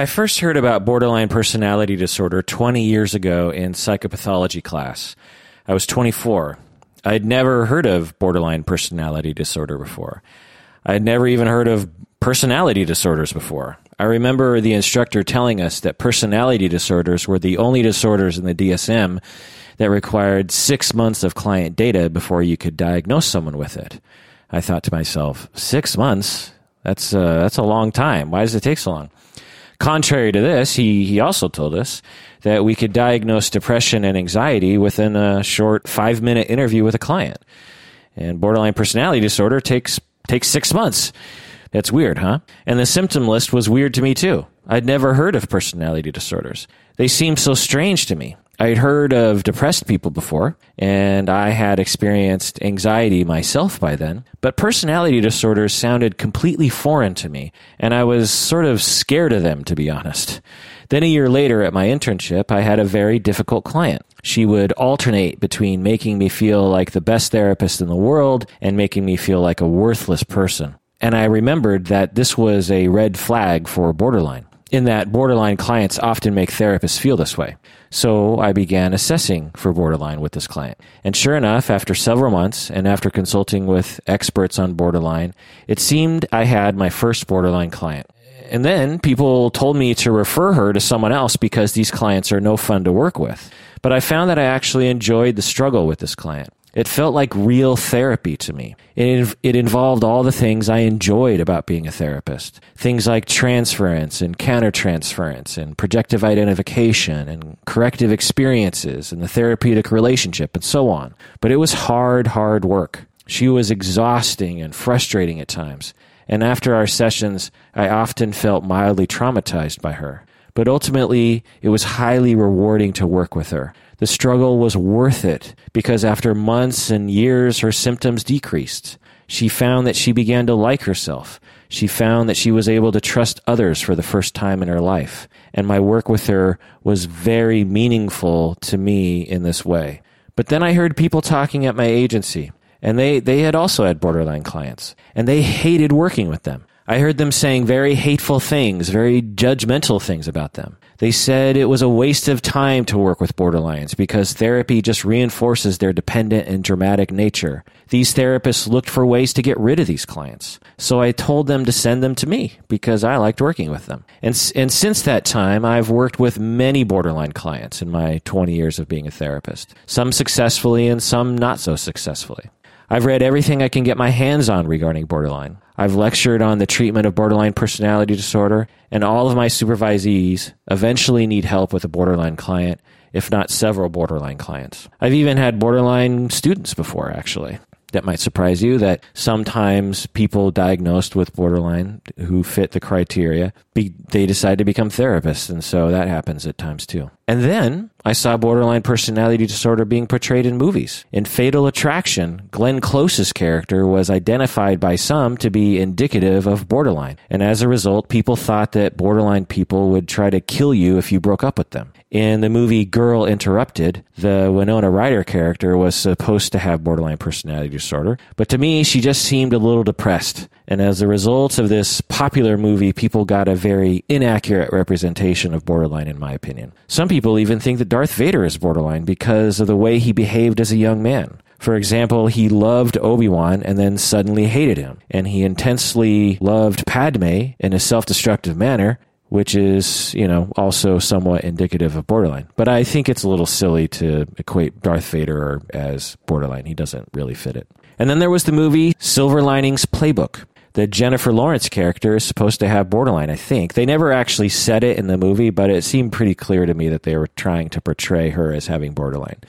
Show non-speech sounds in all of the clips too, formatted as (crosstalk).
I first heard about borderline personality disorder 20 years ago in psychopathology class. I was 24. I'd never heard of borderline personality disorder before. I'd never even heard of personality disorders before. I remember the instructor telling us that personality disorders were the only disorders in the DSM that required six months of client data before you could diagnose someone with it. I thought to myself, six months? That's, uh, that's a long time. Why does it take so long? Contrary to this, he, he also told us that we could diagnose depression and anxiety within a short five minute interview with a client. And borderline personality disorder takes, takes six months. That's weird, huh? And the symptom list was weird to me too. I'd never heard of personality disorders. They seemed so strange to me. I'd heard of depressed people before, and I had experienced anxiety myself by then, but personality disorders sounded completely foreign to me, and I was sort of scared of them, to be honest. Then a year later at my internship, I had a very difficult client. She would alternate between making me feel like the best therapist in the world and making me feel like a worthless person. And I remembered that this was a red flag for borderline in that borderline clients often make therapists feel this way. So I began assessing for borderline with this client. And sure enough, after several months and after consulting with experts on borderline, it seemed I had my first borderline client. And then people told me to refer her to someone else because these clients are no fun to work with. But I found that I actually enjoyed the struggle with this client. It felt like real therapy to me. It, it involved all the things I enjoyed about being a therapist. Things like transference and countertransference and projective identification and corrective experiences and the therapeutic relationship and so on. But it was hard, hard work. She was exhausting and frustrating at times. And after our sessions, I often felt mildly traumatized by her. But ultimately, it was highly rewarding to work with her. The struggle was worth it because after months and years, her symptoms decreased. She found that she began to like herself. She found that she was able to trust others for the first time in her life. And my work with her was very meaningful to me in this way. But then I heard people talking at my agency, and they, they had also had borderline clients, and they hated working with them. I heard them saying very hateful things, very judgmental things about them. They said it was a waste of time to work with borderlines because therapy just reinforces their dependent and dramatic nature. These therapists looked for ways to get rid of these clients. So I told them to send them to me because I liked working with them. And, and since that time, I've worked with many borderline clients in my 20 years of being a therapist, some successfully and some not so successfully. I've read everything I can get my hands on regarding borderline. I've lectured on the treatment of borderline personality disorder, and all of my supervisees eventually need help with a borderline client, if not several borderline clients. I've even had borderline students before, actually that might surprise you that sometimes people diagnosed with borderline who fit the criteria be, they decide to become therapists and so that happens at times too and then i saw borderline personality disorder being portrayed in movies in fatal attraction glenn close's character was identified by some to be indicative of borderline and as a result people thought that borderline people would try to kill you if you broke up with them in the movie Girl Interrupted, the Winona Ryder character was supposed to have borderline personality disorder, but to me, she just seemed a little depressed. And as a result of this popular movie, people got a very inaccurate representation of borderline, in my opinion. Some people even think that Darth Vader is borderline because of the way he behaved as a young man. For example, he loved Obi-Wan and then suddenly hated him. And he intensely loved Padme in a self-destructive manner which is, you know, also somewhat indicative of borderline. But I think it's a little silly to equate Darth Vader as borderline. He doesn't really fit it. And then there was the movie Silver Linings Playbook. The Jennifer Lawrence character is supposed to have borderline, I think. They never actually said it in the movie, but it seemed pretty clear to me that they were trying to portray her as having borderline.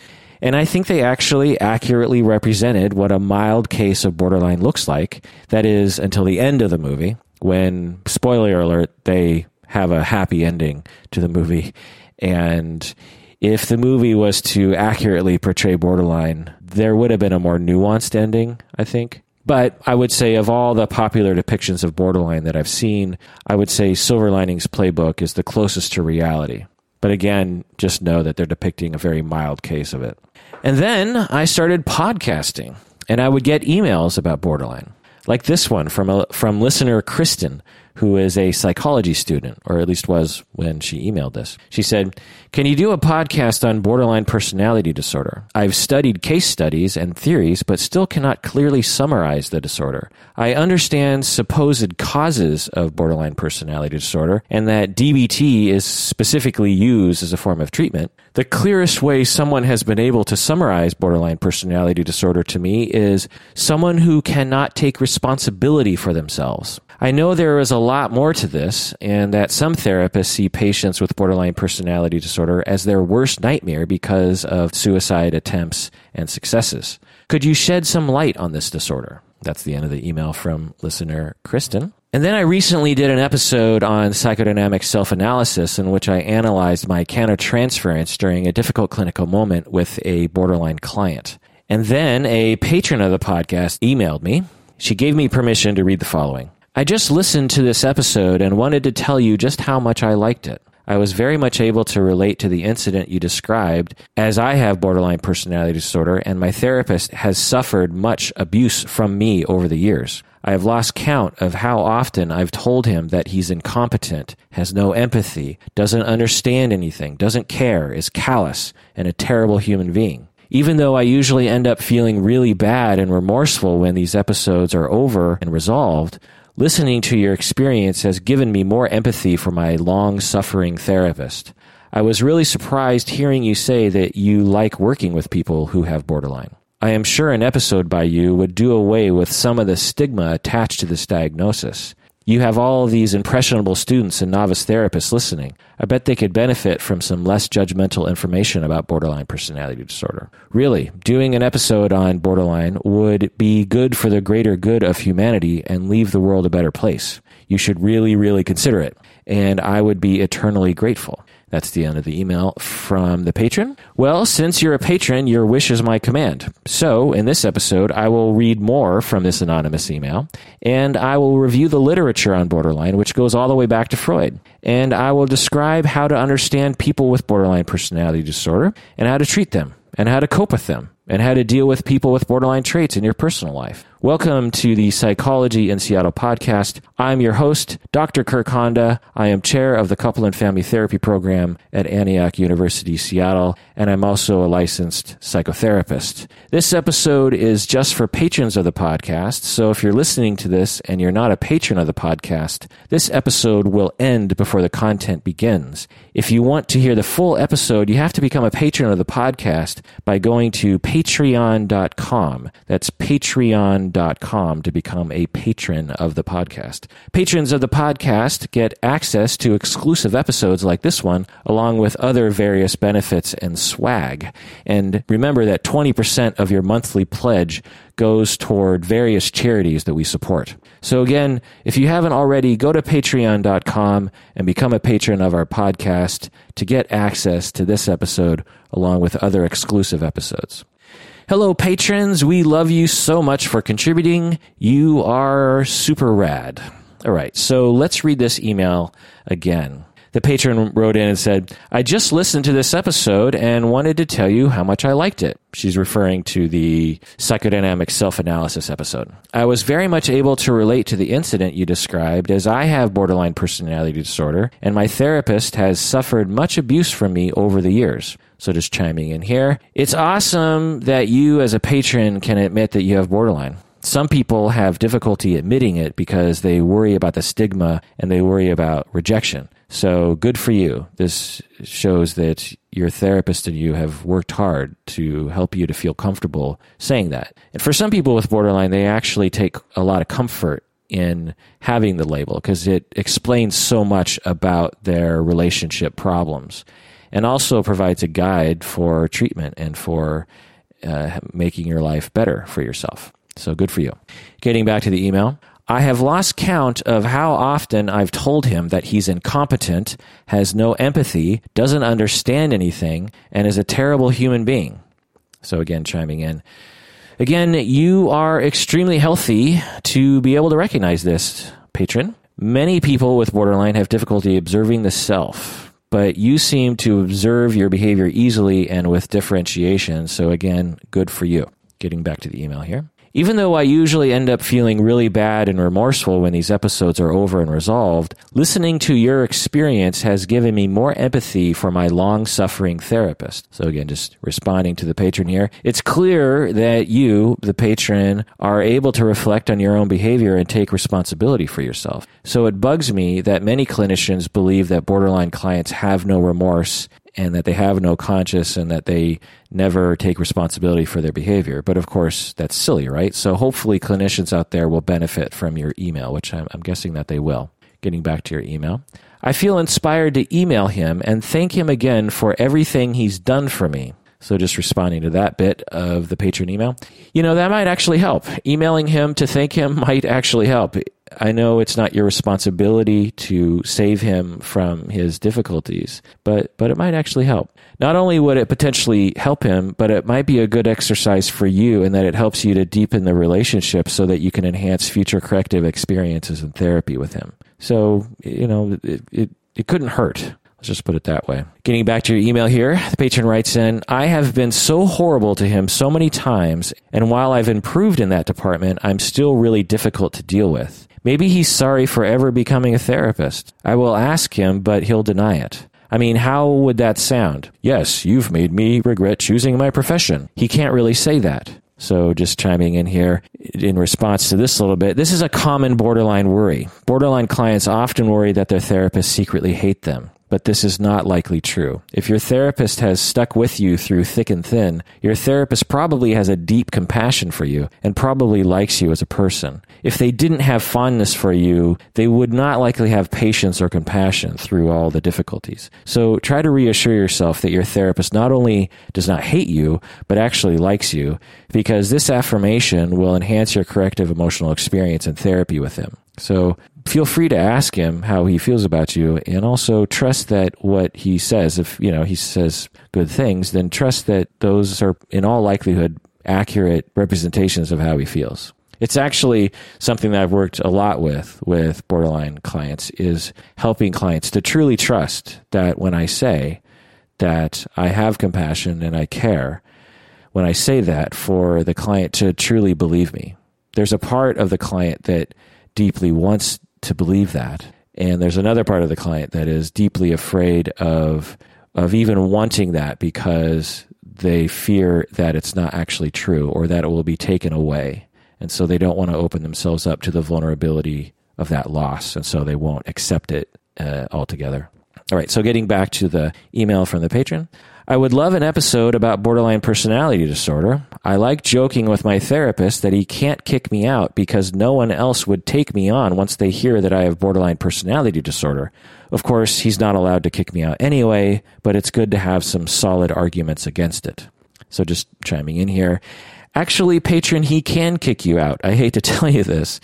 And I think they actually accurately represented what a mild case of borderline looks like. That is, until the end of the movie, when, spoiler alert, they have a happy ending to the movie. And if the movie was to accurately portray borderline, there would have been a more nuanced ending, I think. But I would say, of all the popular depictions of borderline that I've seen, I would say Silver Linings Playbook is the closest to reality. But again, just know that they're depicting a very mild case of it. And then I started podcasting, and I would get emails about borderline, like this one from a, from listener Kristen, who is a psychology student, or at least was when she emailed this. She said, Can you do a podcast on borderline personality disorder? I've studied case studies and theories, but still cannot clearly summarize the disorder. I understand supposed causes of borderline personality disorder and that DBT is specifically used as a form of treatment. The clearest way someone has been able to summarize borderline personality disorder to me is someone who cannot take responsibility for themselves. I know there is a lot more to this, and that some therapists see patients with borderline personality disorder as their worst nightmare because of suicide attempts and successes. Could you shed some light on this disorder? That's the end of the email from listener Kristen. And then I recently did an episode on psychodynamic self analysis in which I analyzed my countertransference during a difficult clinical moment with a borderline client. And then a patron of the podcast emailed me. She gave me permission to read the following. I just listened to this episode and wanted to tell you just how much I liked it. I was very much able to relate to the incident you described, as I have borderline personality disorder, and my therapist has suffered much abuse from me over the years. I have lost count of how often I've told him that he's incompetent, has no empathy, doesn't understand anything, doesn't care, is callous, and a terrible human being. Even though I usually end up feeling really bad and remorseful when these episodes are over and resolved, Listening to your experience has given me more empathy for my long suffering therapist. I was really surprised hearing you say that you like working with people who have borderline. I am sure an episode by you would do away with some of the stigma attached to this diagnosis. You have all these impressionable students and novice therapists listening. I bet they could benefit from some less judgmental information about borderline personality disorder. Really, doing an episode on borderline would be good for the greater good of humanity and leave the world a better place. You should really, really consider it. And I would be eternally grateful. That's the end of the email from the patron. Well, since you're a patron, your wish is my command. So, in this episode, I will read more from this anonymous email, and I will review the literature on borderline, which goes all the way back to Freud. And I will describe how to understand people with borderline personality disorder and how to treat them and how to cope with them and how to deal with people with borderline traits in your personal life. Welcome to the Psychology in Seattle podcast. I'm your host, Dr. Kirk Honda. I am chair of the Couple and Family Therapy Program at Antioch University, Seattle, and I'm also a licensed psychotherapist. This episode is just for patrons of the podcast, so if you're listening to this and you're not a patron of the podcast, this episode will end before the content begins. If you want to hear the full episode, you have to become a patron of the podcast by going to patreon.com. That's patreon patreon.com to become a patron of the podcast. Patrons of the podcast get access to exclusive episodes like this one, along with other various benefits and swag. And remember that 20% of your monthly pledge goes toward various charities that we support. So again, if you haven't already, go to patreon.com and become a patron of our podcast to get access to this episode along with other exclusive episodes. Hello, patrons. We love you so much for contributing. You are super rad. All right, so let's read this email again. The patron wrote in and said, I just listened to this episode and wanted to tell you how much I liked it. She's referring to the psychodynamic self analysis episode. I was very much able to relate to the incident you described as I have borderline personality disorder and my therapist has suffered much abuse from me over the years. So just chiming in here. It's awesome that you as a patron can admit that you have borderline. Some people have difficulty admitting it because they worry about the stigma and they worry about rejection. So good for you. This shows that your therapist and you have worked hard to help you to feel comfortable saying that. And for some people with borderline, they actually take a lot of comfort in having the label because it explains so much about their relationship problems and also provides a guide for treatment and for uh, making your life better for yourself. So good for you. Getting back to the email. I have lost count of how often I've told him that he's incompetent, has no empathy, doesn't understand anything, and is a terrible human being. So, again, chiming in. Again, you are extremely healthy to be able to recognize this, patron. Many people with borderline have difficulty observing the self but you seem to observe your behavior easily and with differentiation. So, again, good for you. Getting back to the email here. Even though I usually end up feeling really bad and remorseful when these episodes are over and resolved, listening to your experience has given me more empathy for my long suffering therapist. So again, just responding to the patron here. It's clear that you, the patron, are able to reflect on your own behavior and take responsibility for yourself. So it bugs me that many clinicians believe that borderline clients have no remorse and that they have no conscience and that they never take responsibility for their behavior. But of course, that's silly, right? So hopefully clinicians out there will benefit from your email, which I'm, I'm guessing that they will. Getting back to your email. I feel inspired to email him and thank him again for everything he's done for me. So just responding to that bit of the patron email. You know, that might actually help. Emailing him to thank him (laughs) might actually help. I know it's not your responsibility to save him from his difficulties, but but it might actually help. Not only would it potentially help him, but it might be a good exercise for you in that it helps you to deepen the relationship so that you can enhance future corrective experiences in therapy with him. So, you know, it, it, it couldn't hurt. Let's just put it that way. Getting back to your email here, the patron writes in I have been so horrible to him so many times, and while I've improved in that department, I'm still really difficult to deal with. Maybe he's sorry for ever becoming a therapist. I will ask him, but he'll deny it. I mean, how would that sound? Yes, you've made me regret choosing my profession. He can't really say that. So, just chiming in here in response to this a little bit, this is a common borderline worry. Borderline clients often worry that their therapists secretly hate them but this is not likely true. If your therapist has stuck with you through thick and thin, your therapist probably has a deep compassion for you and probably likes you as a person. If they didn't have fondness for you, they would not likely have patience or compassion through all the difficulties. So try to reassure yourself that your therapist not only does not hate you, but actually likes you, because this affirmation will enhance your corrective emotional experience in therapy with him. So feel free to ask him how he feels about you and also trust that what he says if you know he says good things then trust that those are in all likelihood accurate representations of how he feels. It's actually something that I've worked a lot with with borderline clients is helping clients to truly trust that when I say that I have compassion and I care when I say that for the client to truly believe me. There's a part of the client that deeply wants to believe that. And there's another part of the client that is deeply afraid of of even wanting that because they fear that it's not actually true or that it will be taken away. And so they don't want to open themselves up to the vulnerability of that loss. And so they won't accept it uh, altogether. All right. So getting back to the email from the patron, I would love an episode about borderline personality disorder. I like joking with my therapist that he can't kick me out because no one else would take me on once they hear that I have borderline personality disorder. Of course, he's not allowed to kick me out anyway, but it's good to have some solid arguments against it. So just chiming in here. Actually, patron, he can kick you out. I hate to (laughs) tell you this.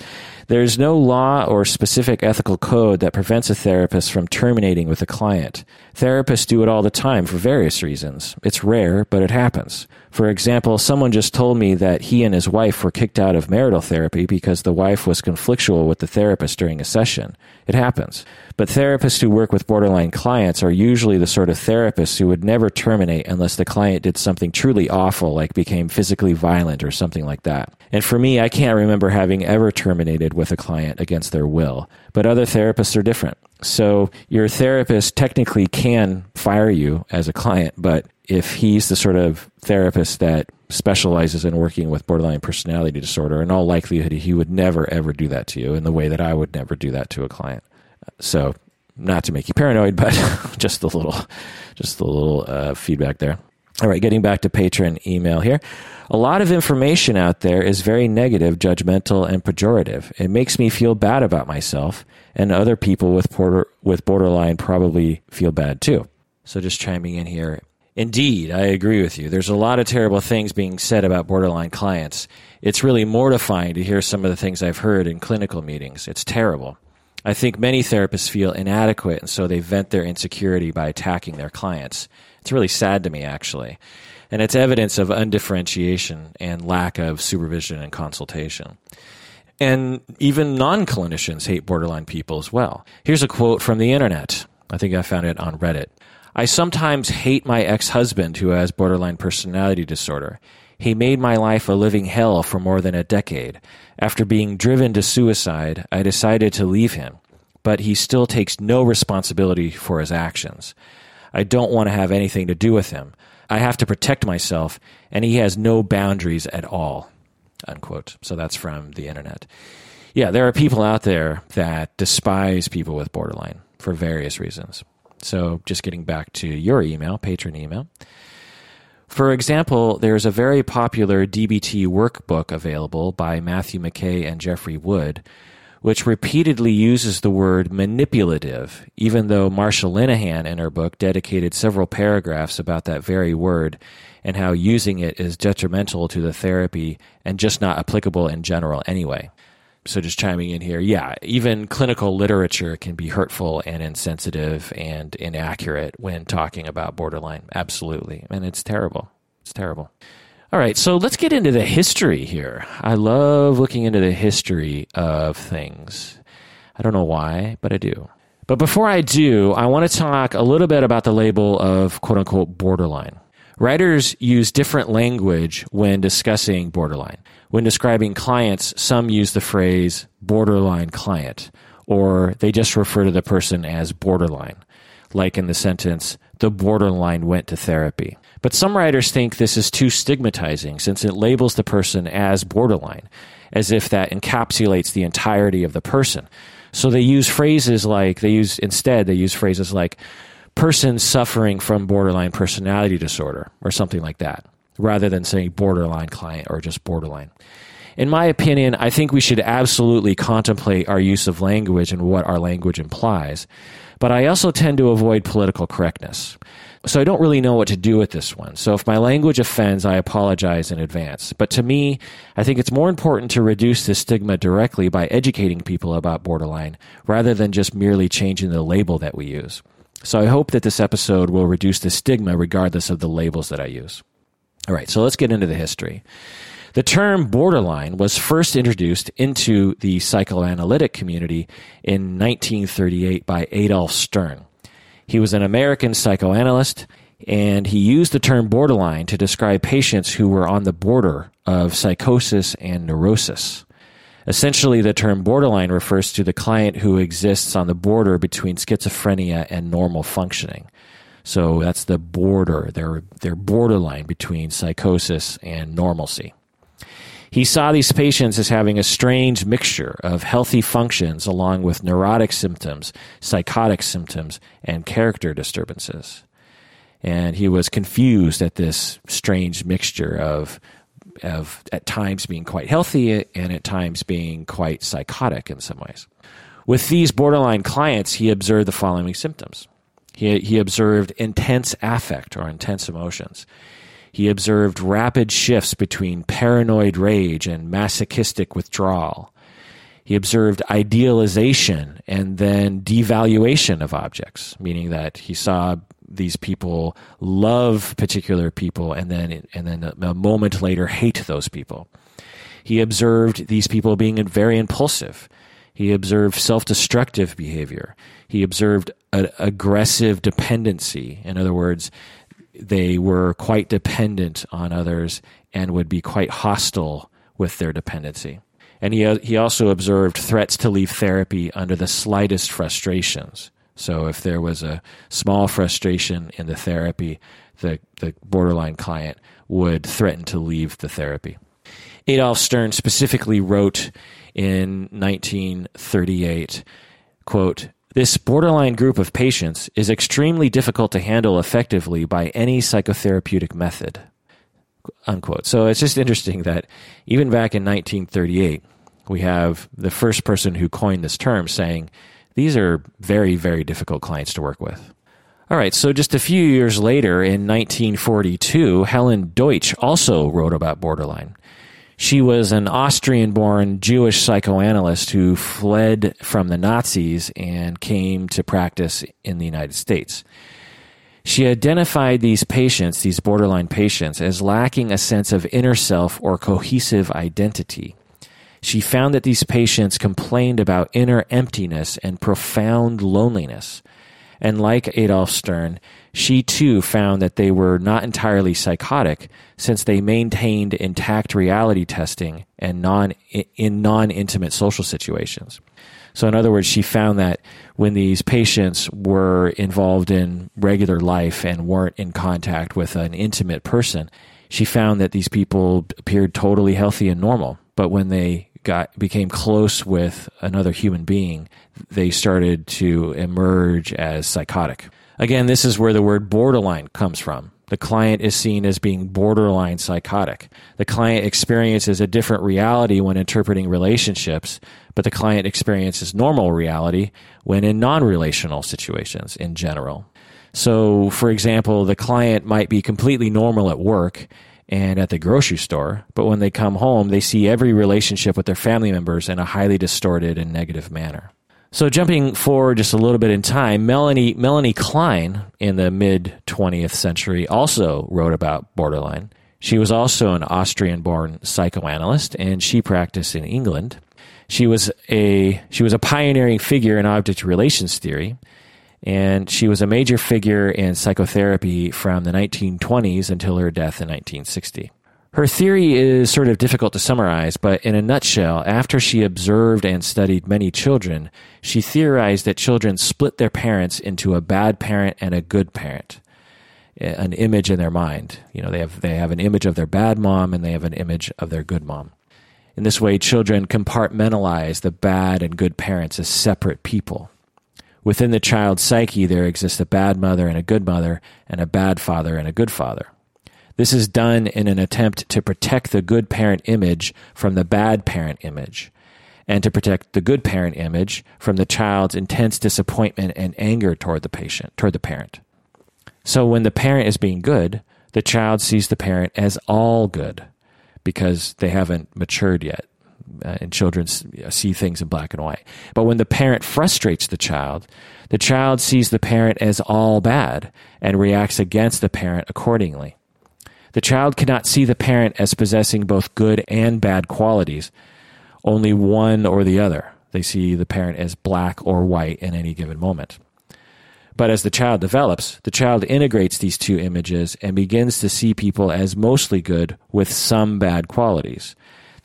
There's no law or specific ethical code that prevents a therapist from terminating with a client. Therapists do it all the time for various reasons. It's rare, but it happens. For example, someone just told me that he and his wife were kicked out of marital therapy because the wife was conflictual with the therapist during a session. It happens. But therapists who work with borderline clients are usually the sort of therapists who would never terminate unless the client did something truly awful, like became physically violent or something like that. And for me, I can't remember having ever terminated with a client against their will. But other therapists are different. So your therapist technically can fire you as a client, but if he's the sort of therapist that specializes in working with borderline personality disorder, in all likelihood, he would never ever do that to you in the way that I would never do that to a client. So, not to make you paranoid, (laughs) but just a little, just a little uh, feedback there. All right, getting back to patron email here. A lot of information out there is very negative, judgmental, and pejorative. It makes me feel bad about myself, and other people with, border, with borderline probably feel bad too. So, just chiming in here. Indeed, I agree with you. There's a lot of terrible things being said about borderline clients. It's really mortifying to hear some of the things I've heard in clinical meetings. It's terrible. I think many therapists feel inadequate, and so they vent their insecurity by attacking their clients. It's really sad to me, actually. And it's evidence of undifferentiation and lack of supervision and consultation. And even non clinicians hate borderline people as well. Here's a quote from the internet. I think I found it on Reddit. I sometimes hate my ex husband who has borderline personality disorder. He made my life a living hell for more than a decade. After being driven to suicide, I decided to leave him, but he still takes no responsibility for his actions. I don't want to have anything to do with him. I have to protect myself, and he has no boundaries at all. Unquote. So that's from the internet. Yeah, there are people out there that despise people with borderline for various reasons. So just getting back to your email, patron email. For example, there's a very popular DBT workbook available by Matthew McKay and Jeffrey Wood, which repeatedly uses the word manipulative, even though Marsha Linehan in her book dedicated several paragraphs about that very word and how using it is detrimental to the therapy and just not applicable in general anyway. So, just chiming in here, yeah, even clinical literature can be hurtful and insensitive and inaccurate when talking about borderline. Absolutely. And it's terrible. It's terrible. All right, so let's get into the history here. I love looking into the history of things. I don't know why, but I do. But before I do, I want to talk a little bit about the label of quote unquote borderline. Writers use different language when discussing borderline. When describing clients, some use the phrase borderline client, or they just refer to the person as borderline, like in the sentence, the borderline went to therapy. But some writers think this is too stigmatizing since it labels the person as borderline, as if that encapsulates the entirety of the person. So they use phrases like, they use, instead, they use phrases like, person suffering from borderline personality disorder, or something like that, rather than saying borderline client or just borderline. In my opinion, I think we should absolutely contemplate our use of language and what our language implies. But I also tend to avoid political correctness. So I don't really know what to do with this one. So if my language offends, I apologize in advance. But to me, I think it's more important to reduce the stigma directly by educating people about borderline rather than just merely changing the label that we use. So I hope that this episode will reduce the stigma regardless of the labels that I use. All right, so let's get into the history. The term borderline was first introduced into the psychoanalytic community in 1938 by Adolf Stern. He was an American psychoanalyst, and he used the term borderline to describe patients who were on the border of psychosis and neurosis. Essentially, the term borderline refers to the client who exists on the border between schizophrenia and normal functioning. So that's the border. They're, they're borderline between psychosis and normalcy. He saw these patients as having a strange mixture of healthy functions along with neurotic symptoms, psychotic symptoms, and character disturbances. And he was confused at this strange mixture of, of at times being quite healthy and at times being quite psychotic in some ways. With these borderline clients, he observed the following symptoms. He, he observed intense affect or intense emotions. He observed rapid shifts between paranoid rage and masochistic withdrawal. He observed idealization and then devaluation of objects, meaning that he saw these people love particular people and then and then a moment later hate those people. He observed these people being very impulsive. He observed self-destructive behavior. He observed aggressive dependency. In other words, they were quite dependent on others and would be quite hostile with their dependency. And he, he also observed threats to leave therapy under the slightest frustrations. So if there was a small frustration in the therapy, the, the borderline client would threaten to leave the therapy. Adolf Stern specifically wrote in 1938, quote, this borderline group of patients is extremely difficult to handle effectively by any psychotherapeutic method. Unquote. So it's just interesting that even back in 1938, we have the first person who coined this term saying these are very, very difficult clients to work with. All right, so just a few years later, in 1942, Helen Deutsch also wrote about borderline. She was an Austrian born Jewish psychoanalyst who fled from the Nazis and came to practice in the United States. She identified these patients, these borderline patients, as lacking a sense of inner self or cohesive identity. She found that these patients complained about inner emptiness and profound loneliness. And like Adolf Stern, she too found that they were not entirely psychotic since they maintained intact reality testing and non, in non intimate social situations. So, in other words, she found that when these patients were involved in regular life and weren't in contact with an intimate person, she found that these people appeared totally healthy and normal. But when they got became close with another human being, they started to emerge as psychotic. Again, this is where the word borderline comes from. The client is seen as being borderline psychotic. The client experiences a different reality when interpreting relationships, but the client experiences normal reality when in non relational situations in general. So, for example, the client might be completely normal at work and at the grocery store, but when they come home, they see every relationship with their family members in a highly distorted and negative manner. So jumping forward just a little bit in time, Melanie Melanie Klein in the mid 20th century also wrote about borderline. She was also an Austrian-born psychoanalyst and she practiced in England. She was a she was a pioneering figure in object relations theory and she was a major figure in psychotherapy from the 1920s until her death in 1960. Her theory is sort of difficult to summarize, but in a nutshell, after she observed and studied many children, she theorized that children split their parents into a bad parent and a good parent. An image in their mind. You know, they have, they have an image of their bad mom and they have an image of their good mom. In this way, children compartmentalize the bad and good parents as separate people. Within the child's psyche, there exists a bad mother and a good mother, and a bad father and a good father. This is done in an attempt to protect the good parent image from the bad parent image, and to protect the good parent image from the child's intense disappointment and anger toward the patient, toward the parent. So when the parent is being good, the child sees the parent as all good because they haven't matured yet. Uh, and children see things in black and white. But when the parent frustrates the child, the child sees the parent as all bad and reacts against the parent accordingly. The child cannot see the parent as possessing both good and bad qualities, only one or the other. They see the parent as black or white in any given moment. But as the child develops, the child integrates these two images and begins to see people as mostly good with some bad qualities.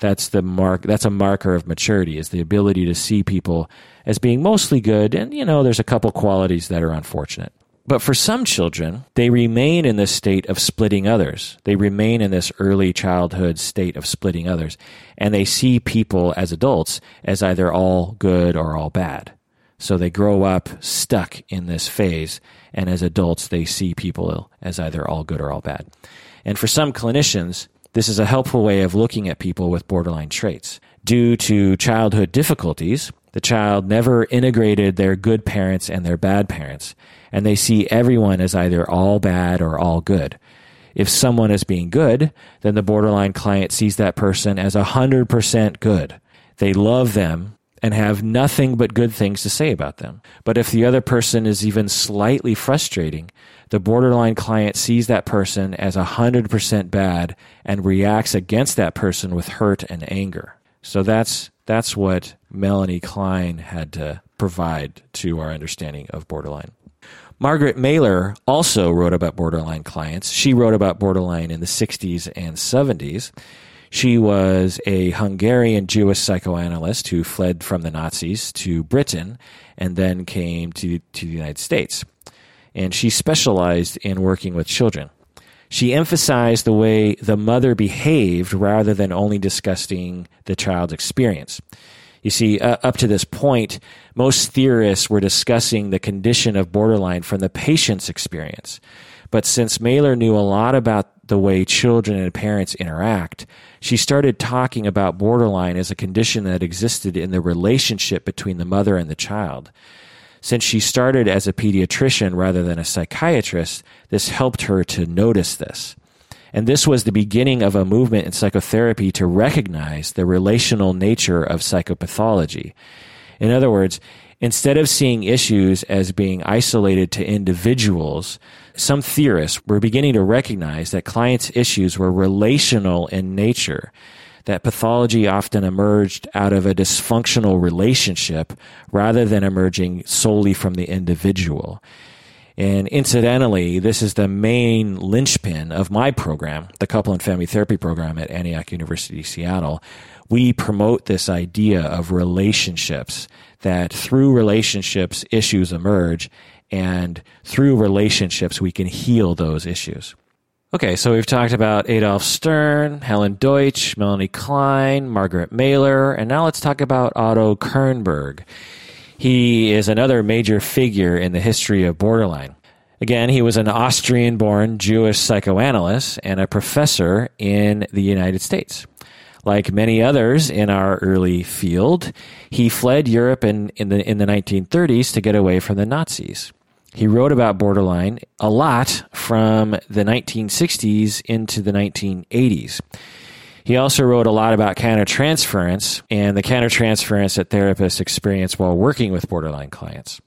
That's the mark that's a marker of maturity is the ability to see people as being mostly good and you know there's a couple qualities that are unfortunate. But for some children, they remain in this state of splitting others. They remain in this early childhood state of splitting others. And they see people as adults as either all good or all bad. So they grow up stuck in this phase. And as adults, they see people as either all good or all bad. And for some clinicians, this is a helpful way of looking at people with borderline traits. Due to childhood difficulties, the child never integrated their good parents and their bad parents and they see everyone as either all bad or all good. If someone is being good, then the borderline client sees that person as 100% good. They love them and have nothing but good things to say about them. But if the other person is even slightly frustrating, the borderline client sees that person as 100% bad and reacts against that person with hurt and anger. So that's that's what Melanie Klein had to provide to our understanding of borderline. Margaret Mahler also wrote about borderline clients. She wrote about borderline in the 60s and 70s. She was a Hungarian Jewish psychoanalyst who fled from the Nazis to Britain and then came to, to the United States. And she specialized in working with children. She emphasized the way the mother behaved rather than only discussing the child's experience. You see, uh, up to this point, most theorists were discussing the condition of borderline from the patient's experience. But since Mahler knew a lot about the way children and parents interact, she started talking about borderline as a condition that existed in the relationship between the mother and the child. Since she started as a pediatrician rather than a psychiatrist, this helped her to notice this. And this was the beginning of a movement in psychotherapy to recognize the relational nature of psychopathology. In other words, instead of seeing issues as being isolated to individuals, some theorists were beginning to recognize that clients' issues were relational in nature, that pathology often emerged out of a dysfunctional relationship rather than emerging solely from the individual. And incidentally, this is the main linchpin of my program, the couple and family therapy program at Antioch University, Seattle. We promote this idea of relationships, that through relationships, issues emerge, and through relationships, we can heal those issues. Okay, so we've talked about Adolf Stern, Helen Deutsch, Melanie Klein, Margaret Mahler, and now let's talk about Otto Kernberg. He is another major figure in the history of borderline. Again, he was an Austrian born Jewish psychoanalyst and a professor in the United States. Like many others in our early field, he fled Europe in, in, the, in the 1930s to get away from the Nazis. He wrote about borderline a lot from the 1960s into the 1980s. He also wrote a lot about countertransference and the countertransference that therapists experience while working with borderline clients.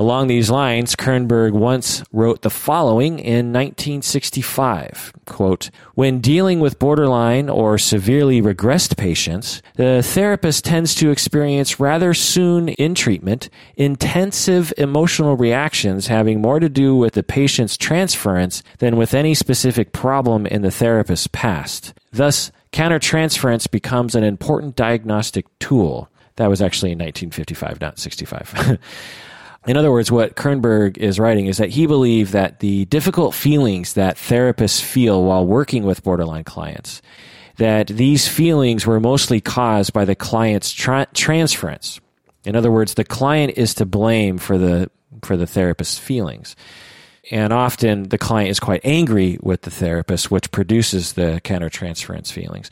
Along these lines, Kernberg once wrote the following in 1965, quote, When dealing with borderline or severely regressed patients, the therapist tends to experience rather soon in treatment intensive emotional reactions having more to do with the patient's transference than with any specific problem in the therapist's past. Thus, countertransference becomes an important diagnostic tool. That was actually in 1955, not 65. (laughs) in other words, what Kernberg is writing is that he believed that the difficult feelings that therapists feel while working with borderline clients, that these feelings were mostly caused by the client's tra- transference. In other words, the client is to blame for the for the therapist's feelings and often the client is quite angry with the therapist, which produces the countertransference feelings.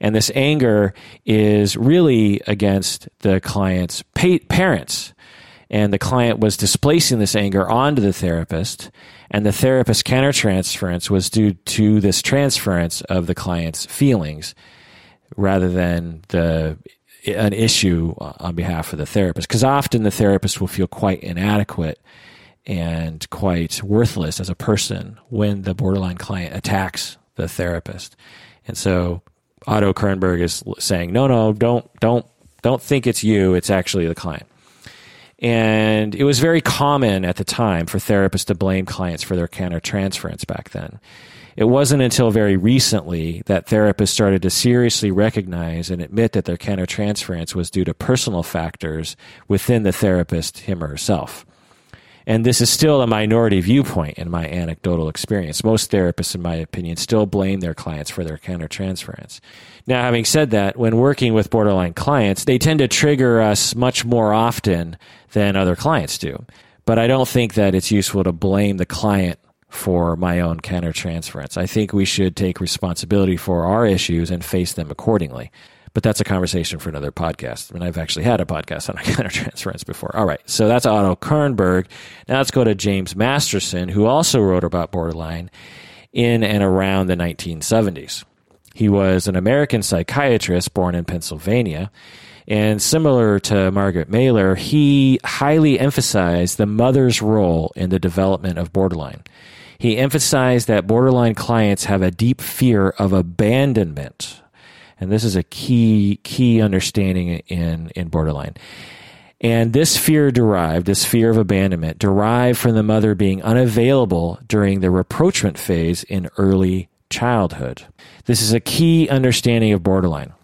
And this anger is really against the client's pa- parents. And the client was displacing this anger onto the therapist, and the therapist's countertransference was due to this transference of the client's feelings rather than the an issue on behalf of the therapist. Because often the therapist will feel quite inadequate and quite worthless as a person when the borderline client attacks the therapist. And so Otto Kernberg is saying, no, no, don't, don't, don't think it's you. It's actually the client. And it was very common at the time for therapists to blame clients for their countertransference back then. It wasn't until very recently that therapists started to seriously recognize and admit that their countertransference was due to personal factors within the therapist, him or herself. And this is still a minority viewpoint in my anecdotal experience. Most therapists, in my opinion, still blame their clients for their countertransference. Now, having said that, when working with borderline clients, they tend to trigger us much more often than other clients do. But I don't think that it's useful to blame the client for my own countertransference. I think we should take responsibility for our issues and face them accordingly. But that's a conversation for another podcast. I mean, I've actually had a podcast on (laughs) countertransference before. All right. So that's Otto Kernberg. Now let's go to James Masterson, who also wrote about borderline in and around the 1970s. He was an American psychiatrist born in Pennsylvania. And similar to Margaret Mahler, he highly emphasized the mother's role in the development of borderline. He emphasized that borderline clients have a deep fear of abandonment and this is a key, key understanding in, in borderline. And this fear derived, this fear of abandonment, derived from the mother being unavailable during the rapprochement phase in early childhood. This is a key understanding of borderline.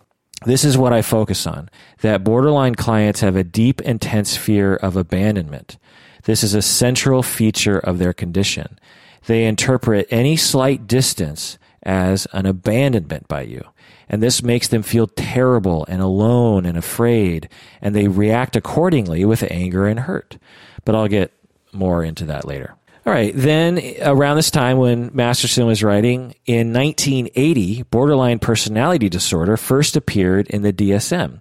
This is what I focus on that borderline clients have a deep, intense fear of abandonment. This is a central feature of their condition. They interpret any slight distance as an abandonment by you. And this makes them feel terrible and alone and afraid, and they react accordingly with anger and hurt. But I'll get more into that later. All right, then around this time when Masterson was writing, in 1980, borderline personality disorder first appeared in the DSM.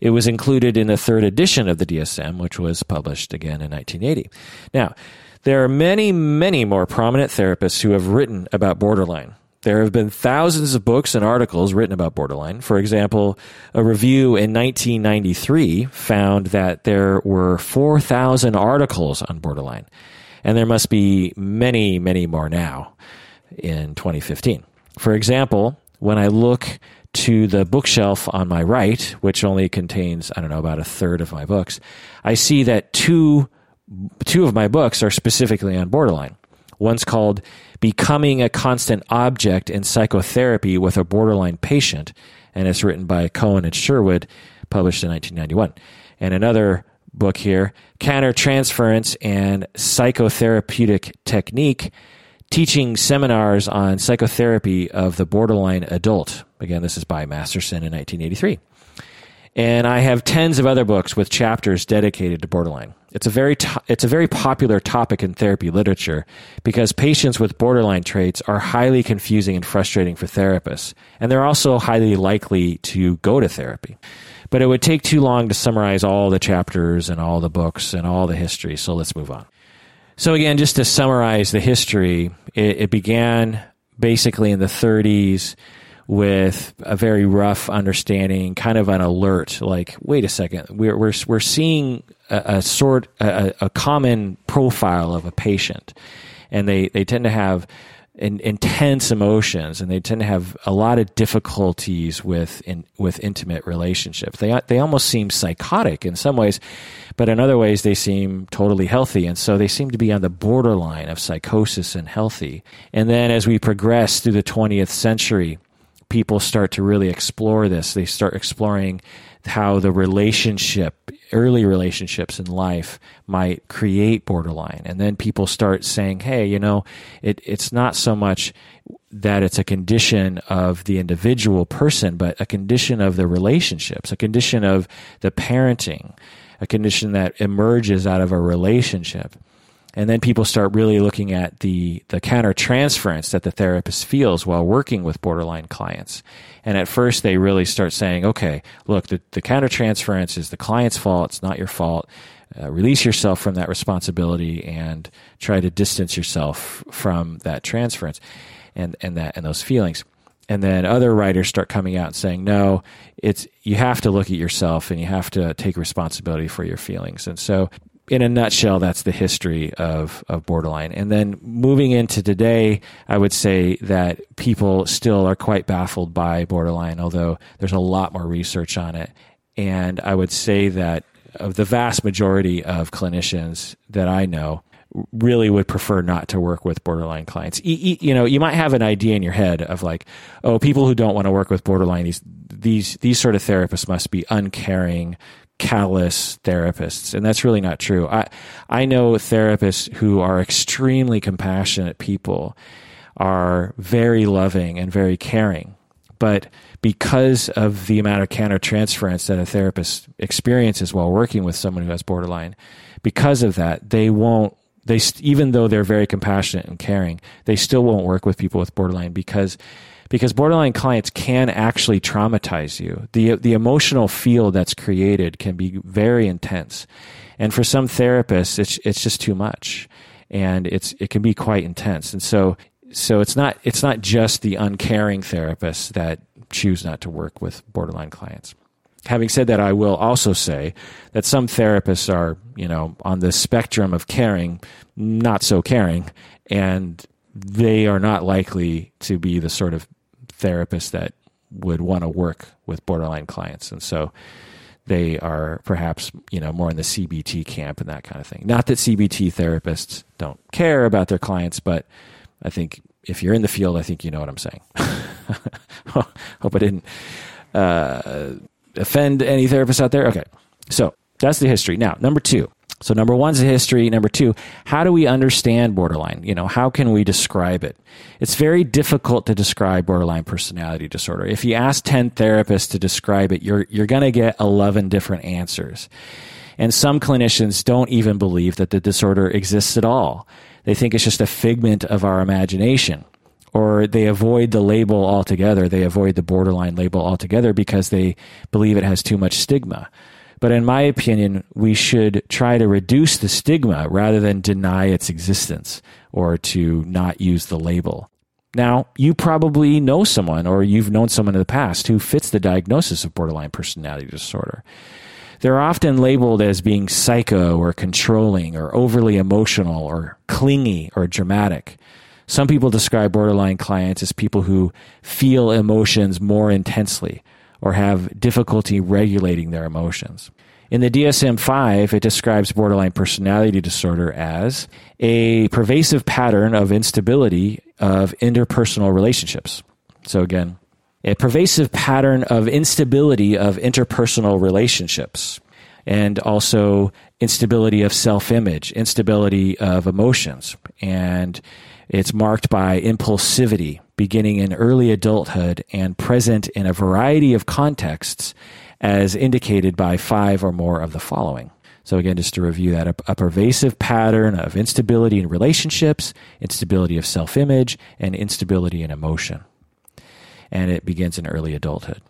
It was included in the third edition of the DSM, which was published again in 1980. Now, there are many, many more prominent therapists who have written about borderline. There have been thousands of books and articles written about borderline. For example, a review in 1993 found that there were 4,000 articles on borderline, and there must be many, many more now in 2015. For example, when I look to the bookshelf on my right, which only contains, I don't know, about a third of my books, I see that two, two of my books are specifically on borderline. One's called Becoming a Constant Object in Psychotherapy with a Borderline Patient, and it's written by Cohen and Sherwood, published in 1991. And another book here, Countertransference and Psychotherapeutic Technique, teaching seminars on psychotherapy of the borderline adult. Again, this is by Masterson in 1983. And I have tens of other books with chapters dedicated to borderline. It's a very to- it's a very popular topic in therapy literature because patients with borderline traits are highly confusing and frustrating for therapists, and they're also highly likely to go to therapy. But it would take too long to summarize all the chapters and all the books and all the history, so let's move on. So again, just to summarize the history, it, it began basically in the 30s with a very rough understanding, kind of an alert, like, wait a second, we're, we're, we're seeing a, a sort, a, a, common profile of a patient. And they, they tend to have in, intense emotions and they tend to have a lot of difficulties with, in, with intimate relationships. They, they almost seem psychotic in some ways, but in other ways they seem totally healthy. And so they seem to be on the borderline of psychosis and healthy. And then as we progress through the 20th century, people start to really explore this. They start exploring how the relationship, early relationships in life might create borderline. And then people start saying, hey, you know, it, it's not so much that it's a condition of the individual person, but a condition of the relationships, a condition of the parenting, a condition that emerges out of a relationship. And then people start really looking at the, the countertransference that the therapist feels while working with borderline clients. And at first they really start saying, okay, look, the, the countertransference is the client's fault. It's not your fault. Uh, release yourself from that responsibility and try to distance yourself from that transference and, and that, and those feelings. And then other writers start coming out and saying, no, it's, you have to look at yourself and you have to take responsibility for your feelings. And so in a nutshell, that's the history of, of borderline. And then moving into today, I would say that people still are quite baffled by borderline, although there's a lot more research on it. And I would say that of the vast majority of clinicians that I know, really would prefer not to work with borderline clients. You know, you might have an idea in your head of like, oh, people who don't want to work with borderline these these these sort of therapists must be uncaring, callous therapists and that's really not true. I i know therapists who are extremely compassionate people are very loving and very caring but because of the amount of countertransference that a therapist experiences while working with someone who has borderline because of that they won't they even though they're very compassionate and caring they still won't work with people with borderline because because borderline clients can actually traumatize you. The, the emotional field that's created can be very intense. And for some therapists, it's, it's just too much. And it's, it can be quite intense. And so, so it's not, it's not just the uncaring therapists that choose not to work with borderline clients. Having said that, I will also say that some therapists are, you know, on the spectrum of caring, not so caring, and they are not likely to be the sort of therapists that would want to work with borderline clients. And so they are perhaps, you know, more in the CBT camp and that kind of thing. Not that CBT therapists don't care about their clients, but I think if you're in the field, I think you know what I'm saying. (laughs) Hope I didn't uh, offend any therapists out there. Okay. So that's the history. Now, number two, so number one is history. Number two, how do we understand borderline? You know, how can we describe it? It's very difficult to describe borderline personality disorder. If you ask 10 therapists to describe it, you're, you're going to get 11 different answers. And some clinicians don't even believe that the disorder exists at all. They think it's just a figment of our imagination. Or they avoid the label altogether. They avoid the borderline label altogether because they believe it has too much stigma. But in my opinion, we should try to reduce the stigma rather than deny its existence or to not use the label. Now, you probably know someone or you've known someone in the past who fits the diagnosis of borderline personality disorder. They're often labeled as being psycho or controlling or overly emotional or clingy or dramatic. Some people describe borderline clients as people who feel emotions more intensely or have difficulty regulating their emotions. In the DSM 5, it describes borderline personality disorder as a pervasive pattern of instability of interpersonal relationships. So, again, a pervasive pattern of instability of interpersonal relationships and also instability of self image, instability of emotions. And it's marked by impulsivity beginning in early adulthood and present in a variety of contexts as indicated by five or more of the following. So, again, just to review that, a, a pervasive pattern of instability in relationships, instability of self image, and instability in emotion. And it begins in early adulthood.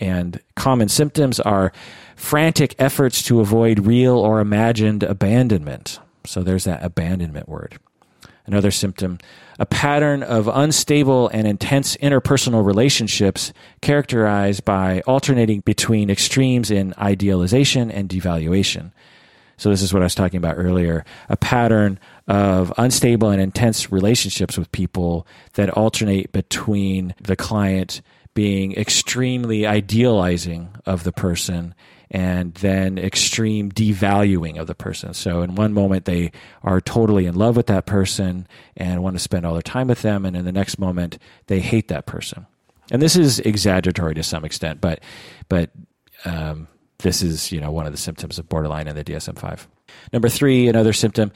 And common symptoms are frantic efforts to avoid real or imagined abandonment. So, there's that abandonment word. Another symptom, a pattern of unstable and intense interpersonal relationships characterized by alternating between extremes in idealization and devaluation. So, this is what I was talking about earlier a pattern of unstable and intense relationships with people that alternate between the client being extremely idealizing of the person and then extreme devaluing of the person. So in one moment they are totally in love with that person and want to spend all their time with them, and in the next moment they hate that person. And this is exaggeratory to some extent, but but um, this is you know one of the symptoms of borderline in the DSM five. Number three, another symptom,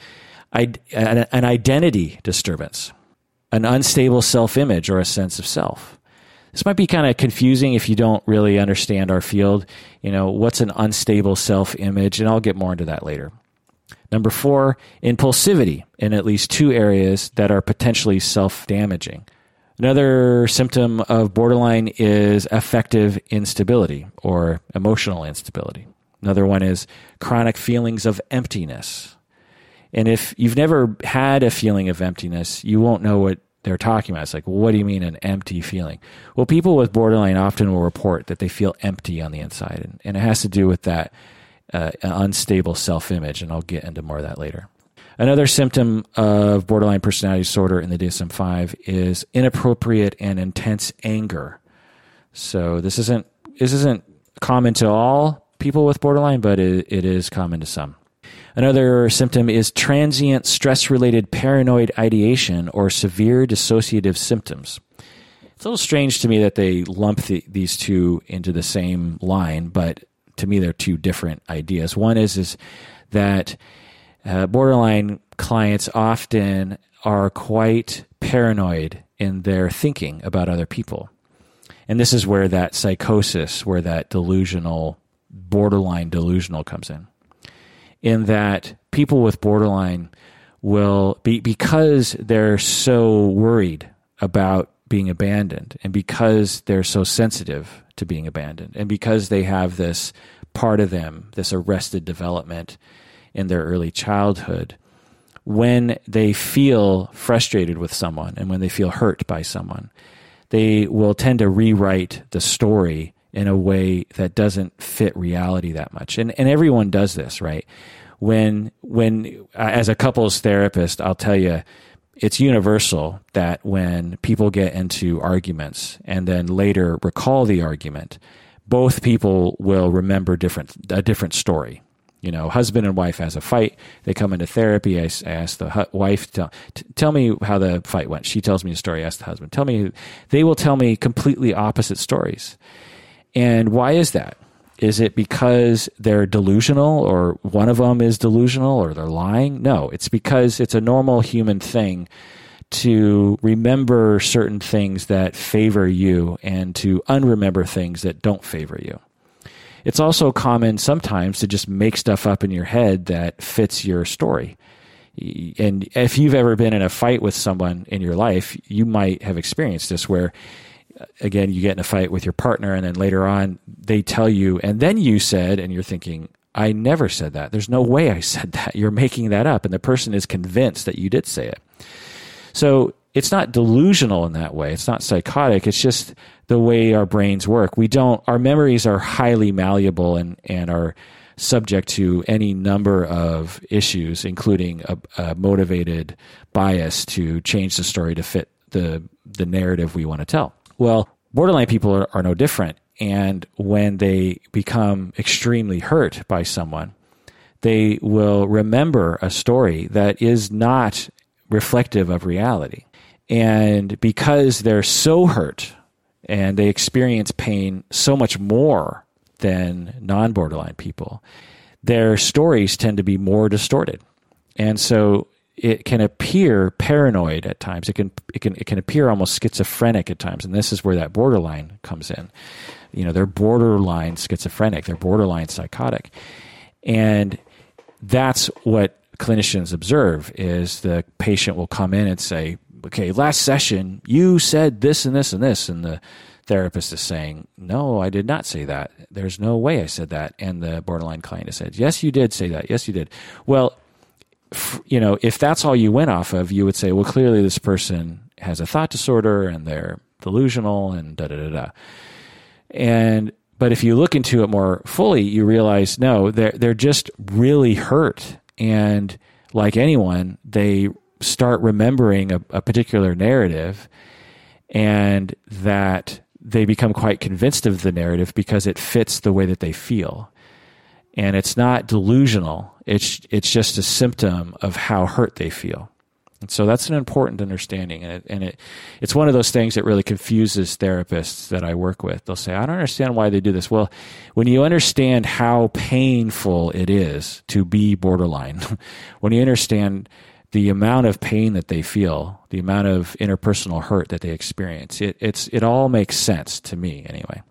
an identity disturbance, an unstable self image or a sense of self. This might be kind of confusing if you don't really understand our field. You know, what's an unstable self image? And I'll get more into that later. Number four, impulsivity in at least two areas that are potentially self damaging. Another symptom of borderline is affective instability or emotional instability. Another one is chronic feelings of emptiness. And if you've never had a feeling of emptiness, you won't know what they're talking about. It's like, well, what do you mean an empty feeling? Well, people with borderline often will report that they feel empty on the inside, and, and it has to do with that uh, unstable self image, and I'll get into more of that later. Another symptom of borderline personality disorder in the DSM 5 is inappropriate and intense anger. So this isn't this isn't common to all people with borderline, but it, it is common to some. Another symptom is transient stress related paranoid ideation or severe dissociative symptoms. It's a little strange to me that they lump the, these two into the same line, but to me they're two different ideas. One is is that uh, borderline clients often are quite paranoid in their thinking about other people. And this is where that psychosis, where that delusional, borderline delusional comes in in that people with borderline will be because they're so worried about being abandoned and because they're so sensitive to being abandoned and because they have this part of them this arrested development in their early childhood when they feel frustrated with someone and when they feel hurt by someone they will tend to rewrite the story in a way that doesn't fit reality that much. And and everyone does this, right? When when uh, as a couples therapist, I'll tell you it's universal that when people get into arguments and then later recall the argument, both people will remember different a different story. You know, husband and wife has a fight. They come into therapy. I, ask the wife, tell, tell me how the fight went. She tells me a story. I ask the husband, tell me. They will tell me completely opposite stories. And why is that? Is it because they're delusional or one of them is delusional or they're lying? No, it's because it's a normal human thing to remember certain things that favor you and to unremember things that don't favor you. It's also common sometimes to just make stuff up in your head that fits your story. And if you've ever been in a fight with someone in your life, you might have experienced this where again, you get in a fight with your partner, and then later on they tell you, and then you said, and you're thinking, I never said that. There's no way I (laughs) said that. You're making that up. And the person is convinced that you did say it. So it's not delusional in that way. It's not psychotic. It's just the way our brains work. We don't, our memories are highly malleable and, and are subject to any number of issues, including a, a motivated bias to change the story to fit the the narrative we want to tell. Well, borderline people are, are no different, and when they become extremely hurt by someone, they will remember a story that is not reflective of reality. And because they're so hurt and they experience pain so much more than non borderline people, their stories tend to be more distorted. And so it can appear paranoid at times. It can it can it can appear almost schizophrenic at times, and this is where that borderline comes in. You know, they're borderline schizophrenic, they're borderline psychotic, and that's what clinicians observe is the patient will come in and say, okay, last session you said this and this and this, and the therapist is saying, no, I did not say that. There's no way I said that. And the borderline client has said, yes, you did say that. Yes, you did. Well, you know, if that's all you went off of, you would say, well, clearly this person has a thought disorder and they're delusional and da da da da. And but if you look into it more fully, you realize no, they're they're just really hurt, and like anyone, they start remembering a, a particular narrative, and that they become quite convinced of the narrative because it fits the way that they feel, and it's not delusional. It's it's just a symptom of how hurt they feel. And so that's an important understanding, and it, and it it's one of those things that really confuses therapists that I work with. They'll say, "I don't understand why they do this." Well, when you understand how painful it is to be borderline, (laughs) when you understand the amount of pain that they feel, the amount of interpersonal hurt that they experience, it it's it all makes sense to me anyway.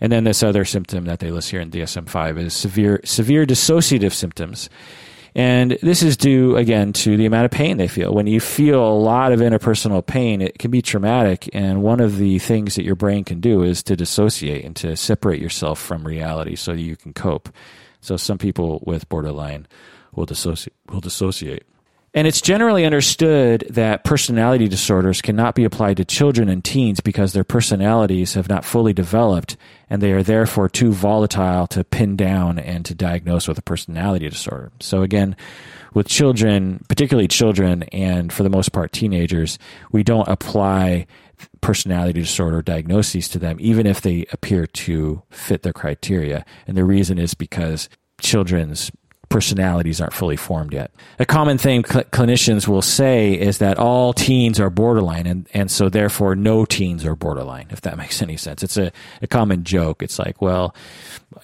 And then this other symptom that they list here in DSM five is severe severe dissociative symptoms and this is due, again, to the amount of pain they feel. When you feel a lot of interpersonal pain, it can be traumatic. And one of the things that your brain can do is to dissociate and to separate yourself from reality so that you can cope. So some people with borderline will dissociate. Will dissociate. And it's generally understood that personality disorders cannot be applied to children and teens because their personalities have not fully developed and they are therefore too volatile to pin down and to diagnose with a personality disorder. So again, with children, particularly children and for the most part teenagers, we don't apply personality disorder diagnoses to them, even if they appear to fit their criteria. And the reason is because children's personalities aren't fully formed yet. A common thing cl- clinicians will say is that all teens are borderline, and, and so therefore no teens are borderline, if that (laughs) makes any sense. It's a, a common joke. It's like, well,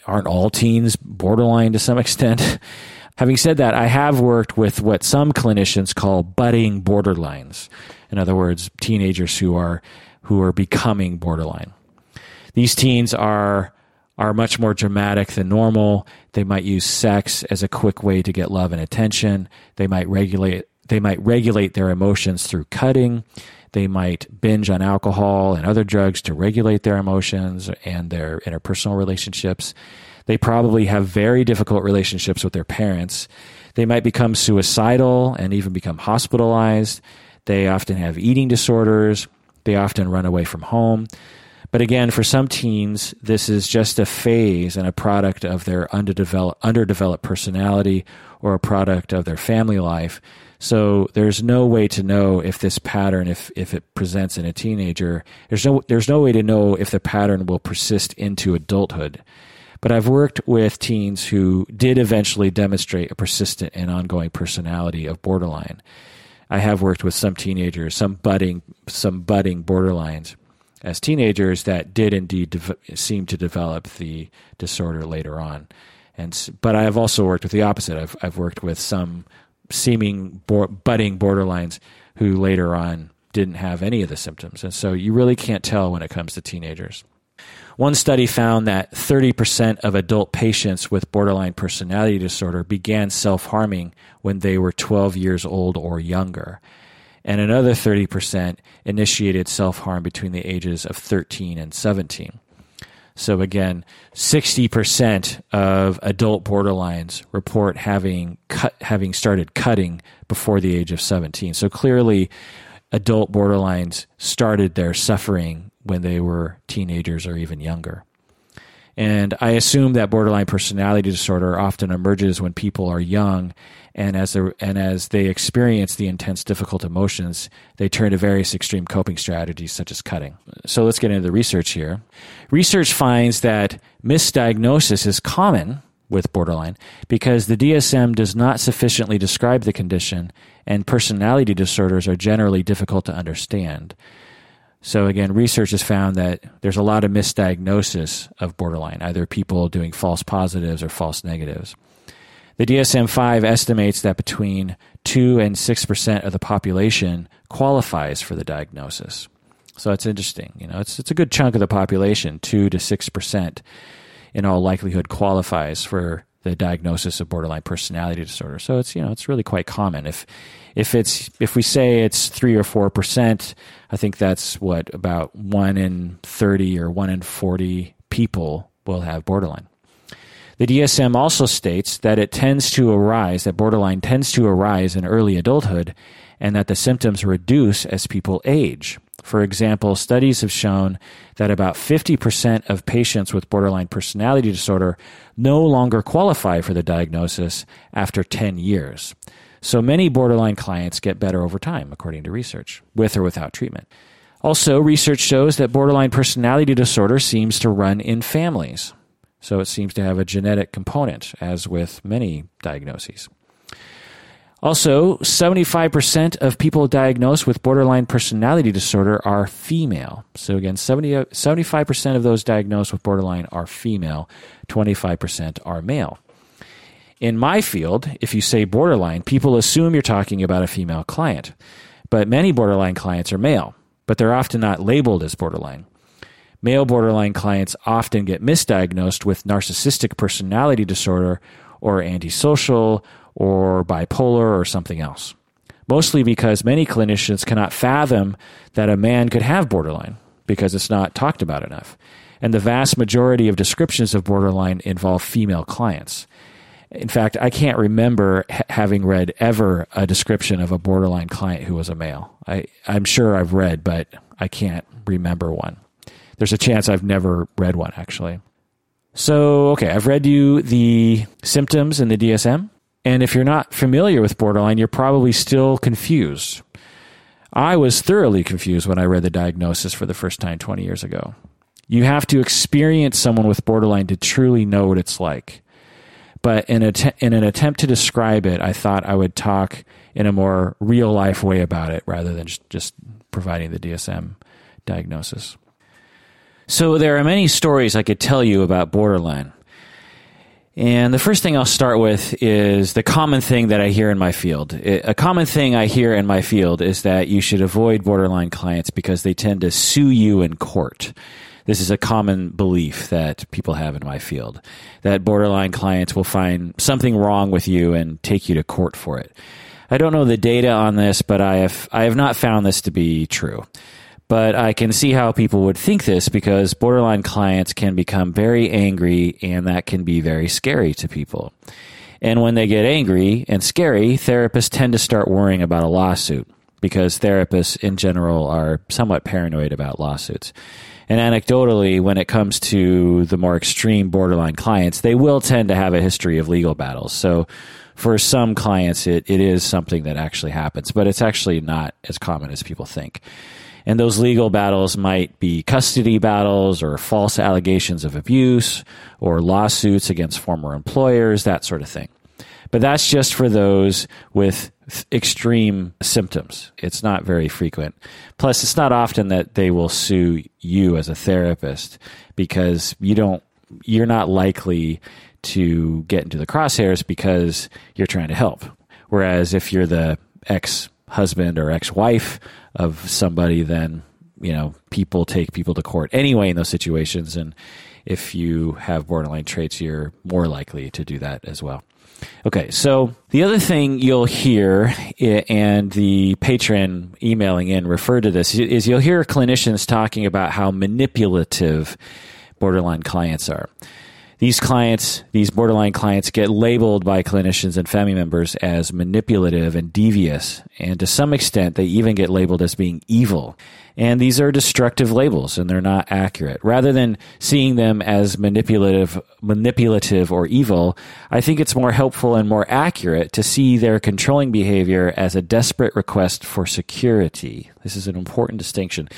aren't all teens borderline to some extent? (laughs) Having said that, I have worked with what some clinicians call budding borderlines. In other words, teenagers who are who are becoming borderline. These teens are are much more dramatic than normal. They might use sex as a quick way to get love and attention. They might regulate they might regulate their emotions through cutting. They might binge on alcohol and other drugs to regulate their emotions and their interpersonal relationships. They probably have very difficult relationships with their parents. They might become suicidal and even become hospitalized. They often have eating disorders. They often run away from home. But again, for some teens, this is just a phase and a product of their underdeveloped, underdeveloped personality or a product of their family life. So there's no way to know if this pattern, if, if it presents in a teenager, there's no, there's no way to know if the pattern will persist into adulthood. But I've worked with teens who did eventually demonstrate a persistent and ongoing personality of borderline. I have worked with some teenagers, some budding, some budding borderlines as teenagers that did indeed de- seem to develop the disorder later on. And but I have also worked with the opposite. I've I've worked with some seeming bo- budding borderlines who later on didn't have any of the symptoms, and so you really can't tell when it comes to teenagers. One study found that 30% of adult patients with borderline personality disorder began self harming when they were 12 years old or younger and another 30% initiated self harm between the ages of 13 and 17. So again, 60% of adult borderlines report having cut, having started cutting before the age of 17. So clearly, adult borderlines started their suffering when they were teenagers or even younger. And I assume that borderline personality disorder often emerges when people are young and as and as they experience the intense difficult emotions, they turn to various extreme coping strategies such as cutting. So let's get into the research here. Research finds that misdiagnosis is common with borderline because the DSM does not sufficiently describe the condition and personality disorders are generally difficult to understand. So again, research has found that there's a lot of misdiagnosis of borderline, either people doing false positives or false negatives. The DSM 5 estimates that between 2 and 6% of the population qualifies for the diagnosis. So it's interesting. You know, it's, it's a good chunk of the population, 2 to 6% in all likelihood qualifies for the diagnosis of borderline personality disorder. So it's, you know, it's really quite common. If, if it's, if we say it's 3 or 4%, I think that's what about 1 in 30 or 1 in 40 people will have borderline. The DSM also states that it tends to arise, that borderline tends to arise in early adulthood, and that the symptoms reduce as people age. For example, studies have shown that about 50% of patients with borderline personality disorder no longer qualify for the diagnosis after 10 years. So many borderline clients get better over time, according to research, with or without treatment. Also, research shows that borderline personality disorder seems to run in families. So it seems to have a genetic component, as with many diagnoses. Also, 75% of people diagnosed with borderline personality disorder are female. So again, 70, uh, 75% of those diagnosed with borderline are female, 25% are male. In my field, if you say borderline, people assume you're talking about a female client. But many borderline clients are male, but they're often not labeled as borderline. Male borderline clients often get misdiagnosed with narcissistic personality disorder or antisocial or bipolar or something else. Mostly because many clinicians cannot fathom that a man could have borderline because it's not talked about enough. And the vast majority of descriptions of borderline involve female clients. In fact, I can't remember ha- having read ever a description of a borderline client who was a male. I, I'm sure I've read, but I can't remember one. There's a chance I've never read one, actually. So, okay, I've read you the symptoms in the DSM. And if you're not familiar with borderline, you're probably still confused. I was thoroughly confused when I read the diagnosis for the first time 20 years ago. You have to experience someone with borderline to truly know what it's like. But in, in an attempt to describe it, I thought I would talk in a more real life way about it rather than just, just providing the DSM diagnosis. So there are many stories I could tell you about borderline. And the first thing I'll start with is the common thing that I hear in my field. A common thing I hear in my field is that you should avoid borderline clients because they tend to sue you in court. This is a common belief that people have in my field that borderline clients will find something wrong with you and take you to court for it. I don't know the data on this, but I have I have not found this to be true. But I can see how people would think this because borderline clients can become very angry and that can be very scary to people. And when they get angry and scary, therapists tend to start worrying about a lawsuit because therapists in general are somewhat paranoid about lawsuits. And anecdotally, when it comes to the more extreme borderline clients, they will tend to have a history of legal battles. So for some clients, it, it is something that actually happens, but it's actually not as common as people think. And those legal battles might be custody battles or false allegations of abuse or lawsuits against former employers, that sort of thing. But that's just for those with extreme symptoms. It's not very frequent. Plus, it's not often that they will sue you as a therapist because you don't, you're not likely to get into the crosshairs because you're trying to help. Whereas if you're the ex husband or ex wife of somebody, then you know people take people to court anyway in those situations, and if you have borderline traits, you're more likely to do that as well. Okay, so the other thing you'll hear, and the patron emailing in referred to this, is you'll hear clinicians talking about how manipulative borderline clients are. These clients, these borderline clients, get labeled by clinicians and family members as manipulative and devious, and to some extent, they even get labeled as being evil. And these are destructive labels, and they're not accurate. Rather than seeing them as manipulative, manipulative or evil, I think it's more helpful and more accurate to see their controlling behavior as a desperate request for security. This is an important distinction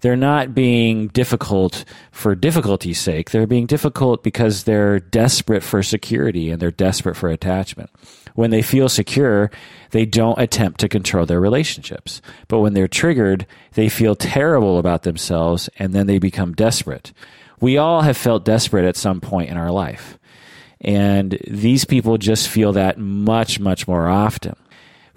they're not being difficult for difficulty's sake. They're being difficult because they're desperate for security and they're desperate for attachment. When they feel secure, they don't attempt to control their relationships. But when they're triggered, they feel terrible about themselves and then they become desperate. We all have felt desperate at some point in our life. And these people just feel that much, much more often.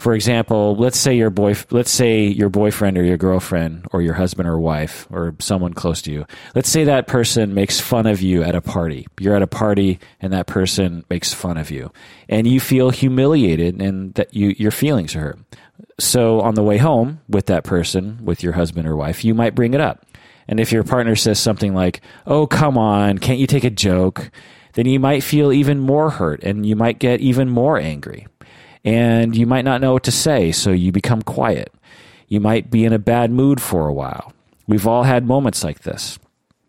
For example, let's say your boy, let's say your boyfriend or your girlfriend or your husband or wife or someone close to you. Let's say that person makes fun of you at a party. You're at a party and that person makes fun of you, and you feel humiliated and that you your feelings are hurt. So on the way home with that person, with your husband or wife, you might bring it up. And if your partner says something like, "Oh, come on, can't you take a joke?" then you might feel even more hurt and you might get even more angry and you might not know what to say, so you become quiet. You might be in a bad mood for a while. We've all had moments like this.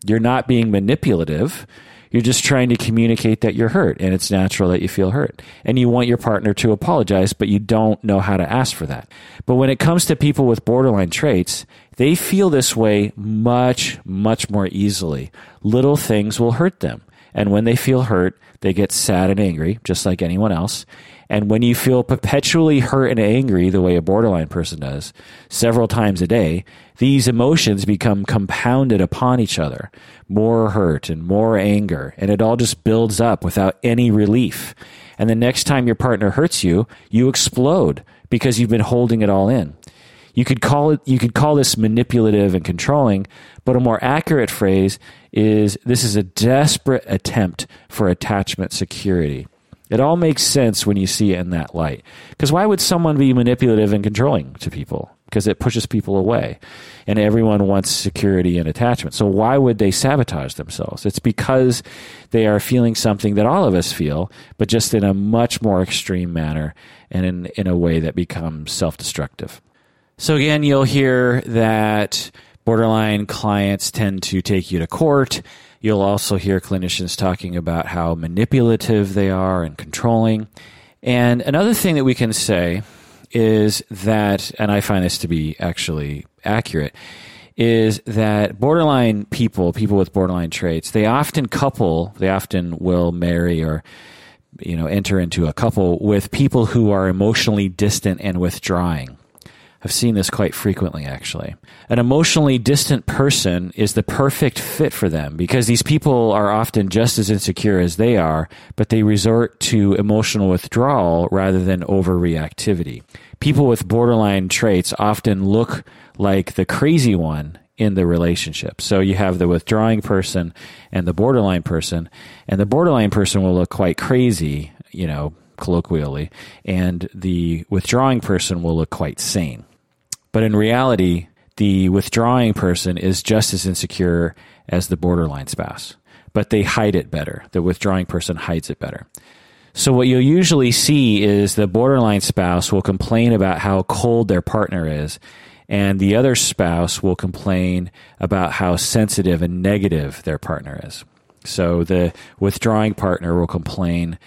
You're not being manipulative. You're just trying to communicate that you're hurt, and it's natural that you feel hurt. And you want your partner to apologize, but you don't know how to ask for that. But when it comes to people with borderline traits, they feel this way much, much more easily. Little things will hurt them. And when they feel hurt, they get sad and angry, just like anyone else. And when you feel perpetually hurt and angry, the way a borderline person does, several times a day, these emotions become compounded upon each other. More hurt and more anger, and it all just builds up without any relief. And the next time your partner hurts you, you explode because you've been holding it all in. You could call it you could call this manipulative and controlling, but a more accurate phrase is this is a desperate attempt for attachment security. It all makes sense when you see it in that light. Because why would someone be manipulative and controlling to people? Because it pushes people away. And everyone wants security and attachment. So why would they sabotage themselves? It's because they are feeling something that all of us feel, but just in a much more extreme manner and in, in a way that becomes self destructive. So again, you'll hear that borderline clients tend to take you to court You'll also hear clinicians talking about how manipulative they are and controlling. And another thing that we can say is that, and I find this to be actually accurate, is that borderline people, people with borderline traits, they often couple, they often will marry or you know enter into a couple with people who are emotionally distant and withdrawing. I've seen this quite frequently, actually. An emotionally distant person is the perfect fit for them because these people are often just as insecure as they are, but they resort to emotional withdrawal rather than overreactivity. People with borderline traits often look like the crazy one in the relationship. So you have the withdrawing person and the borderline person, and the borderline person will look quite crazy, you know, colloquially, and the withdrawing person will look quite sane. But in reality, the withdrawing person is just as insecure as the borderline spouse, but they hide it better. The withdrawing person hides it better. So what you'll usually see is the borderline spouse will complain about how cold their partner is, and the other spouse will complain about how sensitive and negative their partner is. So the withdrawing partner will complain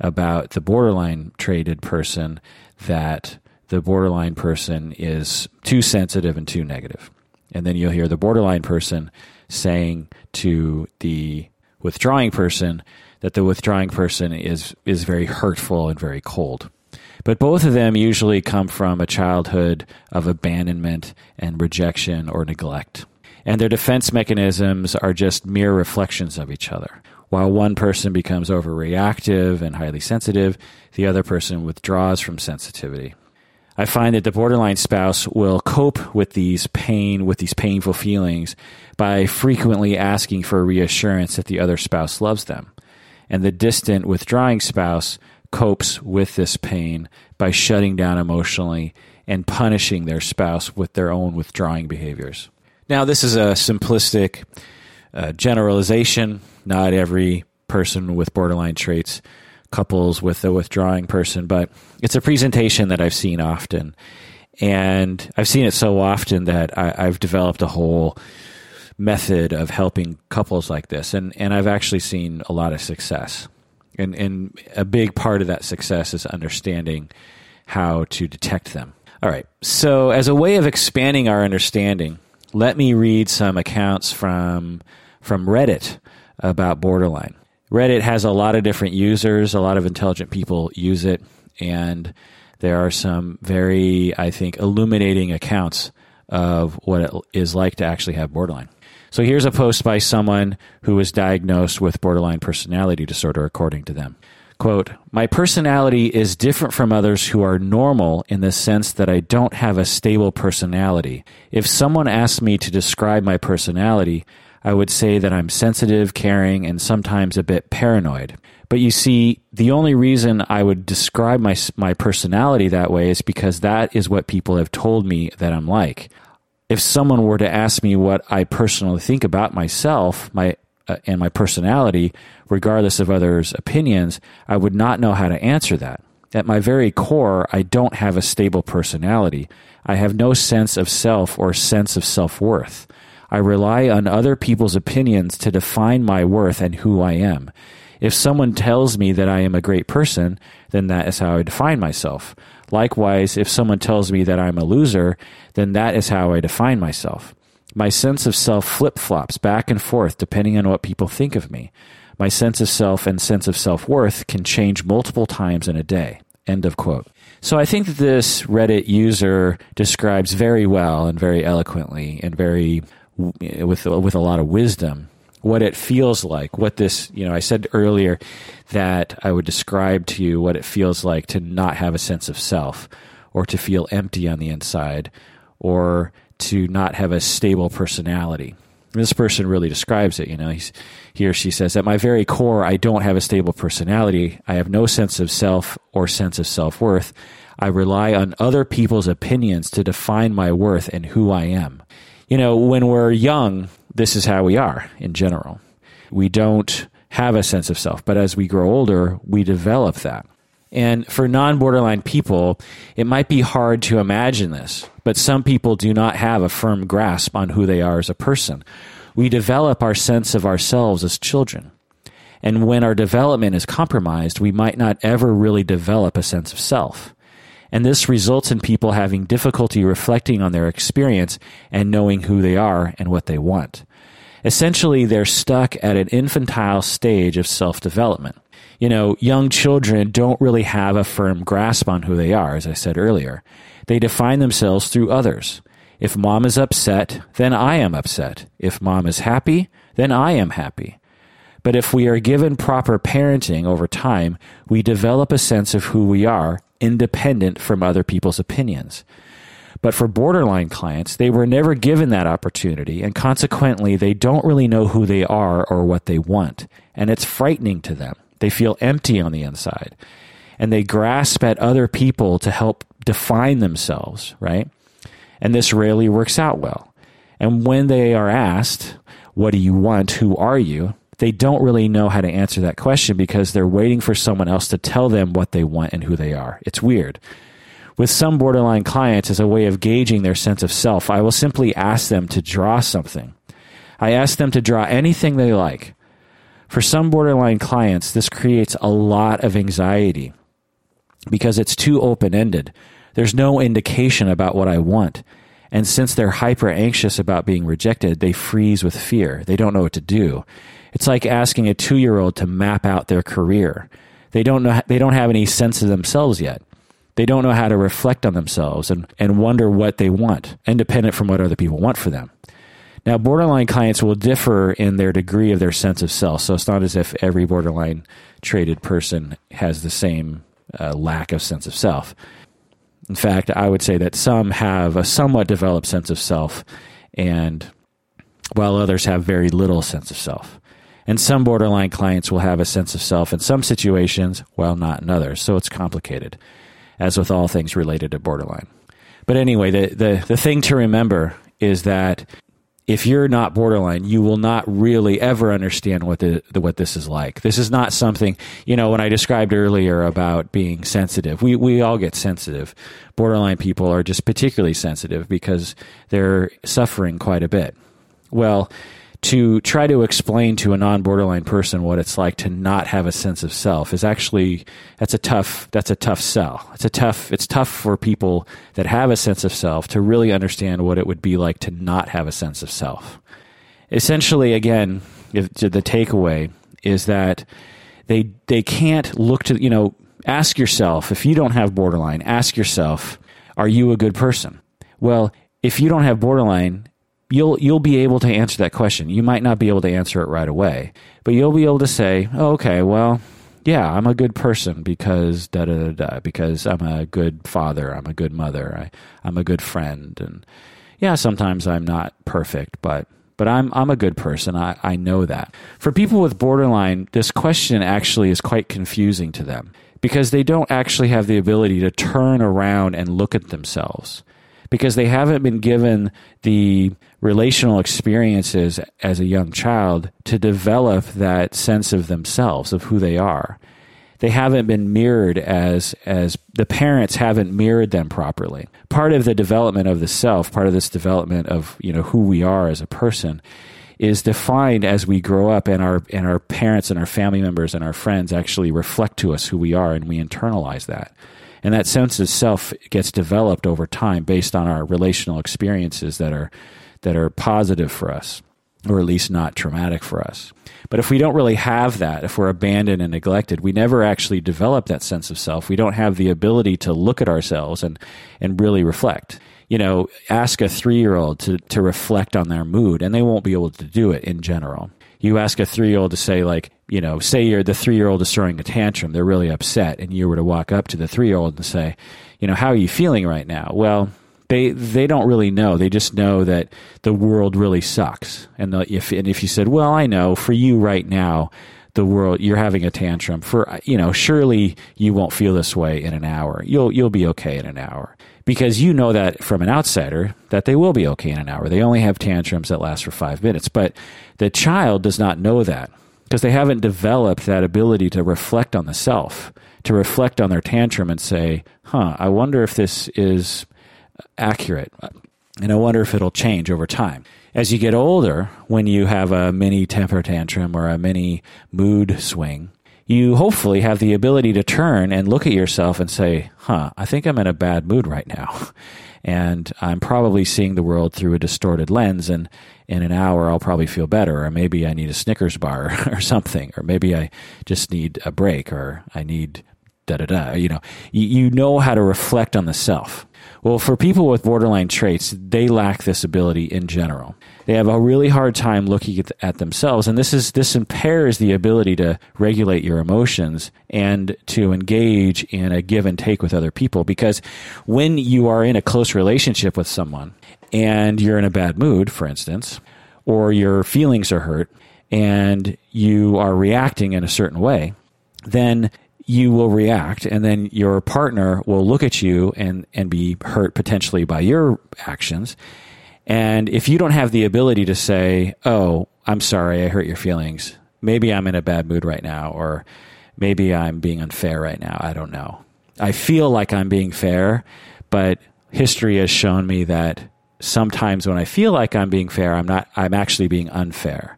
about the borderline traded person that the borderline person is too sensitive and too negative. And then you'll hear the borderline person saying to the withdrawing person that the withdrawing person is, is very hurtful and very cold. But both of them usually come from a childhood of abandonment and rejection or neglect. And their defense mechanisms are just mere reflections of each other. While one person becomes overreactive and highly sensitive, the other person withdraws from sensitivity. I find that the borderline spouse will cope with these pain, with these painful feelings by frequently asking for reassurance that the other spouse loves them. And the distant, withdrawing spouse copes with this pain by shutting down emotionally and punishing their spouse with their own withdrawing behaviors. Now, this is a simplistic uh, generalization. Not every person with borderline traits couples with a withdrawing person, but it's a presentation that I've seen often. And I've seen it so often that I, have developed a whole method of helping couples like this. And, and I've actually seen a lot of success. And, and a big part of that success is understanding how to detect them. All right. So, as a way of expanding our understanding, let me read some accounts from, from Reddit about borderline. Reddit has a lot of different users, a lot of intelligent people use it, and there are some very, I think, illuminating accounts of what it is like to actually have borderline. So here's a post by someone who was diagnosed with borderline personality disorder, according to them. Quote, My personality is different from others who are normal in the sense that I don't have a stable personality. If someone asked me to describe my personality, I would say that I'm sensitive, caring, and sometimes a bit paranoid. But you see, the only reason I would describe my, my personality that way is because that is what people have told me that I'm like. If someone were to ask me what I personally think about myself, my uh, and my personality, regardless of others' opinions, I would not know how to answer that. At my very core, I don't have a stable personality. I have no sense of self or sense of self worth. I rely on other people's opinions to define my worth and who I am. If someone tells me that I am a great person, then that is how I define myself. Likewise, if someone tells me that I'm a loser, then that is how I define myself. My sense of self flip flops back and forth depending on what people think of me. My sense of self and sense of self worth can change multiple times in a day. End of quote. So I think that this Reddit user describes very well and very eloquently and very with with a lot of wisdom what it feels like what this you know i said earlier that i would describe to you what it feels like to not have a sense of self or to feel empty on the inside or to not have a stable personality. This person really describes it you know he's, he or she says at my very core i don't have a stable personality. I have no sense of self or sense of self-worth. I rely on other people's opinions to define my worth and who i am you know, when we're young, this is how we are in general. We don't have a sense of self, but as we grow older, we develop that. And for non borderline people, it might be hard to imagine this, but some people do not have a firm grasp on who they are as a person. We develop our sense of ourselves as children. And when our development is compromised, we might not ever really develop a sense of self and this results in people having difficulty reflecting on their experience and knowing who they are and what they want. Essentially, they're stuck at an infantile stage of self development. You know, young children don't really have a firm grasp on who they are, as I said earlier. They define themselves through others. If mom is upset, then I am upset. If mom is happy, then I am happy. But if we are given proper parenting over time, we develop a sense of who we are independent from other people's opinions. But for borderline clients, they were never given that opportunity, and consequently, they don't really know who they are or what they want. And it's frightening to them. They feel empty on the inside. And they grasp at other people to help define themselves, right? And this rarely works out well. And when they are asked, What do you want? Who are you? They don't really know how to answer that question because they're waiting for someone else to tell them what they want and who they are. It's weird. With some borderline clients, as a way of gauging their sense of self, I will simply ask them to draw something. I ask them to draw anything they like. For some borderline clients, this creates a lot of anxiety because it's too open ended. There's no indication about what I want. And since they're hyper anxious about being rejected, they freeze with fear. They don't know what to do. It's like asking a two year old to map out their career. They don't know, they don't have any sense of themselves yet. They don't know how to reflect on themselves and, and wonder what they want, independent from what other people want for them. Now, borderline clients will differ in their degree of their sense of self. So it's not as if every borderline traded person has the same uh, lack of sense of self. In fact, I would say that some have a somewhat developed sense of self, and while others have very little sense of self. And some borderline clients will have a sense of self in some situations, while not in others. So it's complicated, as with all things related to borderline. But anyway, the, the, the thing to remember is that if you're not borderline, you will not really ever understand what the, the, what this is like. This is not something you know. When I described earlier about being sensitive, we we all get sensitive. Borderline people are just particularly sensitive because they're suffering quite a bit. Well, to try to explain to a non-borderline person what it's like to not have a sense of self is actually that's a tough that's a tough sell. It's a tough it's tough for people that have a sense of self to really understand what it would be like to not have a sense of self. Essentially, again, if, the takeaway is that they they can't look to you know ask yourself if you don't have borderline ask yourself are you a good person well if you don't have borderline you'll you'll be able to answer that question. You might not be able to answer it right away, but you'll be able to say, oh, "Okay, well, yeah, I'm a good person because da da da da because I'm a good father, I'm a good mother, I, I'm a good friend, and yeah, sometimes I'm not perfect, but." But I'm I'm a good person. I, I know that. For people with borderline, this question actually is quite confusing to them because they don't actually have the ability to turn around and look at themselves because they haven't been given the relational experiences as a young child to develop that sense of themselves, of who they are. They haven't been mirrored as as the parents haven't mirrored them properly. Part of the development of the self, part of this development of you know who we are as a person, is defined as we grow up and our and our parents and our family members and our friends actually reflect to us who we are and we internalize that. And that sense of self gets developed over time based on our relational experiences that are that are positive for us, or at least not traumatic for us. But if we don't really have that, if we're abandoned and neglected, we never actually develop that sense of self. We don't have the ability to look at ourselves and, and really reflect. You know, ask a three year old to, to reflect on their mood, and they won't be able to do it in general. You ask a three year old to say, like, you know, say you're the three year old is throwing a tantrum, they're really upset, and you were to walk up to the three year old and say, you know, how are you feeling right now? Well, they they don't really know. They just know that the world really sucks. And the, if and if you said, "Well, I know for you right now, the world you're having a tantrum. For you know, surely you won't feel this way in an hour. You'll you'll be okay in an hour." Because you know that from an outsider that they will be okay in an hour. They only have tantrums that last for 5 minutes, but the child does not know that because they haven't developed that ability to reflect on the self, to reflect on their tantrum and say, "Huh, I wonder if this is accurate. And I wonder if it'll change over time. As you get older, when you have a mini temper tantrum or a mini mood swing, you hopefully have the ability to turn and look at yourself and say, huh, I think I'm in a bad mood right now. (laughs) And I'm probably seeing the world through a distorted lens. And in an hour, I'll probably feel better. Or maybe I need a Snickers bar (laughs) or something. Or maybe I just need a break or I need da da da. You know, you, you know how to reflect on the self. Well, for people with borderline traits, they lack this ability in general. They have a really hard time looking at, at, themselves, and this is this impairs the ability to regulate your emotions and to engage in a give and take with other people. Because when you are in a close relationship with someone and you're in a bad mood, for instance, or your feelings are hurt and you are reacting in a certain way, then you will react and then your partner will look at you and, and be hurt potentially by your actions. And if you don't have the ability to say, Oh, I'm sorry, I hurt your feelings. Maybe I'm in a bad mood right now, or maybe I'm being unfair right now. I don't know. I feel like I'm being fair, but history has shown me that sometimes when I feel like I'm being fair, I'm not, I'm actually being unfair.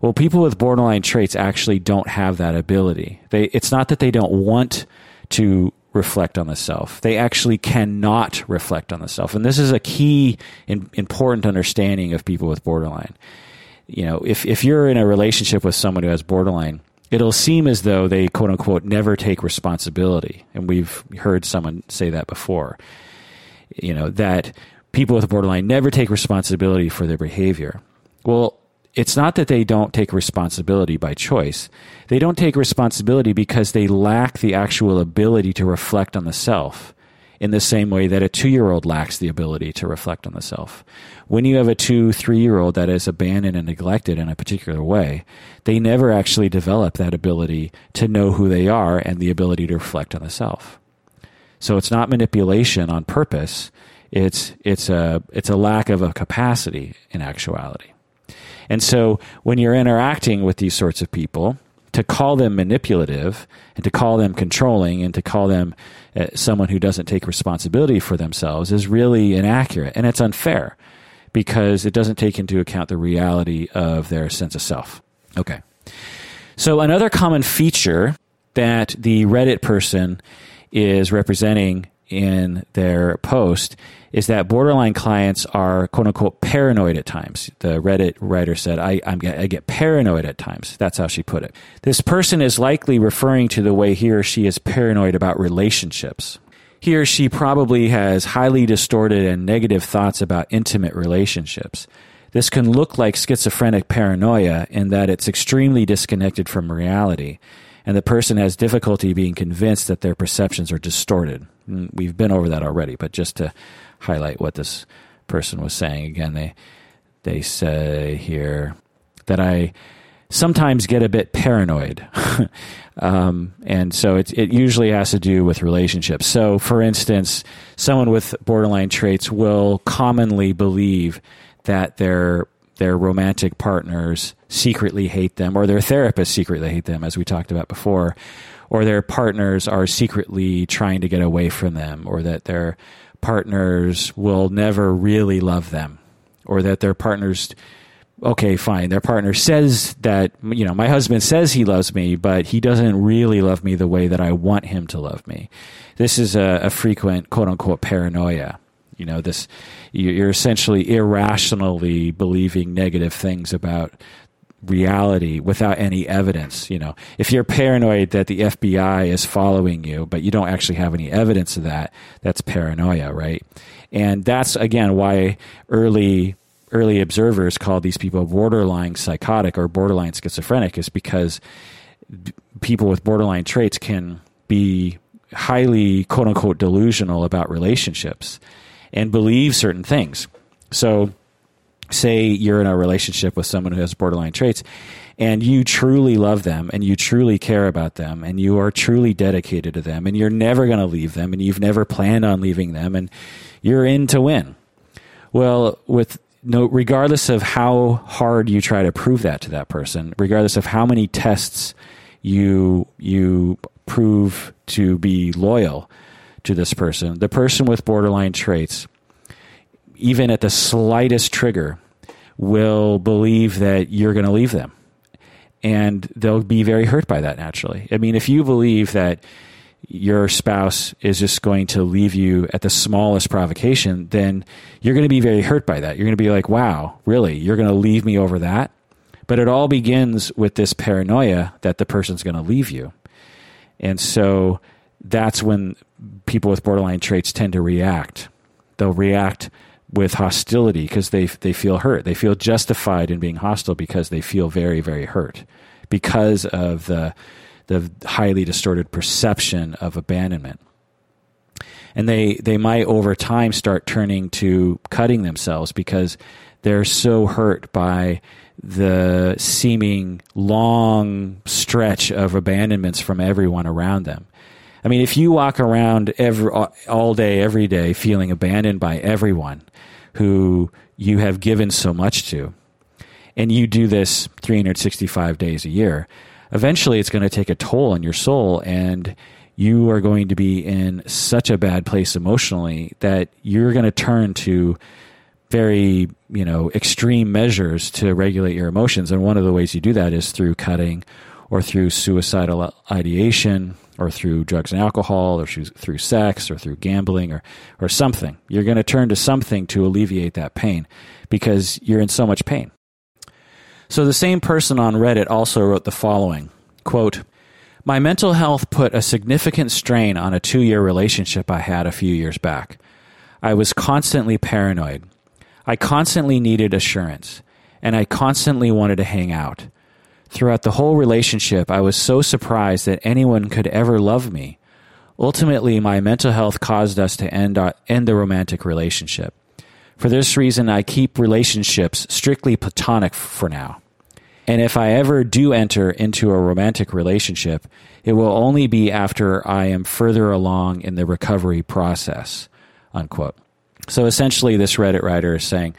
Well, people with borderline traits actually don't have that ability. They, it's not that they don't want to reflect on the self. They actually cannot reflect on the self. And this is a key important understanding of people with borderline. You know, if, if you're in a relationship with someone who has borderline, it'll seem as though they quote unquote never take responsibility. And we've heard someone say that before. You know, that people with borderline never take responsibility for their behavior. Well, it's not that they don't take responsibility by choice. They don't take responsibility because they lack the actual ability to reflect on the self in the same way that a two year old lacks the ability to reflect on the self. When you have a two, three year old that is abandoned and neglected in a particular way, they never actually develop that ability to know who they are and the ability to reflect on the self. So it's not manipulation on purpose. It's it's a it's a lack of a capacity in actuality. And so when you're interacting with these sorts of people, to call them manipulative and to call them controlling and to call them uh, someone who doesn't take responsibility for themselves is really inaccurate and it's unfair because it doesn't take into account the reality of their sense of self. Okay. So another common feature that the Reddit person is representing in their post is that borderline clients are quote unquote paranoid at times. The Reddit writer said, I, I'm, I get paranoid at times. That's how she put it. This person is likely referring to the way he or she is paranoid about relationships. He or she probably has highly distorted and negative thoughts about intimate relationships. This can look like schizophrenic paranoia in that it's extremely disconnected from reality and the person has difficulty being convinced that their perceptions are distorted. Mm, we've been over that already, but just to highlight what this person was saying again, they they say here that I sometimes get a bit paranoid. (laughs) um, and so it, it usually has to do with relationships. So, for instance, someone with borderline traits will commonly believe that their their romantic partners secretly hate them, or their therapists secretly hate them, as we talked about before, or their partners are secretly trying to get away from them, or that their partners will never really love them, or that their partners okay, fine. Their partner says that, you know, my husband says he loves me, but he doesn't really love me the way that I want him to love me. This is a, a frequent quote unquote paranoia you know this you're essentially irrationally believing negative things about reality without any evidence you know. If you're paranoid that the FBI is following you but you don't actually have any evidence of that that's paranoia right? And that's again why early early observers called these people borderline psychotic or borderline schizophrenic is because people with borderline traits can be highly quote unquote delusional about relationships and believe certain things. So, say you're in a relationship with someone who has borderline traits and you truly love them and you truly care about them and you are truly dedicated to them and you're never going to leave them and you've never planned on leaving them and you're in to win. Well, with no regardless of how hard you try to prove that to that person, regardless of how many tests you you prove to be loyal, to this person. The person with borderline traits, even at the slightest trigger, will believe that you're going to leave them. And they'll be very hurt by that naturally. I mean, if you believe that your spouse is just going to leave you at the smallest provocation, then you're going to be very hurt by that. You're going to be like, wow, really? You're going to leave me over that? But it all begins with this paranoia that the person's going to leave you. And so that's when people with borderline traits tend to react. They'll react with hostility because they they feel hurt. They feel justified in being hostile because they feel very very hurt because of the the highly distorted perception of abandonment. And they they might over time start turning to cutting themselves because they're so hurt by the seeming long stretch of abandonments from everyone around them. I mean, if you walk around every, all day, every day, feeling abandoned by everyone who you have given so much to, and you do this 365 days a year, eventually it's going to take a toll on your soul and you are going to be in such a bad place emotionally that you're going to turn to very you know extreme measures to regulate your emotions. And one of the ways you do that is through cutting or through suicidal ideation or through drugs and alcohol or through sex or through gambling or, or something. You're going to turn to something to alleviate that pain because you're in so much pain. So the same person on Reddit also wrote the following quote, My mental health put a significant strain on a two year relationship I had a few years back. I was constantly paranoid. I constantly needed assurance, and I constantly wanted to hang out. Throughout the whole relationship, I was so surprised that anyone could ever love me. Ultimately, my mental health caused us to end, our, end the romantic relationship. For this reason, I keep relationships strictly platonic for now. And if I ever do enter into a romantic relationship, it will only be after I am further along in the recovery process. Unquote. So essentially, this Reddit writer is saying,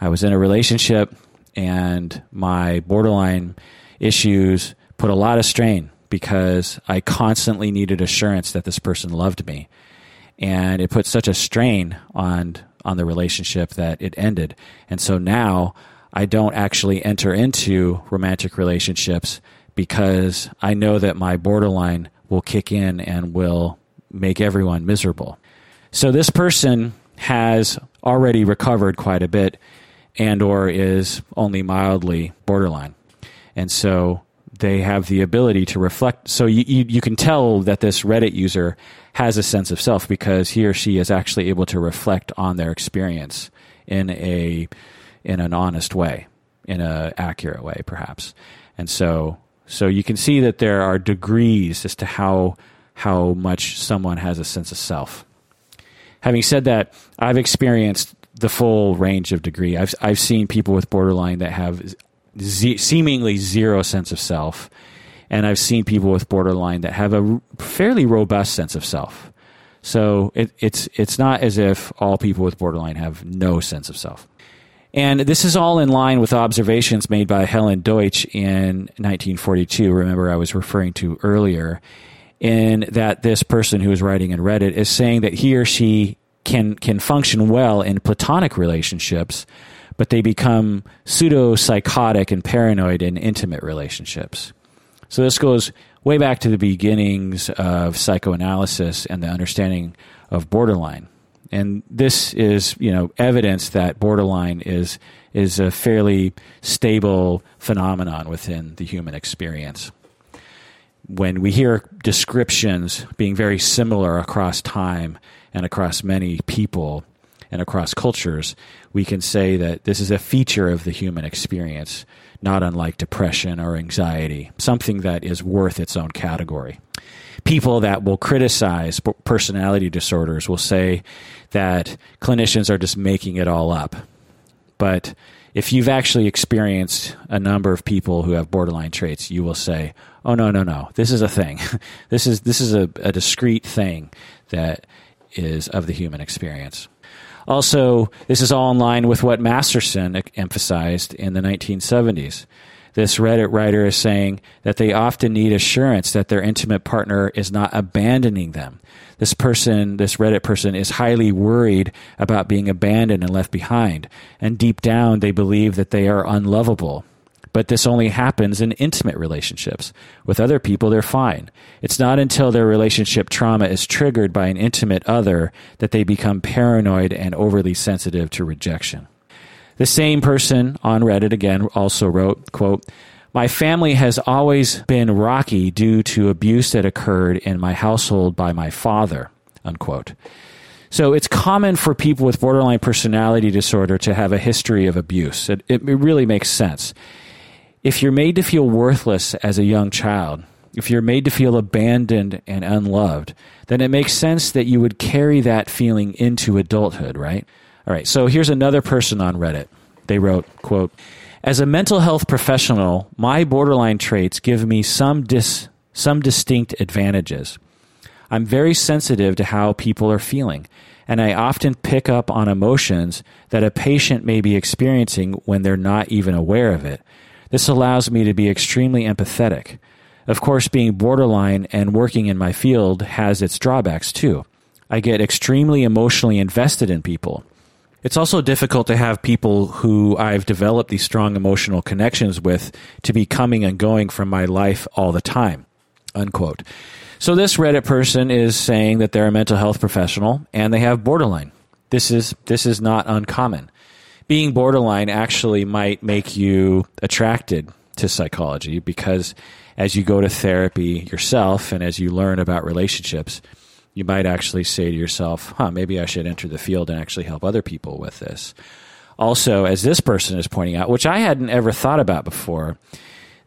I was in a relationship and my borderline issues put a lot of strain because I constantly needed assurance that this person loved me. And it put such a strain on on the relationship that it ended. And so now I don't actually enter into romantic relationships because I know that my borderline will kick in and will make everyone miserable. So this person has already recovered quite a bit and or is only mildly borderline. And so they have the ability to reflect. So you, you, you, can tell that this Reddit user has a sense of self because he or she is actually able to reflect on their experience in a in an honest way, in an accurate way, perhaps. And so so you can see that there are degrees as to how how much someone has a sense of self. Having said that, I've experienced the full range of degree. I've I've seen people with borderline that have z- seemingly zero sense of self, and I've seen people with borderline that have a fairly robust sense of self. So it, it's it's not as if all people with borderline have no sense of self. And this is all in line with observations made by Helen Deutsch in 1942. Remember, I was referring to earlier, in that this person who is writing in Reddit is saying that he or she can can function well in platonic relationships, but they become pseudo psychotic and paranoid in intimate relationships. So this goes way back to the beginnings of psychoanalysis and the understanding of borderline. And this is, you know, evidence that borderline is is a fairly stable phenomenon within the human experience. When we hear descriptions being very similar across time and across many people and across cultures, we can say that this is a feature of the human experience, not unlike depression or anxiety, something that is worth its own category. People that will criticize personality disorders will say that clinicians are just making it all up. But if you've actually experienced a number of people who have borderline traits, you will say, "Oh no, no, no! This is a thing. (laughs) this is this is a, a discrete thing that is of the human experience." Also, this is all in line with what Masterson emphasized in the 1970s. This Reddit writer is saying that they often need assurance that their intimate partner is not abandoning them. This person, this Reddit person, is highly worried about being abandoned and left behind. And deep down, they believe that they are unlovable. But this only happens in intimate relationships. With other people, they're fine. It's not until their relationship trauma is triggered by an intimate other that they become paranoid and overly sensitive to rejection. The same person on Reddit again also wrote, quote, my family has always been rocky due to abuse that occurred in my household by my father, unquote. So it's common for people with borderline personality disorder to have a history of abuse. It, it really makes sense if you're made to feel worthless as a young child, if you're made to feel abandoned and unloved, then it makes sense that you would carry that feeling into adulthood, right? All right, so here's another person on Reddit. They wrote, quote, as a mental health professional, my borderline traits give me some dis- some distinct advantages. I'm very sensitive to how people are feeling, and I often pick up on emotions that a patient may be experiencing when they're not even aware of it. This allows me to be extremely empathetic. Of course, being borderline and working in my field has its drawbacks too. I get extremely emotionally invested in people. It's also difficult to have people who I've developed these strong emotional connections with to be coming and going from my life all the time. Unquote. So this Reddit person is saying that they're a mental health professional and they have borderline. This is this is not uncommon being borderline actually might make you attracted to psychology because as you go to therapy yourself and as you learn about relationships, you might actually say to yourself, huh, maybe I should enter the field and actually help other people with this. Also, as this person is pointing out, which I hadn't ever thought about before,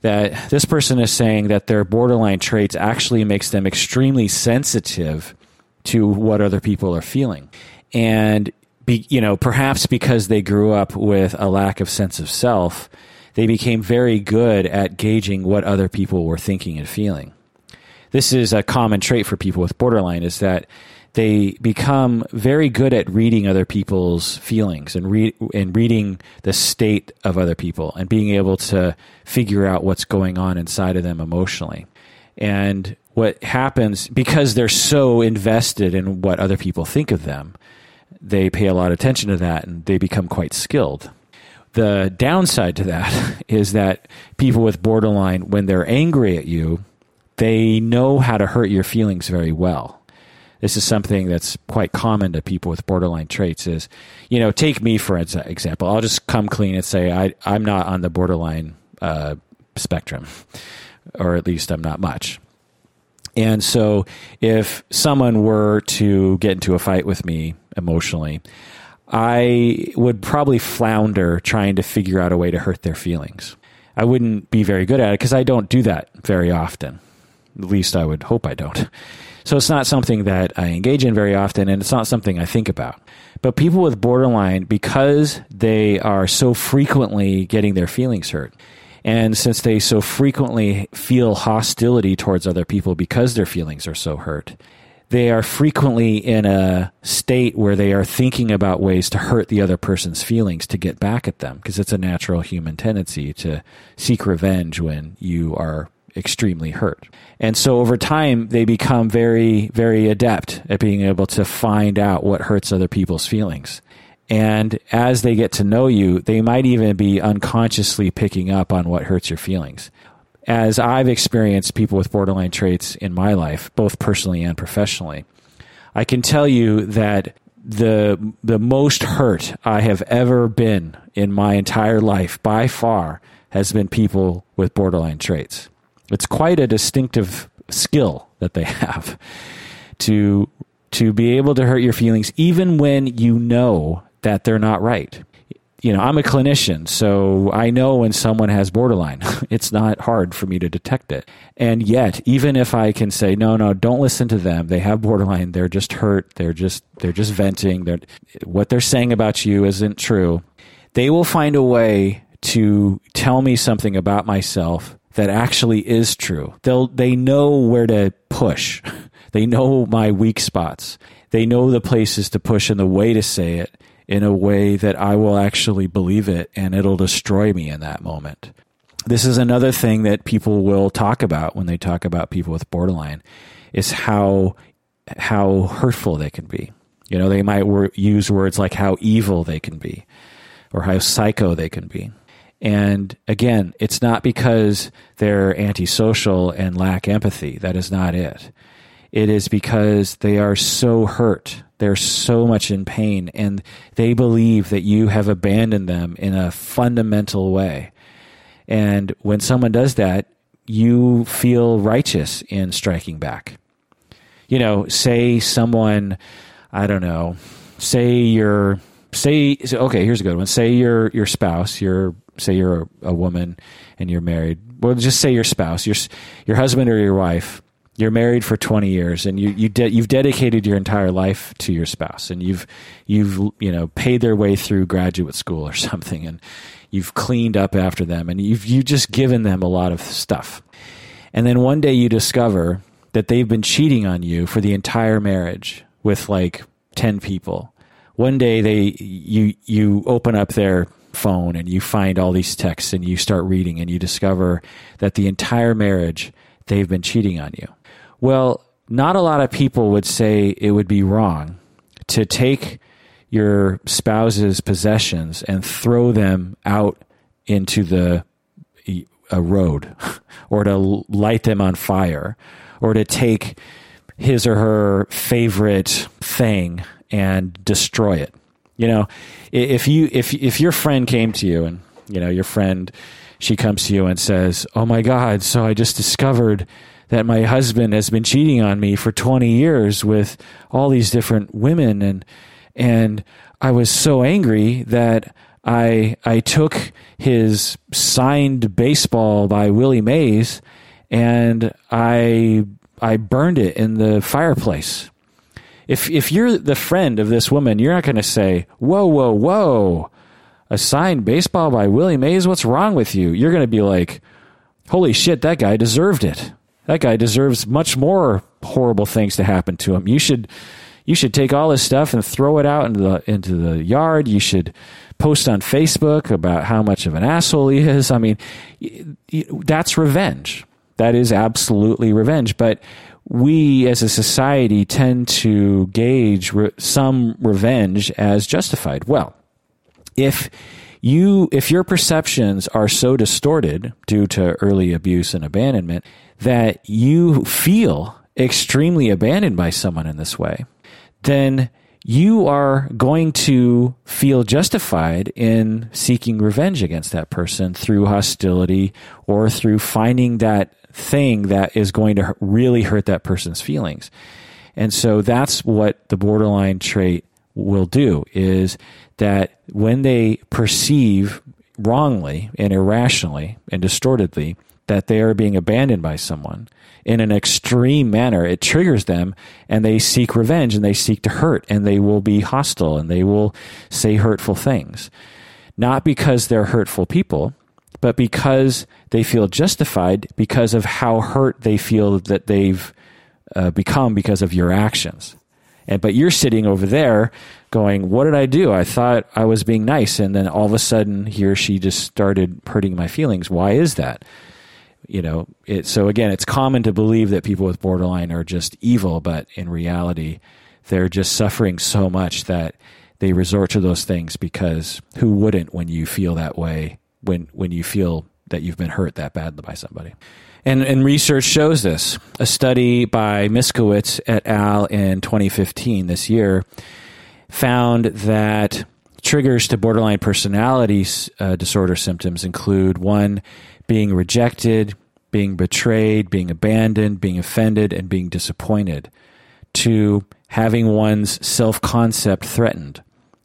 that this person is saying that their borderline traits actually makes them extremely sensitive to what other people are feeling. And be, you know, perhaps because they grew up with a lack of sense of self, they became very good at gauging what other people were thinking and feeling. This is a common trait for people with borderline is that they become very good at reading other people's feelings and read and reading the state of other people and being able to figure out what's going on inside of them emotionally. And what happens because they're so invested in what other people think of them, they pay a lot of attention to that and they become quite skilled. The downside to that (laughs) is that people with borderline, when they're angry at you, they know how to hurt your feelings very well. This is something that's quite common to people with borderline traits. Is you know, take me for an example. I'll just come clean and say I I'm not on the borderline uh, spectrum, or at least I'm not much. And so, if someone were to get into a fight with me emotionally, I would probably flounder trying to figure out a way to hurt their feelings. I wouldn't be very good at it because I don't do that very often. At least I would hope I don't. So it's not something that I engage in very often, and it's not something I think about. But people with borderline, because they are so frequently getting their feelings hurt, and since they so frequently feel hostility towards other people because their feelings are so hurt, they are frequently in a state where they are thinking about ways to hurt the other person's feelings to get back at them because it's a natural human tendency to seek revenge when you are extremely hurt. And so over time, they become very, very adept at being able to find out what hurts other people's feelings. And as they get to know you, they might even be unconsciously picking up on what hurts your feelings. As I've experienced people with borderline traits in my life, both personally and professionally, I can tell you that the the most hurt I have ever been in my entire life by far has been people with borderline traits. It's quite a distinctive skill that they (laughs) have to to be able to hurt your feelings even when you know that they're not right. You know, I'm a clinician, so I know when someone has borderline. (laughs) it's not hard for me to detect it. And yet, even if I can say, no, no, don't listen to them. They have borderline. They're just hurt. They're just, they're just venting. They're, what they're saying about you isn't true. They will find a way to tell me something about myself that actually is true. They'll they know where to push. (laughs) They know my weak spots. They know the places to push and the way to say it in a way that I will actually believe it and it'll destroy me in that moment. This is another thing that people will talk about when they talk about people with borderline is how how hurtful they can be. You know, they might wor- use words like how evil they can be or how psycho they can be. And again, it's not because they're antisocial and lack empathy. That is not it. It is because they are so hurt. They're so much in pain and they believe that you have abandoned them in a fundamental way. And when someone does that, you feel righteous in striking back. You know, say someone, I don't know, say you're say okay here's a good one say your your spouse your say you're a, a, woman and you're married well just say your spouse your your husband or your wife you're married for 20 years and you you de- you've dedicated your entire life to your spouse and you've you've you know paid their way through graduate school or (laughs) something and you've cleaned up after them and you've you just given them a lot of stuff and then one day you discover that they've been cheating on you for the entire marriage with like 10 people one day they you you open up their phone and you find all these texts and you start reading and you discover that the entire marriage they've been cheating on you. Well, not a lot of people would say it would be wrong to take your spouse's possessions and throw them out into the a road (laughs) or to light them on fire or to take his or her favorite thing and destroy it. You know, if you if if your friend came to you and you know your friend she comes to you and says, "Oh my God! So I just discovered that my husband has been cheating on me for 20 years with all these different women, and and I was so angry that I I took his signed baseball by Willie Mays and I I burned it in the fireplace if if you're the friend of this woman, you're not going to say, "Whoa, whoa, whoa." A signed baseball by Willie Mays, what's wrong with you? You're going to be like, "Holy shit, that guy deserved it. That guy deserves much more horrible things to happen to him. You should you should take all this stuff and throw it out into the into the yard. You should post on Facebook about how much of an asshole he is. I mean, that's revenge. That is absolutely revenge. But we as a society tend to gauge re- some revenge as justified. Well, if you if your perceptions are so distorted due to early abuse and abandonment that you feel extremely abandoned by someone in this way, then you are going to feel justified in seeking revenge against that person through hostility or through finding that thing that is going to really hurt that person's feelings. And so that's what the borderline trait will do is that when they perceive wrongly and irrationally and distortedly that they are being abandoned by someone in an extreme manner, it triggers them and they seek revenge and they seek to hurt and they will be hostile and they will say hurtful things. Not because they're hurtful people, but because they feel justified because of how hurt they feel that they've uh, become because of your actions. And but you're sitting over there going, "What did I do? I thought I was being nice, and then all of a sudden, he or she just started hurting my feelings. Why is that?" You know. It, so again, it's common to believe that people with borderline are just evil, but in reality, they're just suffering so much that they resort to those things because who wouldn't when you feel that way when when you feel that you've been hurt that badly by somebody. And, and research shows this. A study by Miskewicz et al. in 2015, this year, found that triggers to borderline personality uh, disorder symptoms include one, being rejected, being betrayed, being abandoned, being offended, and being disappointed. Two, having one's self concept threatened.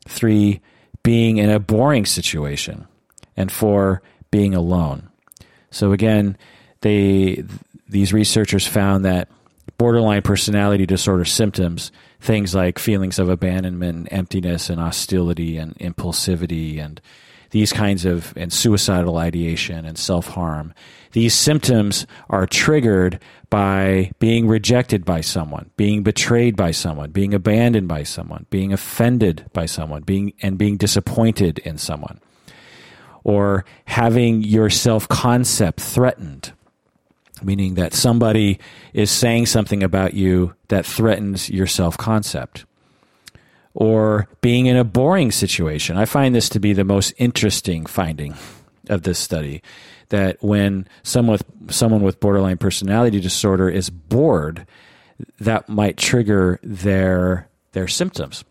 Three, being in a boring situation. And four, being alone. So again, they these researchers found that borderline personality disorder symptoms, things like feelings of abandonment, and emptiness, and hostility, and impulsivity, and these kinds of and suicidal ideation and self harm. These symptoms are triggered by being rejected by someone, being betrayed by someone, being abandoned by someone, being offended by someone, being and being disappointed in someone or having your self concept threatened, meaning that somebody is saying something about you that threatens your self concept. Or being in a boring situation. I find this to be the most interesting finding of this study that when someone with, someone with borderline personality disorder is bored, that might trigger their their symptoms.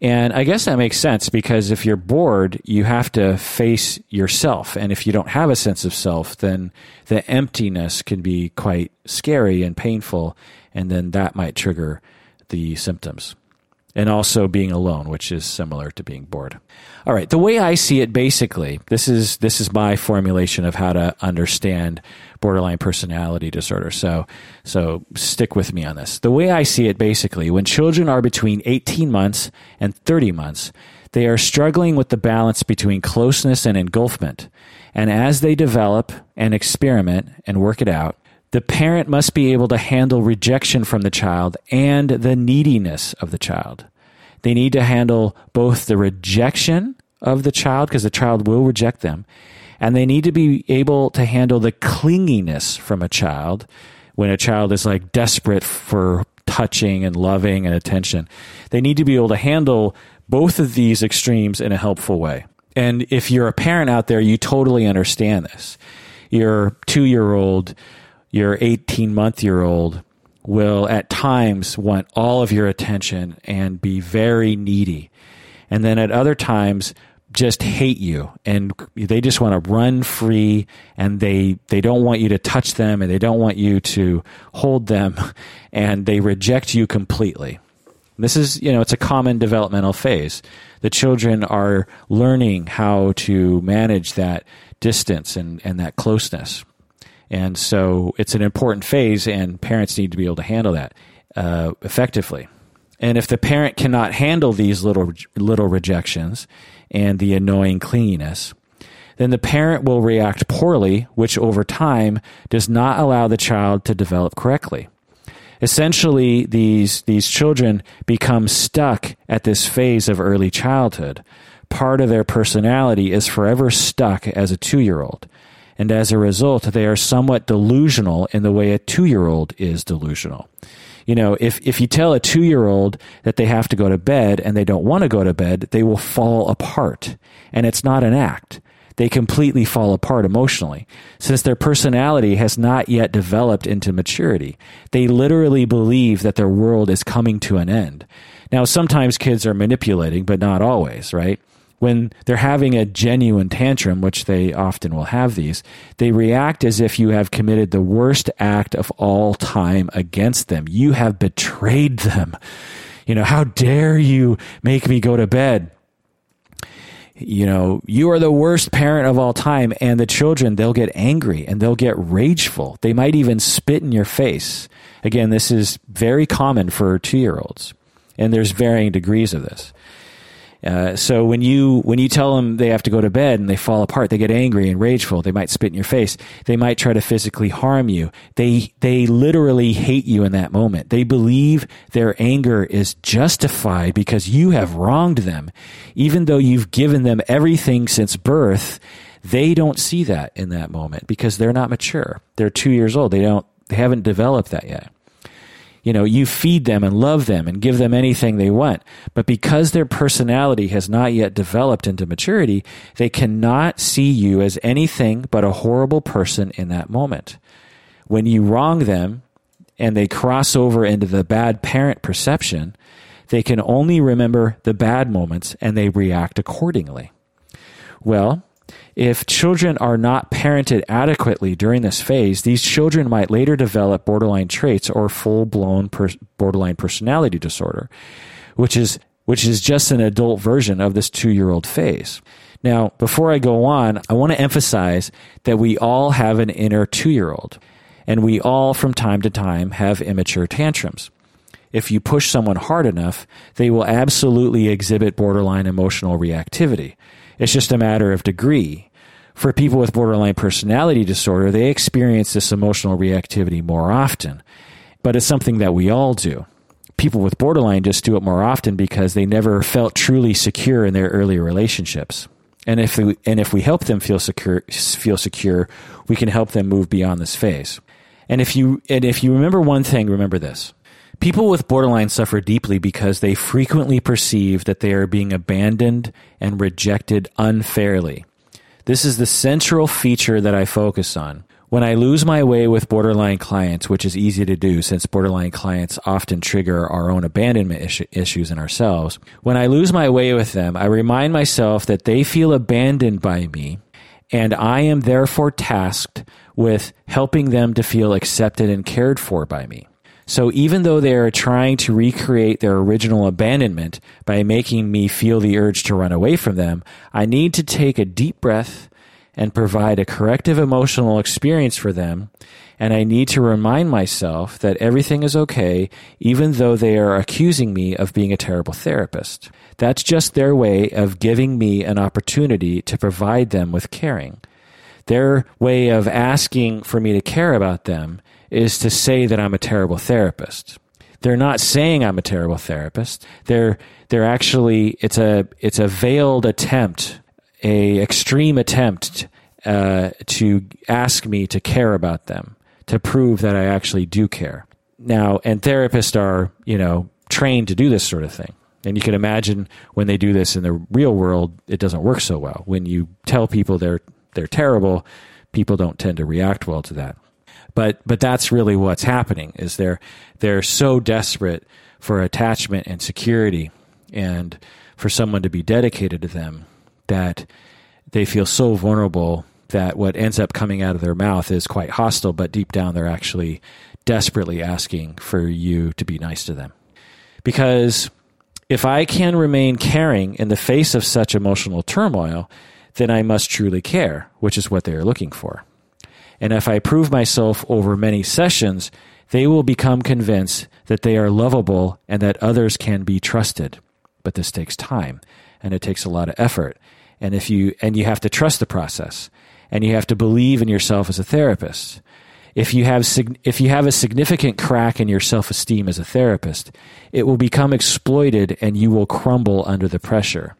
And I guess that makes sense because if you're bored, you have to face yourself. And if you don't have a sense of self, then the emptiness can be quite scary and painful. And then that might trigger the symptoms. And also being alone, which is similar to being bored. All right. The way I see it basically, this is, this is my formulation of how to understand borderline personality disorder. So, so stick with me on this. The way I see it basically, when children are between 18 months and 30 months, they are struggling with the balance between closeness and engulfment. And as they develop and experiment and work it out, the parent must be able to handle rejection from the child and the neediness of the child. They need to handle both the rejection of the child, because the child will reject them, and they need to be able to handle the clinginess from a child when a child is like desperate for touching and loving and attention. They need to be able to handle both of these extremes in a helpful way. And if you're a parent out there, you totally understand this. Your two year old, your 18 month year old will at times want all of your attention and be very needy. And then at other times, just hate you. And they just want to run free and they they don't want you to touch them and they don't want you to hold them (laughs) and they reject you completely. This is you know it's a common developmental phase. The children are learning how to manage that distance and and that closeness and so it's an important phase and parents need to be able to handle that uh, effectively and if the parent cannot handle these little little rejections and the annoying clinginess, then the parent will react poorly, which over time does not allow the child to develop correctly. Essentially, these, these children become stuck at this phase of early childhood. Part of their personality is forever stuck as a two year old. And as a result, they are somewhat delusional in the way a two year old is delusional. You know, if, if you tell a two year old that they have to go to bed and they don't want to go to bed, they will fall apart. And it's not an act. They completely fall apart emotionally. Since their personality has not yet developed into maturity, they literally believe that their world is coming to an end. Now, sometimes kids are manipulating, but not always, right? When they're having a genuine tantrum, which they often will have these, they react as if you have committed the worst act of all time against them. You have betrayed them. You know, how dare you make me go to bed? You know, you are the worst parent of all time. And the children, they'll get angry and they'll get rageful. They might even spit in your face. Again, this is very common for two year olds. And there's varying degrees of this. Uh, so when you when you tell them they have to go to bed and they fall apart, they get angry and rageful. They might spit in your face. They might try to physically harm you. They they literally hate you in that moment. They believe their anger is justified because you have wronged them, even though you've given them everything since birth. They don't see that in that moment because they're not mature. They're two years old. They don't they haven't developed that yet you know, you feed them and love them and give them anything they want. But because their personality has not yet developed into maturity, they cannot see you as anything but a horrible person in that moment. When you wrong them and they cross over into the bad parent perception, they can only remember the bad moments and they react accordingly. Well, if children are not parented adequately during this phase, these children might later develop borderline traits or full blown per- borderline personality disorder, which is, which is just an adult version of this two year old phase. Now, before I go on, I want to emphasize that we all have an inner two year old, and we all from time to time have immature tantrums. If you push someone hard enough, they will absolutely exhibit borderline emotional reactivity. It's just a matter of degree for people with borderline personality disorder, they experience this emotional reactivity more often. But it's something that we all do. People with borderline just do it more often because they never felt truly secure in their earlier relationships. And if we, and if we help them feel secure, feel secure, we can help them move beyond this phase. And if you, and if you remember one thing, remember this. People with borderline suffer deeply because they frequently perceive that they are being abandoned and rejected unfairly. This is the central feature that I focus on. When I lose my way with borderline clients, which is easy to do since borderline clients often trigger our own abandonment issues in ourselves, when I lose my way with them, I remind myself that they feel abandoned by me and I am therefore tasked with helping them to feel accepted and cared for by me. So even though they are trying to recreate their original abandonment by making me feel the urge to run away from them, I need to take a deep breath and provide a corrective emotional experience for them. And I need to remind myself that everything is okay, even though they are accusing me of being a terrible therapist. That's just their way of giving me an opportunity to provide them with caring. Their way of asking for me to care about them is to say that I'm a terrible therapist. They're not saying I'm a terrible therapist. They're they're actually it's a it's a veiled attempt, a extreme attempt uh, to ask me to care about them, to prove that I actually do care. Now, and therapists are you know trained to do this sort of thing. And you can imagine when they do this in the real world, it doesn't work so well. When you tell people they're they're terrible, people don't tend to react well to that. But but that's really what's happening is they're they're so desperate for attachment and security and for someone to be dedicated to them that they feel so vulnerable that what ends up coming out of their mouth is quite hostile, but deep down they're actually desperately asking for you to be nice to them. Because if I can remain caring in the face of such emotional turmoil, then I must truly care, which is what they are looking for. And if I prove myself over many sessions, they will become convinced that they are lovable and that others can be trusted. But this takes time and it takes a lot of effort. And if you, and you have to trust the process and you have to believe in yourself as a therapist. If you have if you have a significant crack in your self-esteem as a therapist, it will become exploited and you will crumble under the pressure.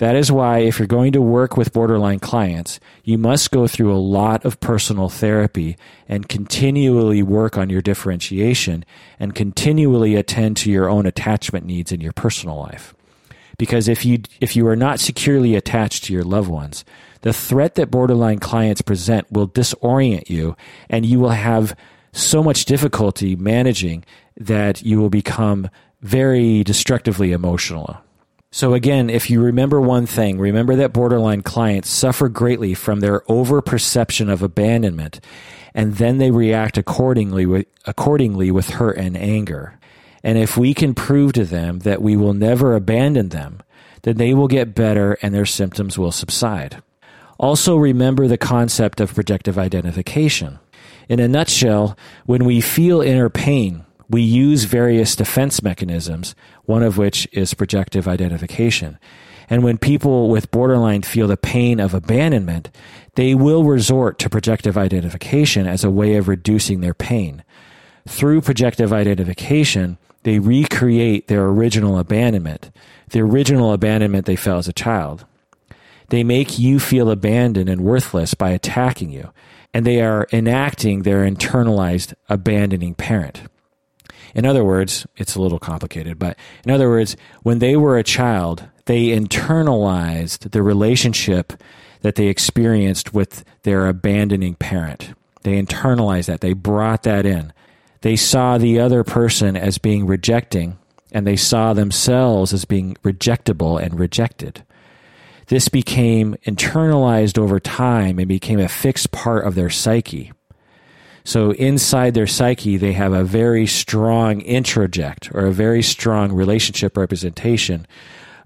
That is why, if you're going to work with borderline clients, you must go through a lot of personal therapy and continually work on your differentiation and continually attend to your own attachment needs in your personal life. Because if you, if you are not securely attached to your loved ones, the threat that borderline clients present will disorient you and you will have so much difficulty managing that you will become very destructively emotional. So again, if you remember one thing, remember that borderline clients suffer greatly from their over perception of abandonment, and then they react accordingly with, accordingly with hurt and anger. And if we can prove to them that we will never abandon them, then they will get better and their symptoms will subside. Also remember the concept of projective identification. In a nutshell, when we feel inner pain, we use various defense mechanisms, one of which is projective identification. And when people with borderline feel the pain of abandonment, they will resort to projective identification as a way of reducing their pain. Through projective identification, they recreate their original abandonment, the original abandonment they felt as a child. They make you feel abandoned and worthless by attacking you, and they are enacting their internalized abandoning parent. In other words, it's a little complicated, but in other words, when they were a child, they internalized the relationship that they experienced with their abandoning parent. They internalized that. They brought that in. They saw the other person as being rejecting, and they saw themselves as being rejectable and rejected. This became internalized over time and became a fixed part of their psyche. So inside their psyche, they have a very strong introject or a very strong relationship representation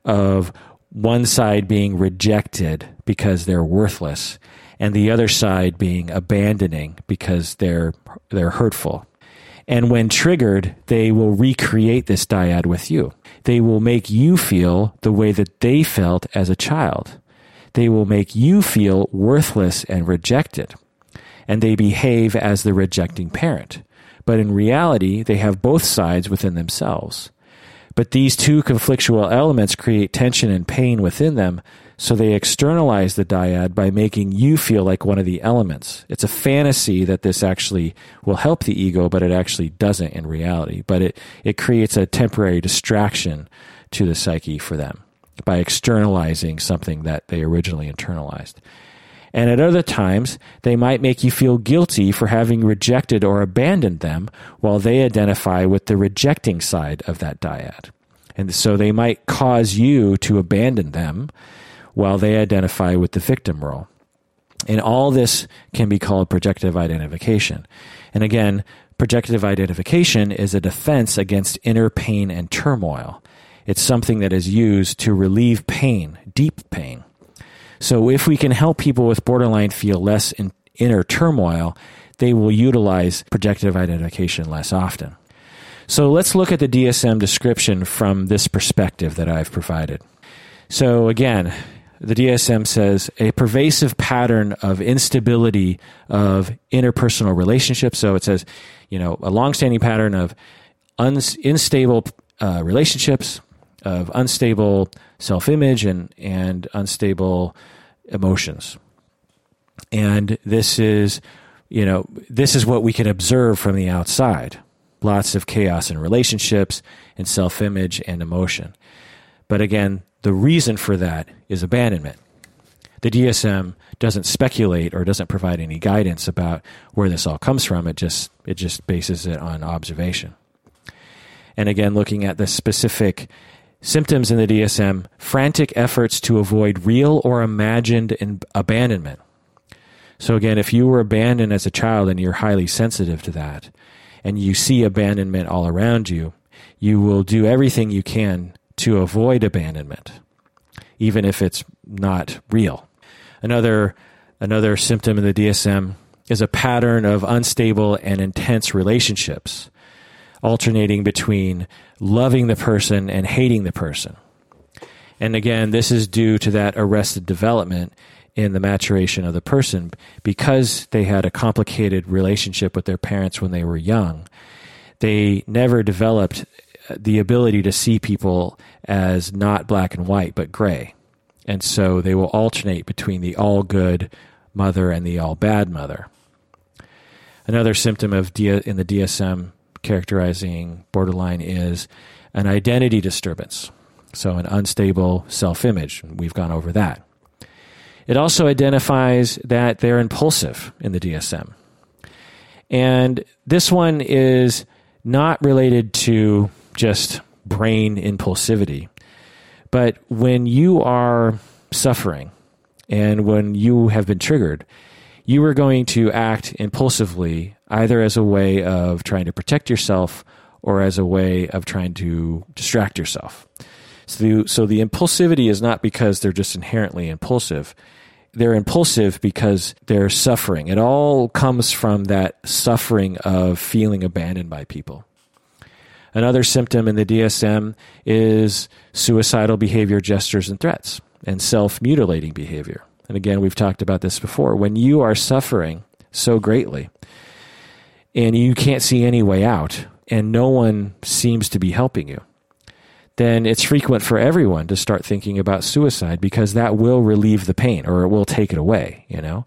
of one side being rejected because they're worthless and the other side being abandoning because they're they're hurtful. And when triggered, they will recreate this dyad with you. They will make you feel the way that they felt as a child. They will make you feel worthless and rejected and they behave as the rejecting parent. But in reality, they have both sides within themselves. But these two conflictual elements create tension and pain within them, so they externalize the dyad by making you feel like one of the elements. It's a fantasy that this actually will help the ego, but it actually doesn't in reality. But it, it creates a temporary distraction to the psyche for them by externalizing something that they originally internalized. And at other times, they might make you feel guilty for having rejected or abandoned them while they identify with the rejecting side of that dyad. And so they might cause you to abandon them while they identify with the victim role. And all this can be called projective identification. And again, projective identification is a defense against inner pain and turmoil. It's something that is used to relieve pain, deep pain. So if we can help people with borderline feel less in inner turmoil, they will utilize projective identification less often. So let's look at the DSM description from this perspective that I've provided. So again, the DSM says a pervasive pattern of instability of interpersonal relationships. So it says, you know, a longstanding pattern of unstable uh, relationships, of unstable self image, and, and unstable emotions. And this is, you know, this is what we can observe from the outside. Lots of chaos in relationships and self image and emotion. But again, the reason for that is abandonment. The DSM doesn't speculate or doesn't provide any guidance about where this all comes from. It just it just bases it on observation. And again, looking at the specific Symptoms in the DSM frantic efforts to avoid real or imagined abandonment. So, again, if you were abandoned as a child and you're highly sensitive to that, and you see abandonment all around you, you will do everything you can to avoid abandonment, even if it's not real. Another, another symptom in the DSM is a pattern of unstable and intense relationships alternating between loving the person and hating the person. And again, this is due to that arrested development in the maturation of the person because they had a complicated relationship with their parents when they were young. They never developed the ability to see people as not black and white, but gray. And so they will alternate between the all good mother and the all bad mother. Another symptom of D- in the DSM characterizing borderline is an identity disturbance. So, an unstable self image. We've gone over that. It also identifies that they're impulsive in the DSM. And this one is not related to just brain impulsivity, but when you are suffering and when you have been triggered, you are going to act impulsively either as a way of trying to protect yourself or as a way of trying to distract yourself. So the, so the impulsivity is not because they're just inherently impulsive. They're impulsive because they're suffering. It all comes from that suffering of feeling abandoned by people. Another symptom in the DSM is suicidal behavior, gestures, and threats, and self mutilating behavior. And again, we've talked about this before. When you are suffering so greatly and you can't see any way out, and no one seems to be helping you, then it's frequent for everyone to start thinking about suicide because that will relieve the pain or it will take it away, you know?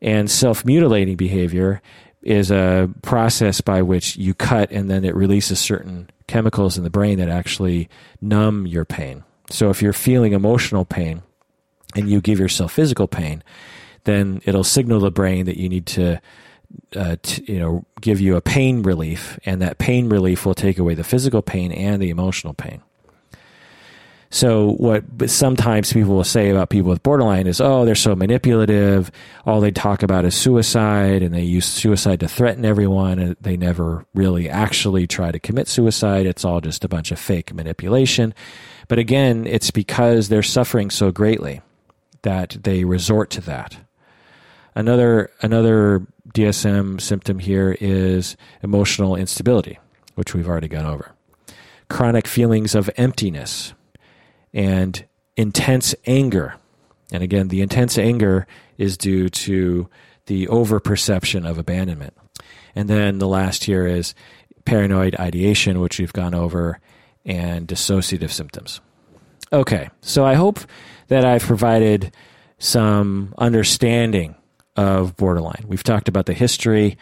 And self mutilating behavior is a process by which you cut and then it releases certain chemicals in the brain that actually numb your pain. So if you're feeling emotional pain and you give yourself physical pain, then it'll signal the brain that you need to uh, t- you know, give you a pain relief, and that pain relief will take away the physical pain and the emotional pain. So, what sometimes people will say about people with borderline is, oh, they're so manipulative. All they talk about is suicide, and they use suicide to threaten everyone, and they never really actually try to commit suicide. It's all just a bunch of fake manipulation. But again, it's because they're suffering so greatly that they resort to that. Another another DSM symptom here is emotional instability, which we've already gone over. Chronic feelings of emptiness and intense anger. And again, the intense anger is due to the overperception of abandonment. And then the last here is paranoid ideation, which we've gone over, and dissociative symptoms. Okay, so I hope that I've provided some understanding of borderline. We've talked about the history.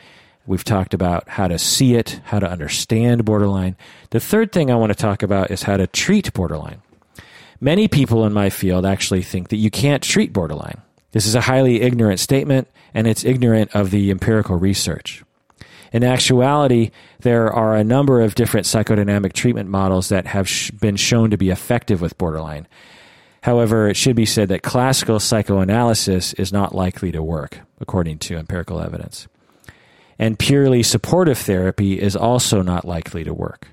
We've talked about how to see it, how to understand borderline. The third thing I want to talk about is how to treat borderline. Many people in my field actually think that you can't treat borderline. This is a highly ignorant statement, and it's ignorant of the empirical research. In actuality, there are a number of different psychodynamic treatment models that have sh- been shown to be effective with borderline. However, it should be said that classical psychoanalysis is not likely to work, according to empirical evidence. And purely supportive therapy is also not likely to work.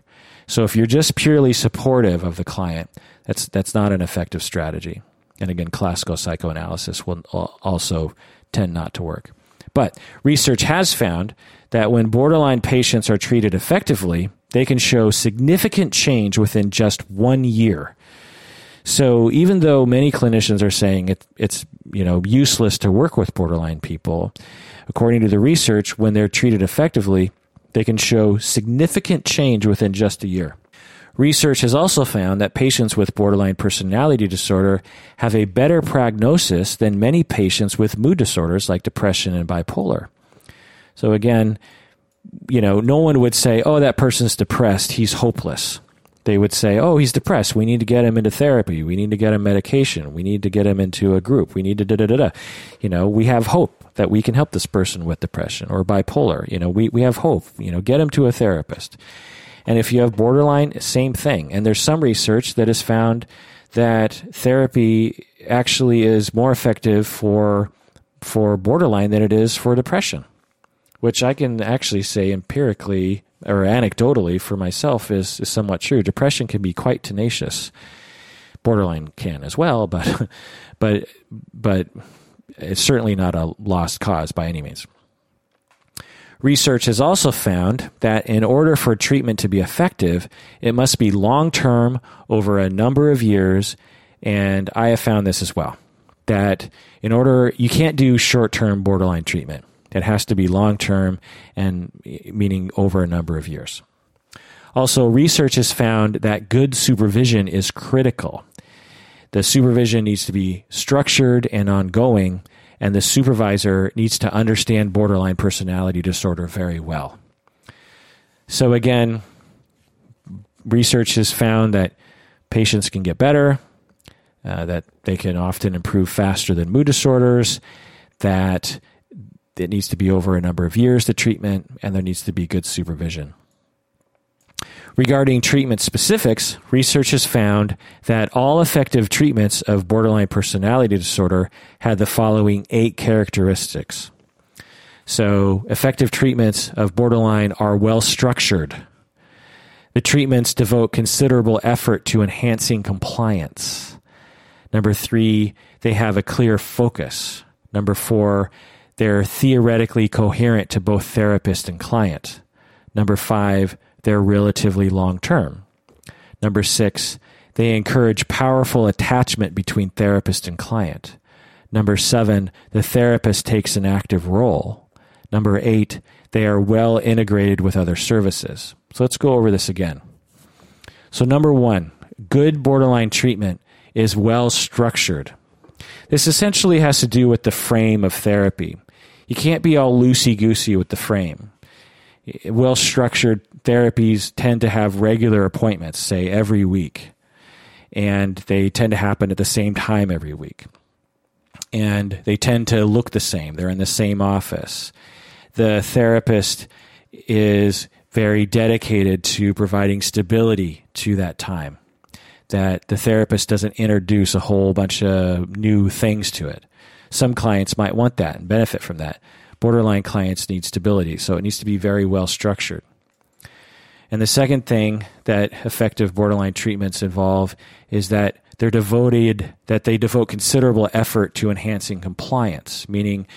So if you're just purely supportive of the client, that's, that's not an effective strategy. And again, classical psychoanalysis will also tend not to work. But research has found that when borderline patients are treated effectively, they can show significant change within just one year so even though many clinicians are saying it, it's you know useless to work with borderline people, according to the research, when they're treated effectively, they can show significant change within just a year. Research has also found that patients with borderline personality disorder have a better prognosis than many patients with mood disorders like depression and bipolar. So again, you know, no one would say, "Oh, that person's depressed, he's hopeless." They would say, "Oh, he's depressed. We need to get him into therapy. We need to get him medication. We need to get him into a group. We need to da da da da." You know, we have hope that we can help this person with depression or bipolar. You know, we we have hope. You know, get him to a therapist. And if you have borderline, same thing. And there's some research that has found that therapy actually is more effective for for borderline than it is for depression, which I can actually say empirically or anecdotally for myself is, is somewhat true. Depression can be quite tenacious. Borderline can as well, but (laughs) but but it's certainly not a lost cause by any means. Research has also found that in order for treatment to be effective, it must be long term over a number of years, and I have found this as well. that in order, you can't do short term borderline treatment. It has to be long term and meaning over a number of years. Also, research has found that good supervision is critical. The supervision needs to be structured and ongoing, and the supervisor needs to understand borderline personality disorder very well. So, again, research has found that patients can get better, uh, that they can often improve faster than mood disorders, that it needs to be over a number of years, the treatment, and there needs to be good supervision. Regarding treatment specifics, research has found that all effective treatments of borderline personality disorder had the following eight characteristics. So, effective treatments of borderline are well structured. The treatments devote considerable effort to enhancing compliance. Number three, they have a clear focus. Number four, they're theoretically coherent to both therapist and client. Number five, they're relatively long term. Number six, they encourage powerful attachment between therapist and client. Number seven, the therapist takes an active role. Number eight, they are well integrated with other services. So let's go over this again. So, number one, good borderline treatment is well structured. This essentially has to do with the frame of therapy. You can't be all loosey goosey with the frame well structured therapies tend to have regular appointments, say every week, and they tend to happen at the same time every week. And they tend to look the same. They're in the same office. The therapist is very dedicated to providing stability to that time. That the therapist doesn't introduce a whole bunch of new things to it. Some clients might want that and benefit from that borderline clients need stability. So it needs to be very well structured. And the second thing that effective borderline treatments involve is that they're devoted, that they devote considerable effort to enhancing compliance, meaning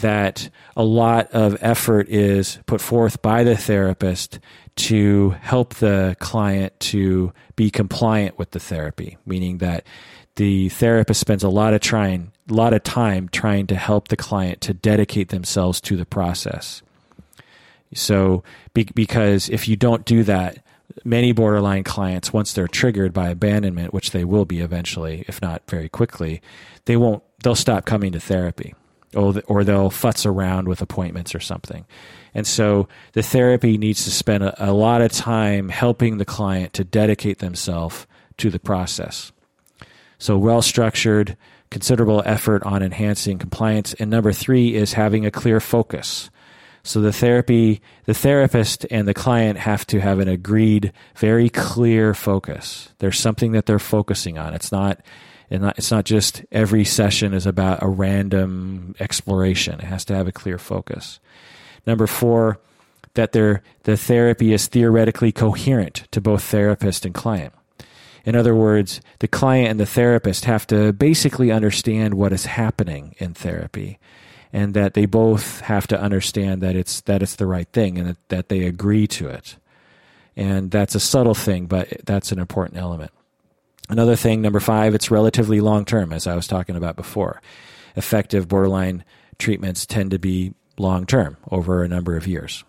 that a lot of effort is put forth by the therapist to help the client to be compliant with the therapy, meaning that the therapist spends a lot of trying a lot of time trying to help the client to dedicate themselves to the process. So, be, because if you don't do that, many borderline clients, once they're triggered by abandonment, which they will be eventually, if not very quickly, they won't. They'll stop coming to therapy, or or they'll futz around with appointments or something. And so, the therapy needs to spend a, a lot of time helping the client to dedicate themselves to the process. So, well structured considerable effort on enhancing compliance. And number three is having a clear focus. So the therapy, the therapist and the client have to have an agreed, very clear focus. There's something that they're focusing on. It's not, it's not just every session is about a random exploration. It has to have a clear focus. Number four, that their the therapy is theoretically coherent to both therapist and client. In other words, the client and the therapist have to basically understand what is happening in therapy and that they both have to understand that it's that it's the right thing and that, that they agree to it. And that's a subtle thing, but that's an important element. Another thing, number five, it's relatively long term, as I was talking about before. Effective borderline treatments tend to be long term, over a number of years.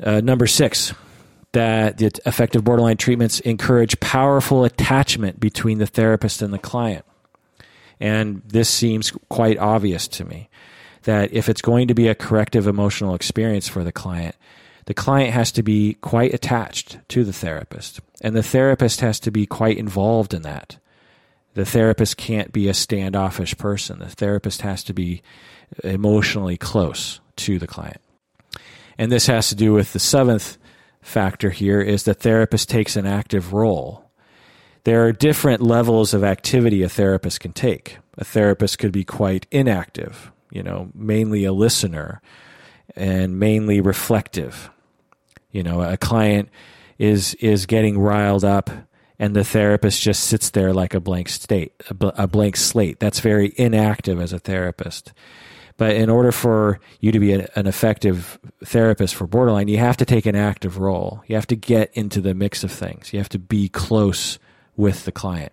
Uh, number six, that the effective borderline treatments encourage powerful attachment between the therapist and the client. And this seems quite obvious to me that if it's going to be a corrective emotional experience for the client, the client has to be quite attached to the therapist, and the therapist has to be quite involved in that. The therapist can't be a standoffish person. The therapist has to be emotionally close to the client. And this has to do with the seventh factor here is the therapist takes an active role. There are different levels of activity a therapist can take. A therapist could be quite inactive, you know, mainly a listener and mainly reflective. You know, a client is is getting riled up and the therapist just sits there like a blank state, a, blank slate. That's very inactive as a therapist. But in order for you to be a, an effective therapist for borderline, you have to take an active role. You have to get into the mix of things. You have to be close with the client.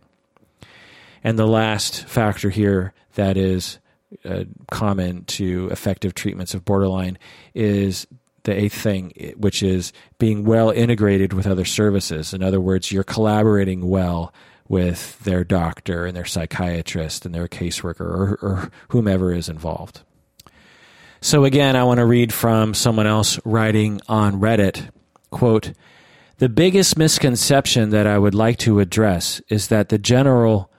And the last factor here that is uh, common to effective treatments of borderline is the eighth thing, which is being well integrated with other services. In other words, you're collaborating well with their doctor and their psychiatrist and their caseworker or, or whomever is involved. So again, I want to read from someone else writing on Reddit. Quote, the biggest misconception that I would like to address is that the general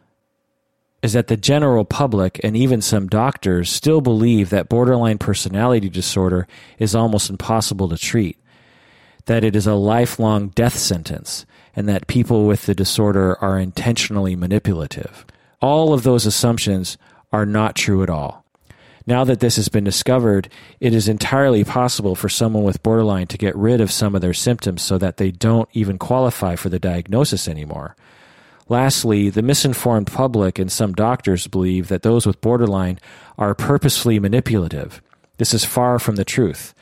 is that the general public and even some doctors still believe that borderline personality disorder is almost impossible to treat, that it is a lifelong death sentence, and that people with the disorder are intentionally manipulative. All of those assumptions are not true at all. Now that this has been discovered, it is entirely possible for someone with borderline to get rid of some of their symptoms so that they don't even qualify for the diagnosis anymore. Lastly, the misinformed public and some doctors believe that those with borderline are purposefully manipulative. This is far from the truth.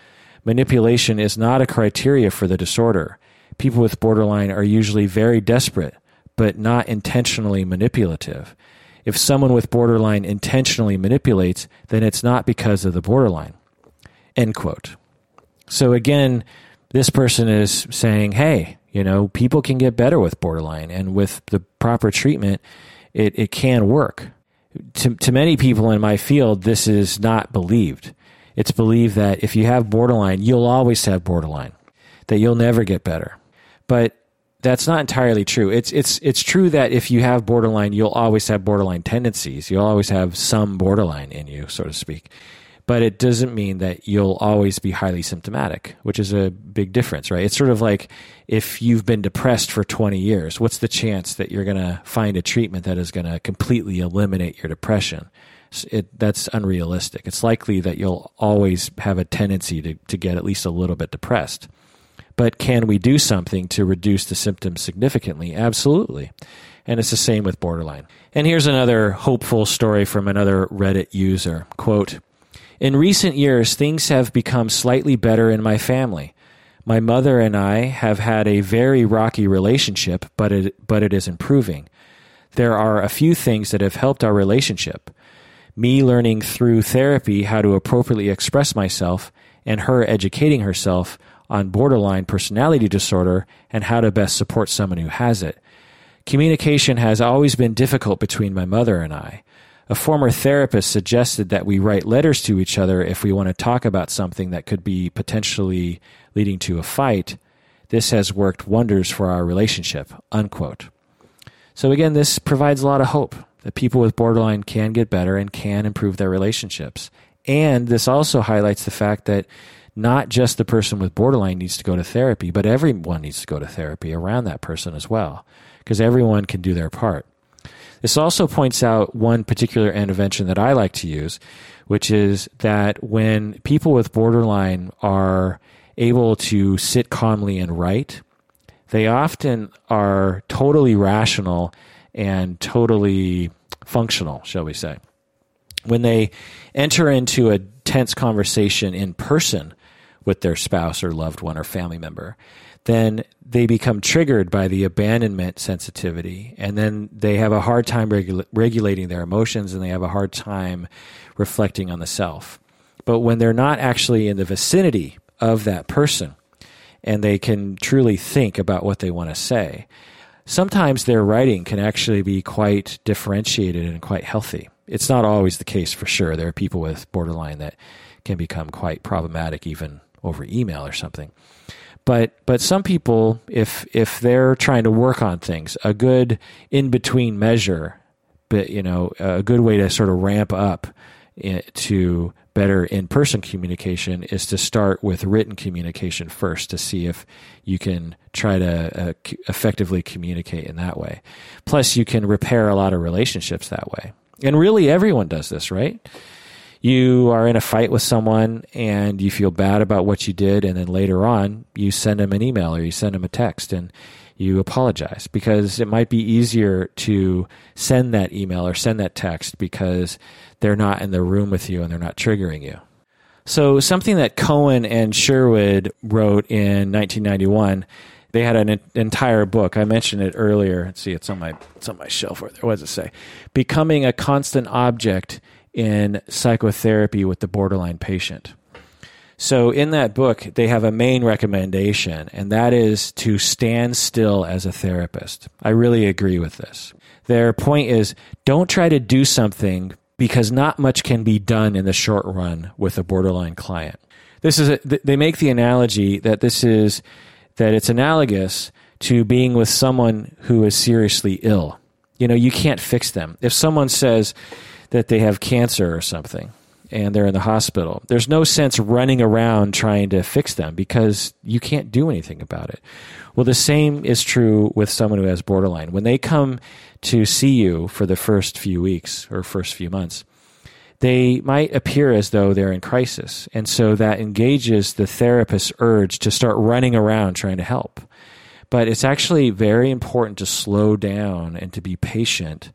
Manipulation is not a criteria for the disorder. People with borderline are usually very desperate, but not intentionally manipulative. If someone with borderline intentionally manipulates, then it's not because of the borderline. End quote. So again, this person is saying, hey, you know, people can get better with borderline, and with the proper treatment, it, it can work. To, to many people in my field, this is not believed. It's believed that if you have borderline, you'll always have borderline, that you'll never get better. But that's not entirely true. It's it's it's true that if you have borderline, you'll always have borderline tendencies. You'll always have some borderline in you, so to speak. But it doesn't mean that you'll always be highly symptomatic, which is a big difference, right? It's sort of like if you've been depressed for 20 years, what's the chance that you're going to find a treatment that is going to completely eliminate your depression? It, that's unrealistic. It's likely that you'll always have a tendency to, to get at least a little bit depressed. But can we do something to reduce the symptoms significantly? Absolutely. And it's the same with borderline. And here's another hopeful story from another Reddit user. Quote, in recent years, things have become slightly better in my family. My mother and I have had a very rocky relationship, but it, but it is improving. There are a few things that have helped our relationship. Me learning through therapy how to appropriately express myself, and her educating herself on borderline personality disorder and how to best support someone who has it. Communication has always been difficult between my mother and I. A former therapist suggested that we write letters to each other if we want to talk about something that could be potentially leading to a fight. This has worked wonders for our relationship. Unquote. So again, this provides a lot of hope that people with borderline can get better and can improve their relationships. And this also highlights the fact that not just the person with borderline needs to go to therapy, but everyone needs to go to therapy around that person as well, because everyone can do their part. This also points out one particular intervention that I like to use, which is that when people with borderline are able to sit calmly and write, they often are totally rational and totally functional, shall we say. When they enter into a tense conversation in person, with their spouse or loved one or family member, then they become triggered by the abandonment sensitivity. And then they have a hard time regula- regulating their emotions and they have a hard time reflecting on the self. But when they're not actually in the vicinity of that person and they can truly think about what they want to say, sometimes their writing can actually be quite differentiated and quite healthy. It's not always the case for sure. There are people with borderline that can become quite problematic even over email or something. But but some people, if if they're trying to work on things, a good in between measure, but you know, a good way to sort of ramp up to better in person communication is to start with written communication first to see if you can try to uh, effectively communicate in that way. Plus, you can repair a lot of relationships that way. And really, everyone does this, right? You are in a fight with someone and you feel bad about what you did, and then later on you send them an email or you send them a text and you apologize because it might be easier to send that email or send that text because they're not in the room with you and they're not triggering you. So, something that Cohen and Sherwood wrote in 1991 they had an entire book. I mentioned it earlier. Let's see, it's on my it's on my shelf. Right there. What does it say? Becoming a constant object in psychotherapy with the borderline patient. So in that book, they have a main recommendation, and that is to stand still as a therapist. I really agree with this. Their point is don't try to do something because not much can be done in the short run with a borderline client. This is a, they make the analogy that this is that it's analogous to being with someone who is seriously ill. You know, you can't fix them. If someone says that they have cancer or something, and they're in the hospital. There's no sense running around trying to fix them because you can't do anything about it. Well, the same is true with someone who has borderline. When they come to see you for the first few weeks or first few months, they might appear as though they're in crisis. And so that engages the therapist's urge to start running around trying to help. But it's actually very important to slow down and to be patient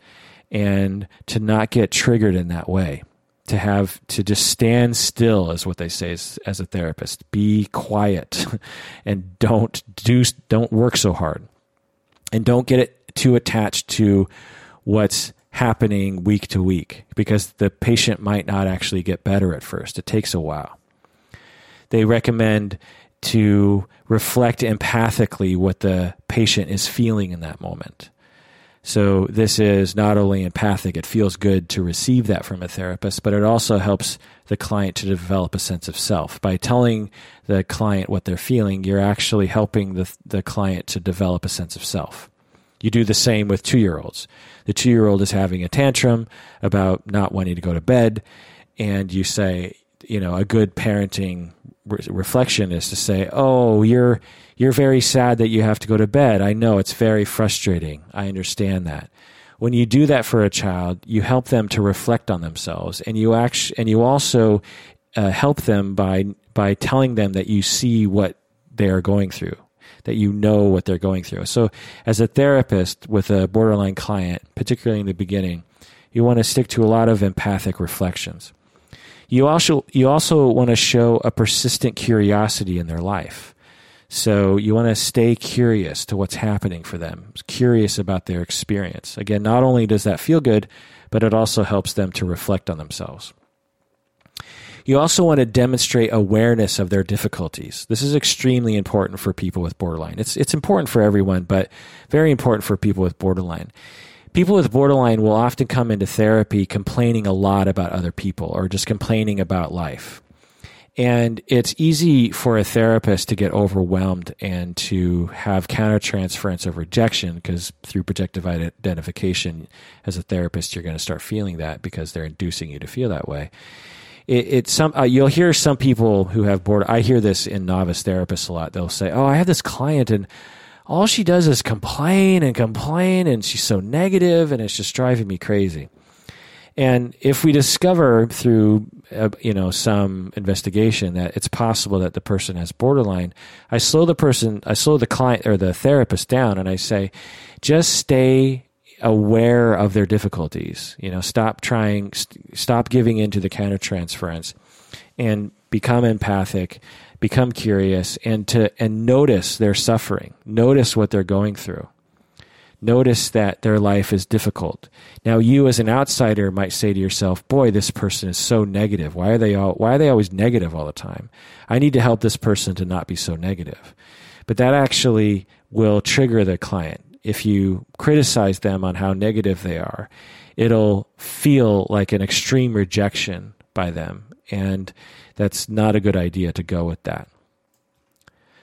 and to not get triggered in that way to have to just stand still is what they say as, as a therapist. Be quiet (laughs) and don't do don't work so hard. And don't get it too attached to what's happening week to week because the patient might not actually get better at first. It takes a while. They recommend to reflect empathically what the patient is feeling in that moment so this is not only empathic, it feels good to receive that from a therapist, but it also helps the client to develop a sense of self. By telling the client what they're feeling, you're actually helping the, the client to develop a sense of self. You do the same with two year olds. The two year old is having a tantrum about not wanting to go to bed, and you say, you know, a good parenting re- reflection is to say, "Oh, you're you're very sad that you have to go to bed. I know it's very frustrating. I understand that. When you do that for a child, you help them to reflect on themselves, and you actually, and you also uh, help them by by telling them that you see what they are going through, that you know what they're going through. So, as a therapist with a borderline client, particularly in the beginning, you want to stick to a lot of empathic reflections. You also you also want to show a persistent curiosity in their life. So you want to stay curious to what's happening for them, curious about their experience. Again, not only does that feel good, but it also helps them to reflect on themselves. You also want to demonstrate awareness of their difficulties. This is extremely important for people with borderline. It's, it's important for everyone, but very important for people with borderline. People with borderline will often come into therapy complaining a lot about other people or just complaining about life. And it's easy for a therapist to get overwhelmed and to have countertransference of rejection because through projective identification, as a therapist, you're going to start feeling that because they're inducing you to feel that way. It, it's some uh, you'll hear some people who have bored. I hear this in novice therapists a lot. They'll say, "Oh, I have this client and." All she does is complain and complain, and she's so negative, and it's just driving me crazy. And if we discover through uh, you know some investigation that it's possible that the person has borderline, I slow the person, I slow the client or the therapist down, and I say, just stay aware of their difficulties. You know, stop trying, st- stop giving into the countertransference, and become empathic, become curious, and to and notice their suffering, notice what they're going through notice that their life is difficult. Now, you as an outsider might say to yourself, "Boy, this person is so negative. Why are they all, Why are they always negative all the time? I need to help this person to not be so negative." But that actually will trigger the client. If you criticize them on how negative they are, it'll feel like an extreme rejection by them, and that's not a good idea to go with that.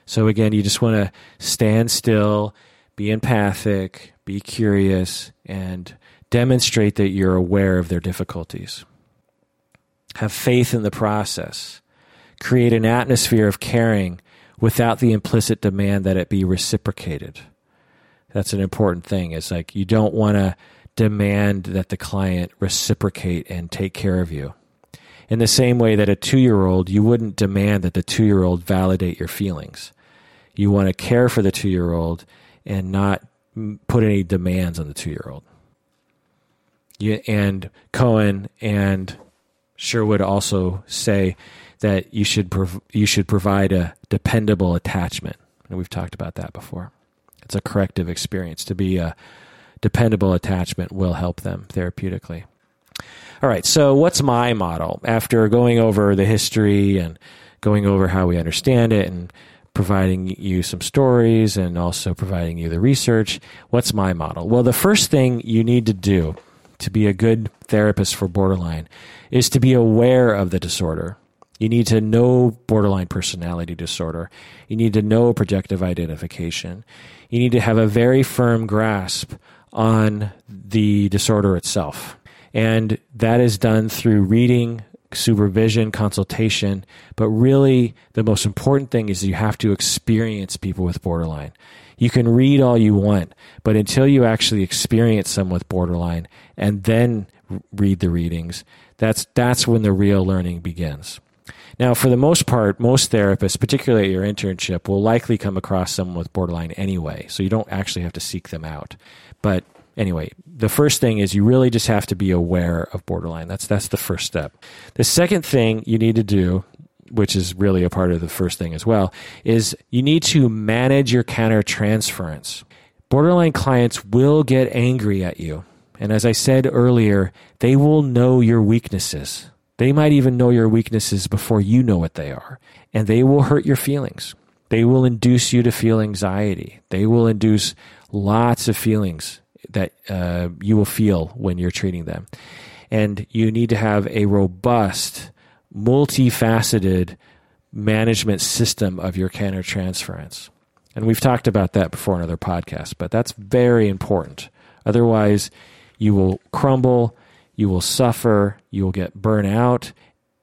So again, you just want to stand still be empathic, be curious, and demonstrate that you're aware of their difficulties. Have faith in the process. Create an atmosphere of caring without the implicit demand that it be reciprocated. That's an important thing. It's like you don't want to demand that the client reciprocate and take care of you. In the same way that a two year old, you wouldn't demand that the two year old validate your feelings. You want to care for the two year old and not put any demands on the two year old. And Cohen and Sherwood also say that you should prov- you should provide a dependable attachment. And we've talked about that before. It's a corrective experience. To be a dependable attachment will help them therapeutically. All right, so what's my model? After going over the history and going over how we understand it and providing you some stories and also providing you the research, what's my model? Well, the first thing you need to do to be a good therapist for borderline is to be aware of the disorder. You need to know borderline personality disorder. You need to know projective identification. You need to have a very firm grasp on the disorder itself. And that is done through reading, supervision, consultation. But really, the most important thing is you have to experience people with borderline. You can read all you want, but until you actually experience someone with borderline and then read the readings, that's, that's when the real learning begins. Now, for the most part, most therapists, particularly at your internship, will likely come across someone with borderline anyway, so you don't actually have to seek them out. But anyway, the first thing is you really just have to be aware of borderline. That's that's the first step. The second thing you need to do, which is really a part of the first thing as well, is you need to manage your countertransference. Borderline clients will get angry at you. And as I said earlier, they will know your weaknesses. They might even know your weaknesses before you know what they are. And they will hurt your feelings. They will induce you to feel anxiety. They will induce lots of feelings that uh, you will feel when you're treating them. And you need to have a robust, multifaceted management system of your countertransference. And we've talked about that before in other podcasts, but that's very important. Otherwise, you will crumble, you will suffer, you will get burnt out,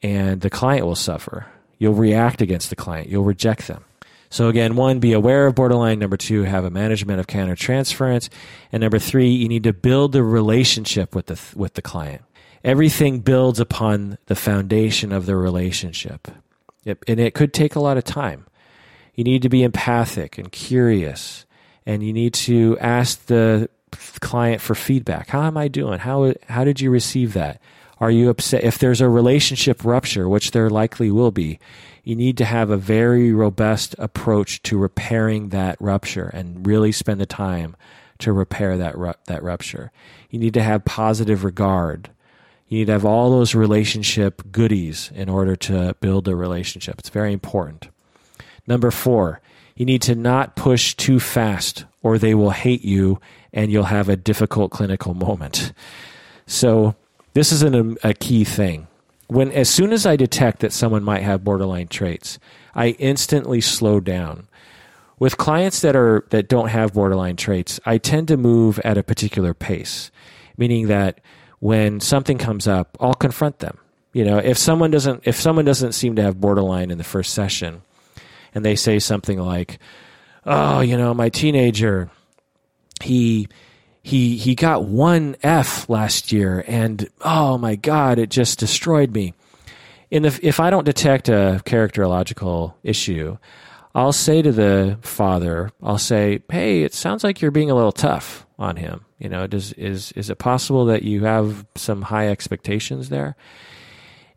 and the client will suffer. You'll react against the client, you'll reject them. So again, one, be aware of borderline. Number two, have a management of countertransference. And number three, you need to build the relationship with the, with the client. Everything builds upon the foundation of the relationship. It, and it could take a lot of time. You need to be empathic and curious. And you need to ask the client for feedback. How am I doing? How, how did you receive that? Are you upset? If there's a relationship rupture, which there likely will be, you need to have a very robust approach to repairing that rupture and really spend the time to repair that ru- that rupture. You need to have positive regard. You need to have all those relationship goodies in order to build a relationship. It's very important. Number 4, you need to not push too fast or they will hate you and you'll have a difficult clinical moment. So, this is an, a key thing when as soon as I detect that someone might have borderline traits, I instantly slow down. With clients that are that don't have borderline traits, I tend to move at a particular pace, meaning that when something comes up, I'll confront them. You know, if someone doesn't if someone doesn't seem to have borderline in the first session and they say something like, "Oh, you know, my teenager he he he got one F last year, and oh my God, it just destroyed me. And if if I don't detect a characterological issue, I'll say to the father, I'll say, "Hey, it sounds like you're being a little tough on him. You know, does is is it possible that you have some high expectations there?"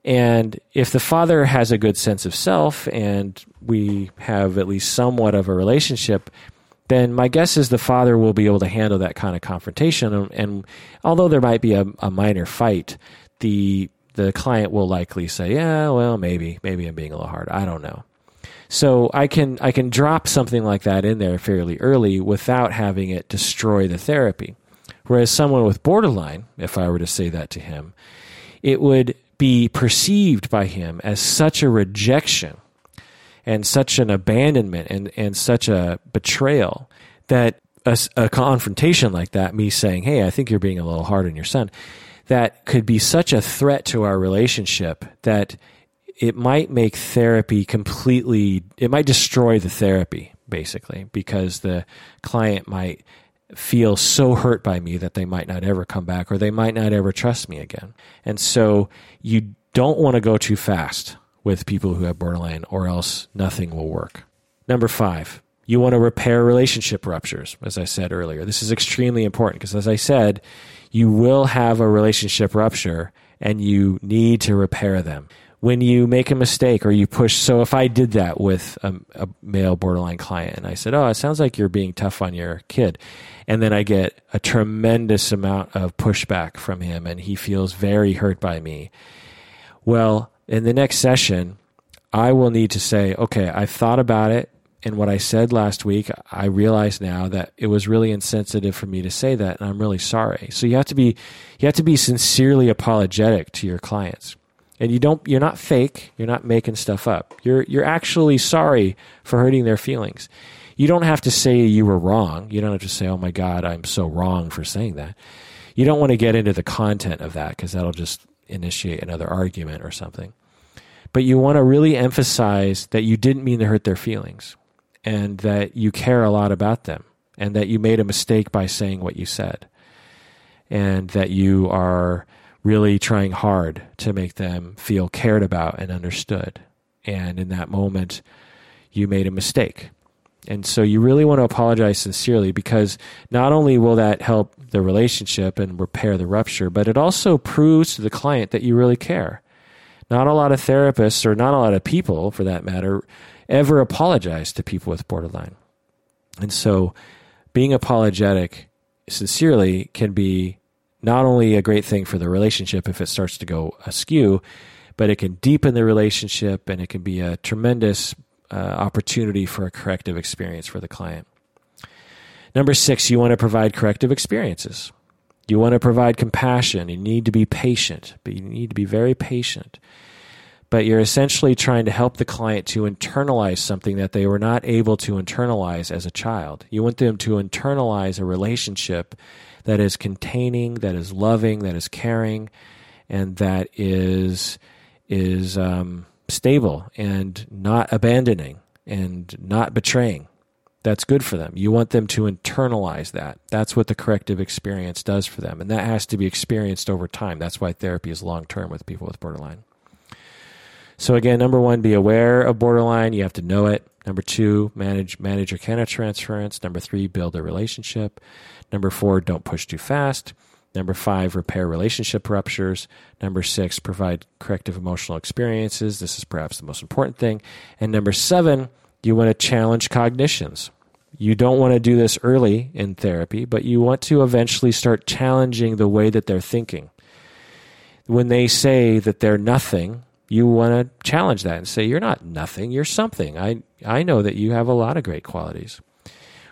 And if the father has a good sense of self and we have at least somewhat of a relationship, then my guess is the father will be able to handle that kind of confrontation. And, and although there might be a, a, minor fight, the the client will likely say, "Yeah, well, maybe, maybe I'm being a little hard. I don't know." So I can I can drop something like that in there fairly early without having it destroy the therapy. Whereas someone with borderline, if I were to say that to him, it would be perceived by him as such a rejection and such an abandonment and, and such a betrayal that a, a, confrontation like that, me saying, Hey, I think you're being a little hard on your son, that could be such a threat to our relationship that it might make therapy completely, it might destroy the therapy, basically, because the client might feel so hurt by me that they might not ever come back or they might not ever trust me again. And so you don't want to go too fast with people who have borderline, or else nothing will work. Number five, you want to repair relationship ruptures, as I said earlier. This is extremely important because, as I said, you will have a relationship rupture and you need to repair them. when you make a mistake or you push. So if I did that with a, a, male borderline client and I said, "Oh, it sounds like you're being tough on your kid," and then I get a tremendous amount of pushback from him, and he feels very hurt by me. Well, in the next session, I will need to say, "Okay, I've thought about it." And what I said last week, I realize now that it was really insensitive for me to say that, and I'm really sorry. So you have to be, you have to be sincerely apologetic to your clients. And you don't you're not fake. You're not making stuff up. You're you're actually sorry for hurting their feelings. You don't have to say you were wrong. You don't have to say oh my god i'm so wrong for saying that. You don't want to get into the content of that because that'll just initiate another argument or something but you want to really emphasize that you didn't mean to hurt their feelings and that you care a lot about them and that you made a mistake by saying what you said and that you are really trying hard to make them feel cared about and understood. And in that moment, you made a mistake. And so you really want to apologize sincerely because not only will that help the relationship and repair the rupture, but it also proves to the client that you really care. Not a lot of therapists, or not a lot of people for that matter, ever apologize to people with borderline. And so being apologetic sincerely can be not only a great thing for the relationship if it starts to go askew, but it can deepen the relationship and it can be a tremendous uh, opportunity for a corrective experience for the client. Number six, you want to provide corrective experiences. You want to provide compassion. You need to be patient, but you need to be very patient. But you're essentially trying to help the client to internalize something that they were not able to internalize as a child. You want them to internalize a relationship that is containing, that is loving, that is caring, and that is is um, stable and not abandoning and not betraying. That's good for them. You want them to internalize that. That's what the corrective experience does for them. And that has to be experienced over time. That's why therapy is long term with people with borderline. So again, number one, be aware of borderline. You have to know it. Number two, manage manage your countertransference. Number three, build a relationship. Number four, don't push too fast. Number five, repair relationship ruptures. Number six, provide corrective emotional experiences. This is perhaps the most important thing. And number seven, you want to challenge cognitions. You don't want to do this early in therapy, but you want to eventually start challenging the way that they're thinking. When they say that they're nothing, you want to challenge that and say, You're not nothing, you're something. I, I know that you have a lot of great qualities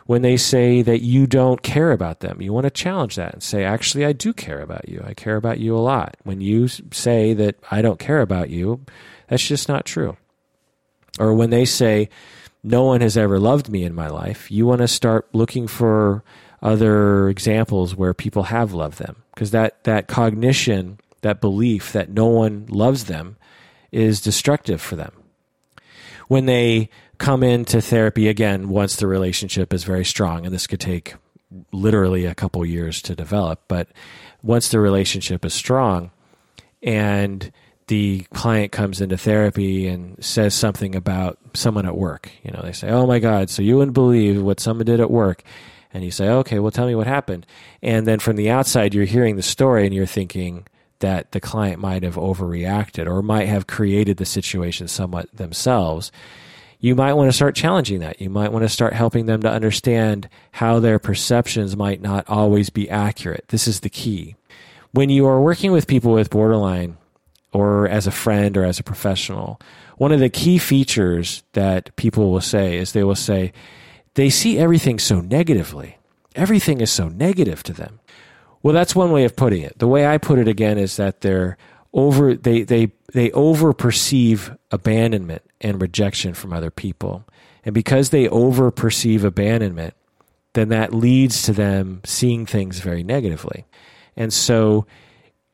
when they say that you don't care about them. You want to challenge that and say, actually, I do care about you. I care about you a lot. When you say that I don't care about you, that's just not true. Or when they say, no one has ever loved me in my life, you want to start looking for other examples where people have loved them. Because that, that cognition, that belief that no one loves them, is destructive for them. When they come into therapy again once the relationship is very strong, and this could take literally a couple years to develop. But once the relationship is strong, and the client comes into therapy and says something about someone at work, you know, they say, "Oh my God, so you wouldn't believe what someone did at work." And you say, "Okay, well, tell me what happened." And then from the outside, you're hearing the story, and you're thinking that the client might have overreacted or might have created the situation somewhat themselves you might want to start challenging that. You might want to start helping them to understand how their perceptions might not always be accurate. This is the key. When you are working with people with borderline, or as a friend or as a professional, one of the key features that people will say is they will say, they see everything so negatively. Everything is so negative to them. Well, that's one way of putting it. The way I put it again is that they're over they they they over perceive abandonment and rejection from other people. And because they over perceive abandonment, then that leads to them seeing things very negatively. And so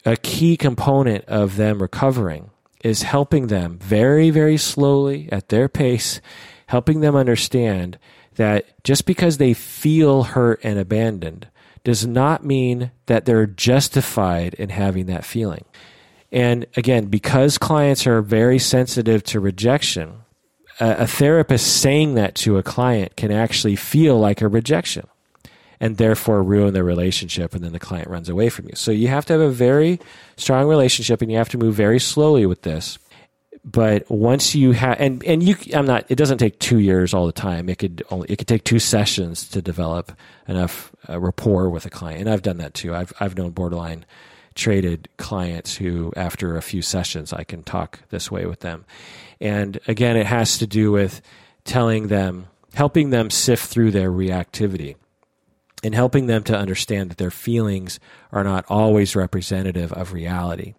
a key component of them recovering is helping them very, very slowly at their pace, helping them understand that just because they feel hurt and abandoned does not mean that they're justified in having that feeling. And again, because clients are very sensitive to rejection, a, therapist saying that to a client can actually feel like a rejection and therefore ruin the relationship and then the client runs away from you. So you have to have a very strong relationship and you have to move very slowly with this. but once you have and and you i'm not it doesn't take two years all the time. It could only it could take two sessions to develop enough uh, rapport with a client. And i've done that too. I've i've known borderline traded clients who after a few sessions i can talk this way with them. And again it has to do with telling them helping them sift through their reactivity and helping them to understand that their feelings are not always representative of reality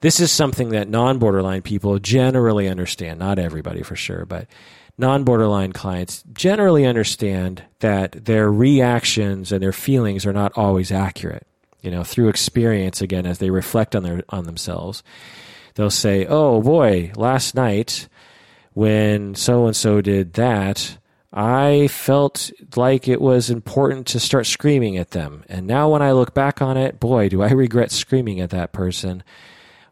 this is something that non borderline people generally understand. Not everybody for sure, but non borderline clients generally understand that their reactions and their feelings are not always accurate. You know, through experience, again, as they reflect on their on themselves, they'll say, "Oh boy, last night when so and so did that." I felt like it was important to start screaming at them. And now when I look back on it, boy, do I regret screaming at that person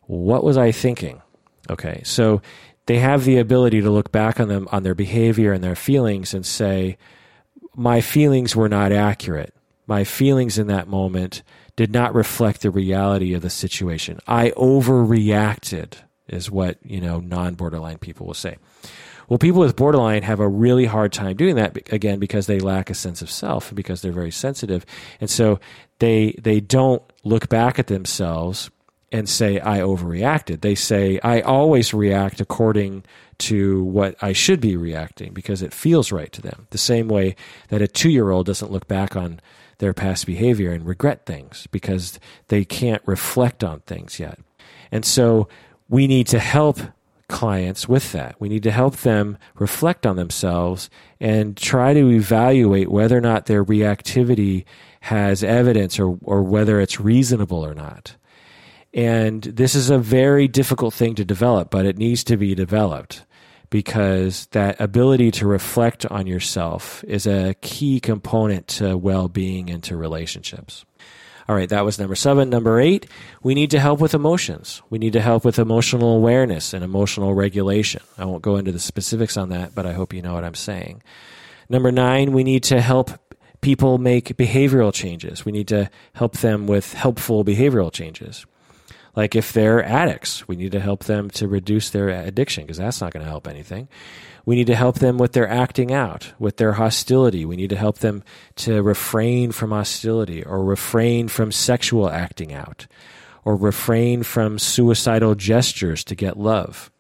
what was I thinking? Okay, so they have the ability to look back on them on their behavior and their feelings and say, my feelings were not accurate. My feelings in that moment did not reflect the reality of the situation. I overreacted, is what you know non-borderline people will say. Well, people with borderline have a really hard time doing that again because they lack a sense of self because they're very sensitive, and so they they don't look back at themselves and say I overreacted. They say I always react according to what I should be reacting because it feels right to them. The same way that a two year old doesn't look back on their past behavior and regret things because they can't reflect on things yet. And so we need to help clients with that. We need to help them reflect on themselves and try to evaluate whether or not their reactivity has evidence or, or whether it's reasonable or not. And this is a very difficult thing to develop, but it needs to be developed because that ability to reflect on yourself is a key component to well being and to relationships. All right, that was number seven. Number eight, we need to help with emotions. We need to help with emotional awareness and emotional regulation. I won't go into the specifics on that, but I hope you know what I'm saying. Number nine, we need to help people make behavioral changes. We need to help them with helpful behavioral changes. Like if they're addicts, we need to help them to reduce their addiction because that's not going to help anything. We need to help them with their acting out, with their hostility. We need to help them to refrain from hostility or refrain from sexual acting out or refrain from suicidal gestures to get love.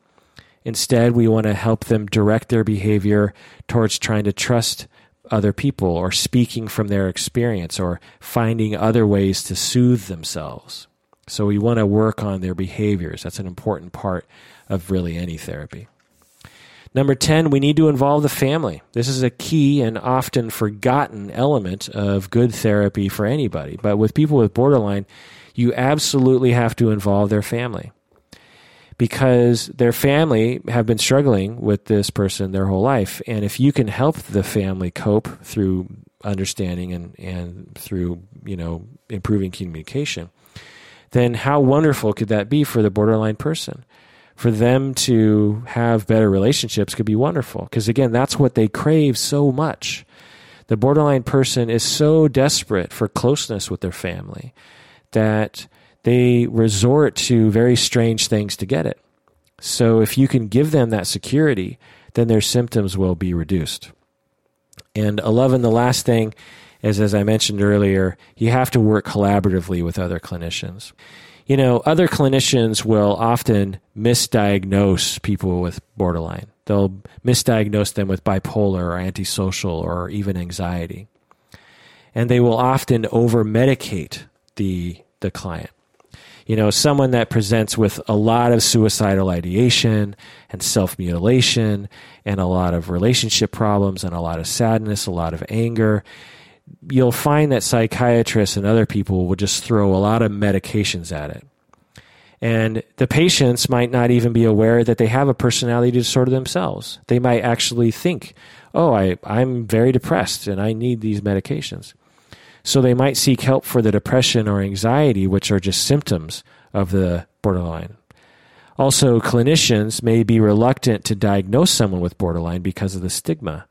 Instead, we want to help them direct their behavior towards trying to trust other people or speaking from their experience or finding other ways to soothe themselves. So we want to work on their behaviors. That's an important part of really any therapy. Number 10, we need to involve the family. This is a key and often forgotten element of good therapy for anybody. But with people with borderline, you absolutely have to involve their family because their family have been struggling with this person their whole life. And if you can help the family cope through understanding and, and through, you know, improving communication, then how wonderful could that be for the borderline person? For them to have better relationships could be wonderful because, again, that's what they crave so much. The borderline person is so desperate for closeness with their family that they resort to very strange things to get it. So, if you can give them that security, then their symptoms will be reduced. And 11, the last thing is, as I mentioned earlier, you have to work collaboratively with other clinicians. You know, other clinicians will often misdiagnose people with borderline. They'll misdiagnose them with bipolar or antisocial or even anxiety. And they will often over medicate the, the client. You know, someone that presents with a lot of suicidal ideation and self mutilation and a lot of relationship problems and a lot of sadness, a lot of anger you'll find that psychiatrists and other people will just throw a lot of medications at it. And the patients might not even be aware that they have a personality disorder themselves. They might actually think, oh, I, I'm very depressed and I need these medications. So they might seek help for the depression or anxiety, which are just symptoms of the borderline. Also, clinicians may be reluctant to diagnose someone with borderline because of the stigma.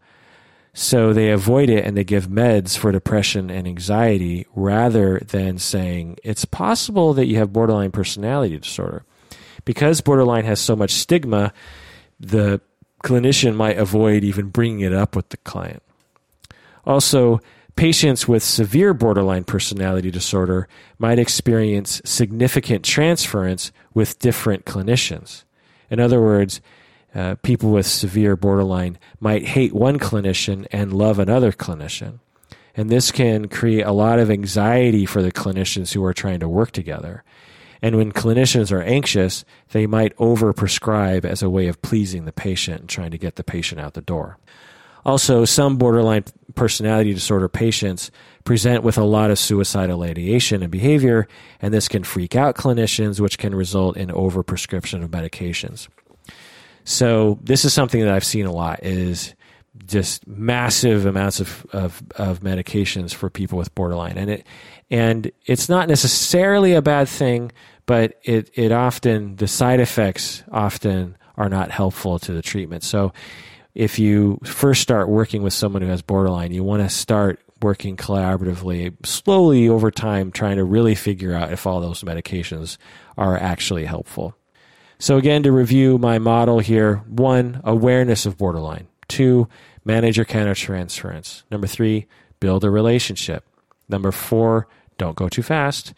So they avoid it and they give meds for depression and anxiety rather than saying it's possible that you have borderline personality disorder. because borderline has so much stigma, the clinician might avoid even bringing it up with the client. Also, patients with severe borderline personality disorder might experience significant transference with different clinicians. In other words, uh, people with severe borderline might hate one clinician and love another clinician. And this can create a lot of anxiety for the clinicians who are trying to work together. And when clinicians are anxious, they might overprescribe as a way of pleasing the patient and trying to get the patient out the door. Also, some borderline personality disorder patients present with a lot of suicidal ideation and behavior, and this can freak out clinicians, which can result in overprescription of medications. So, this is something that I've seen a lot is just massive amounts of, of, of medications for people with borderline. And it and it's not necessarily a bad thing, but it, it often the side effects often are not helpful to the treatment. So if you first start working with someone who has borderline, you want to start working collaboratively, slowly over time, trying to really figure out if all those medications are actually helpful. So, again, to review my model here one, awareness of borderline. Two, manage your countertransference. Number three, build a relationship. Number four, don't go too fast.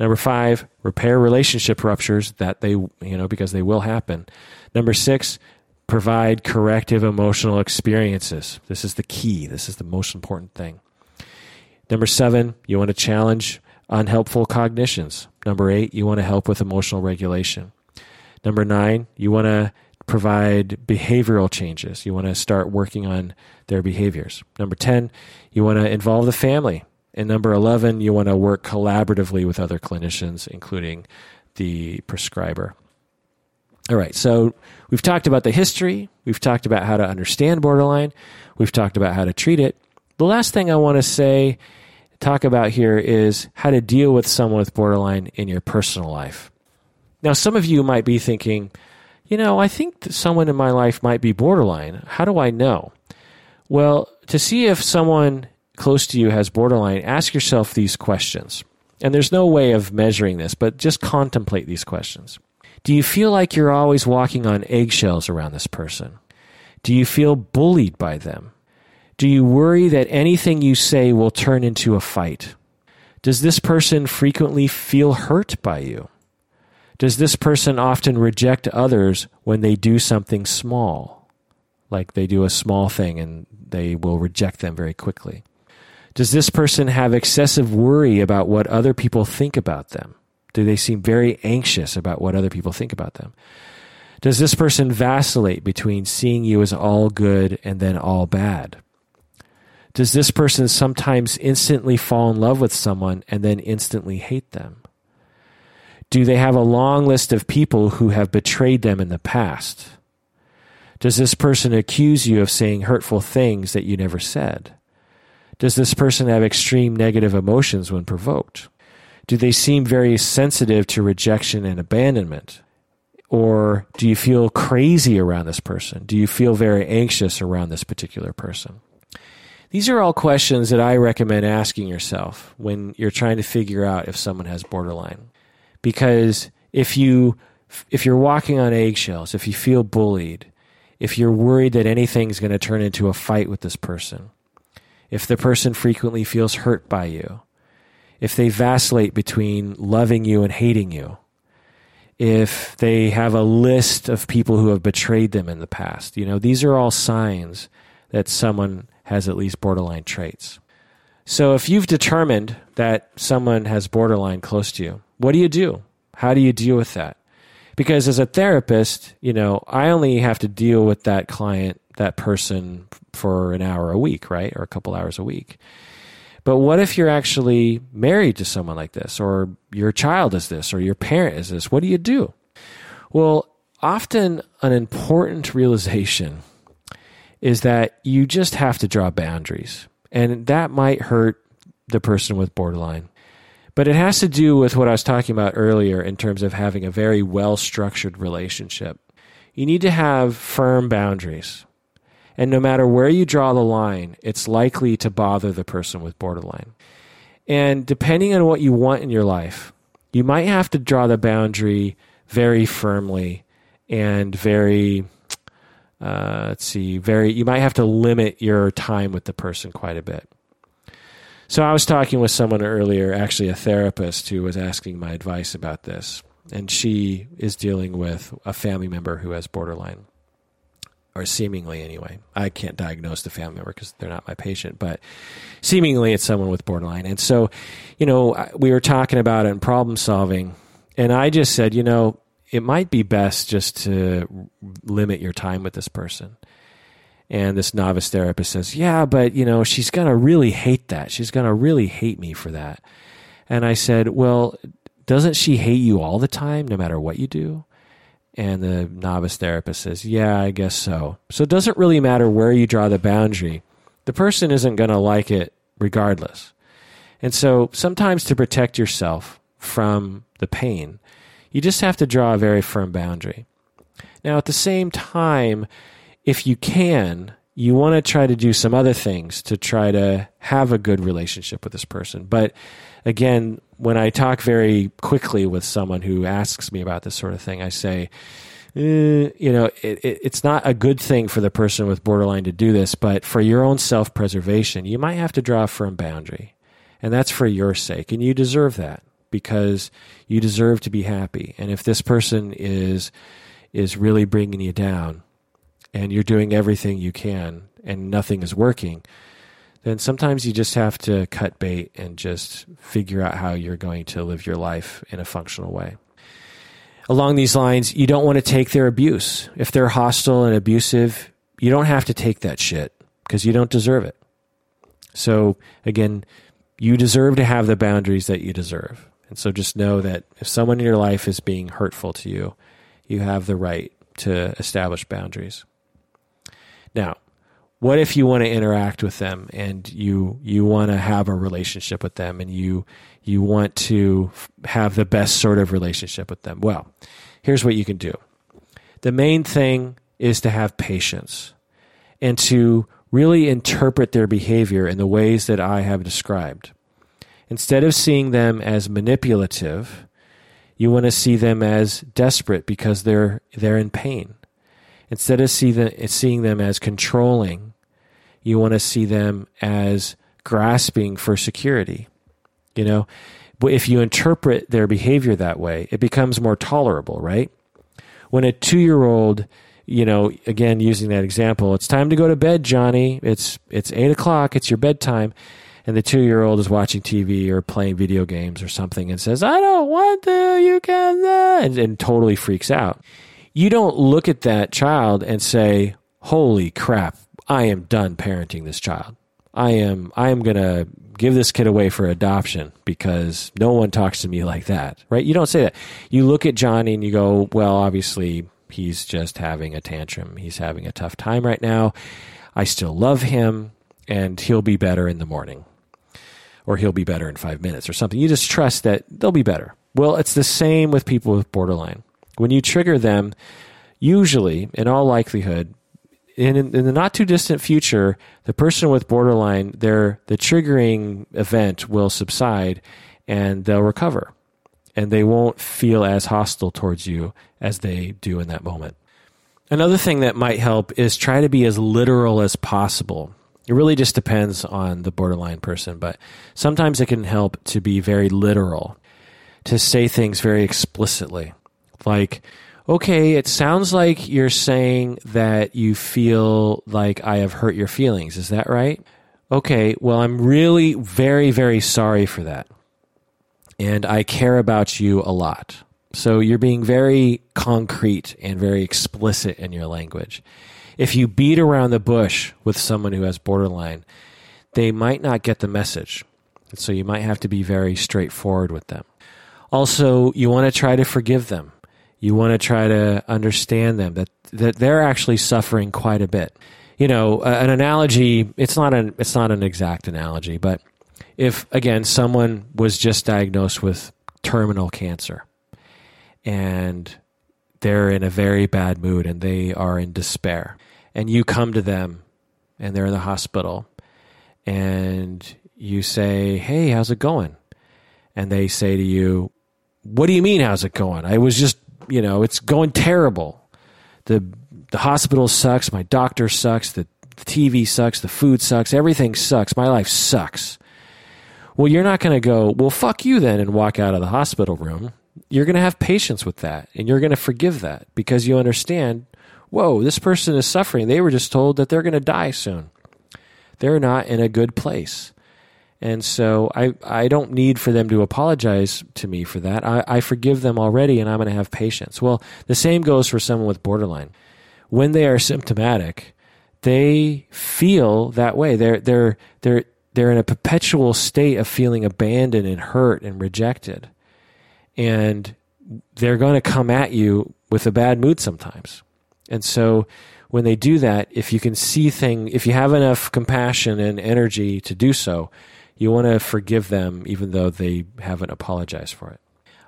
Number five, repair relationship ruptures that they, you know, because they will happen. Number six, provide corrective emotional experiences. This is the key. This is the most important thing. Number seven, you want to challenge unhelpful cognitions. Number eight, you want to help with emotional regulation. Number nine, you want to provide behavioral changes. You want to start working on their behaviors. Number 10, you want to involve the family. And number 11, you want to work collaboratively with other clinicians, including the prescriber. All right, so we've talked about the history, we've talked about how to understand borderline, we've talked about how to treat it. The last thing I want to say, talk about here is how to deal with someone with borderline in your personal life. Now, some of you might be thinking, you know, I think someone in my life might be borderline. How do I know? Well, to see if someone close to you has borderline, ask yourself these questions. And there's no way of measuring this, but just contemplate these questions. Do you feel like you're always walking on eggshells around this person? Do you feel bullied by them? Do you worry that anything you say will turn into a fight? Does this person frequently feel hurt by you? Does this person often reject others when they do something small? Like they do a small thing and they will reject them very quickly. Does this person have excessive worry about what other people think about them? Do they seem very anxious about what other people think about them? Does this person vacillate between seeing you as all good and then all bad? Does this person sometimes instantly fall in love with someone and then instantly hate them? Do they have a long list of people who have betrayed them in the past? Does this person accuse you of saying hurtful things that you never said? Does this person have extreme negative emotions when provoked? Do they seem very sensitive to rejection and abandonment? Or do you feel crazy around this person? Do you feel very anxious around this particular person? These are all questions that I recommend asking yourself when you're trying to figure out if someone has borderline because if you if you're walking on eggshells, if you feel bullied, if you're worried that anything's going to turn into a fight with this person, if the person frequently feels hurt by you, if they vacillate between loving you and hating you, if they have a list of people who have betrayed them in the past, you know, these are all signs that someone has at least borderline traits. So if you've determined that someone has borderline close to you, what do you do? How do you deal with that? Because as a therapist, you know, I only have to deal with that client, that person for an hour a week, right? Or a couple hours a week. But what if you're actually married to someone like this, or your child is this, or your parent is this? What do you do? Well, often an important (laughs) realization is that you just have to draw boundaries. And that might hurt the person with borderline. But it has to do with what I was talking about earlier in terms of having a very well structured relationship. You need to have firm boundaries. And no matter where you draw the line, it's likely to bother the person with borderline. And depending on what you want in your life, you might have to draw the boundary very firmly and very uh, let's see, very you might have to limit your time with the person quite a bit. So I was talking with someone earlier, actually a therapist who was asking my advice about this, and she is dealing with a family member who has borderline or seemingly anyway. I can't diagnose the family member because they're not my patient, but seemingly it's someone with borderline. And so, you know, we were talking about it and problem solving, and I just said, you know, it might be best just to limit your time with this person. And this novice therapist says, Yeah, but you know, she's going to really hate that. She's going to really hate me for that. And I said, Well, doesn't she hate you all the time, no matter what you do? And the novice therapist says, Yeah, I guess so. So it doesn't really matter where you draw the boundary. The person isn't going to like it regardless. And so sometimes to protect yourself from the pain, you just have to draw a very firm boundary. Now, at the same time, if you can, you want to try to do some other things to try to have a good relationship with this person. But again, when I talk very quickly with someone who asks me about this sort of thing, I say, eh, you know, it, it, it's not a good thing for the person with borderline to do this, but for your own self preservation, you might have to draw a firm boundary. And that's for your sake. And you deserve that because you deserve to be happy. And if this person is is really bringing you down and you're doing everything you can and nothing is working, then sometimes you just have to cut bait and just figure out how you're going to live your life in a functional way. Along these lines, you don't want to take their abuse. If they're hostile and abusive, you don't have to take that shit because you don't deserve it. So, again, you deserve to have the boundaries that you deserve. And so just know that if someone in your life is being hurtful to you, you have the right to establish boundaries. Now, what if you want to interact with them and you you want to have a relationship with them and you you want to have the best sort of relationship with them? Well, here's what you can do. The main thing is to have patience and to really interpret their behavior in the ways that I have described. Instead of seeing them as manipulative, you want to see them as desperate because they're they're in pain. Instead of see seeing them as controlling, you want to see them as grasping for security. You know, if you interpret their behavior that way, it becomes more tolerable, right? When a two year old, you know, again using that example, it's time to go to bed, Johnny. It's it's eight o'clock. It's your bedtime and the two year old is watching TV or playing video games or something and says, I don't want to, you can, uh, and, and totally freaks out. You don't look at that child and say, Holy crap, I am done parenting this child. I am, I am going to give this kid away for adoption because no one talks to me like that, right? You don't say that. You look at Johnny and you go, well, obviously he's just having a tantrum. He's having a tough time right now. I still love him and he'll be better in the morning or he'll be better in five minutes or something. You just trust that they'll be better. Well, it's the same with people with borderline. When you trigger them, usually, in all likelihood, in, in the not too distant future, the person with borderline, their the triggering event will subside and they'll recover. And they won't feel as hostile towards you as they do in that moment. Another thing that might help is try to be as literal as possible it really just depends on the borderline person, but sometimes it can help to be very literal, to say things very explicitly. Like, okay, it sounds like you're saying that you feel like I have hurt your feelings. Is that right? Okay, well, I'm really very, very sorry for that. And I care about you a lot. So you're being very concrete and very explicit in your language if you beat around the bush with someone who has borderline, they might not get the message. So you might have to be very straightforward with them. Also, you want to try to forgive them. You want to try to understand them that, that they're actually suffering quite a bit. You know, an analogy, it's not an, it's not an exact analogy, but if again, someone was just diagnosed with terminal cancer and they're in a very bad mood and they are in despair and you come to them and they're in the hospital and you say, Hey, how's it going? And they say to you, What do you mean, how's it going? I was just you know, it's going terrible. The the hospital sucks, my doctor sucks, the, the TV sucks, the food sucks, everything sucks, my life sucks. Well, you're not going to go, well, fuck you then, and walk out of the hospital room. You're going to have patience with that, and you're going to forgive that because you understand, whoa, this person is suffering. They were just told that they're going to die soon. They're not in a good place. And so I, I don't need for them to apologize to me for that. I, I forgive them already and I'm going to have patience. Well, the same goes for someone with borderline. When they are symptomatic, they feel that way. They're, they're, they're, they're in a perpetual state of feeling abandoned and hurt and rejected. And they're going to come at you with a bad mood sometimes. And so when they do that, if you can see thing, if you have enough compassion and energy to do so, you want to forgive them even though they haven't apologized for it.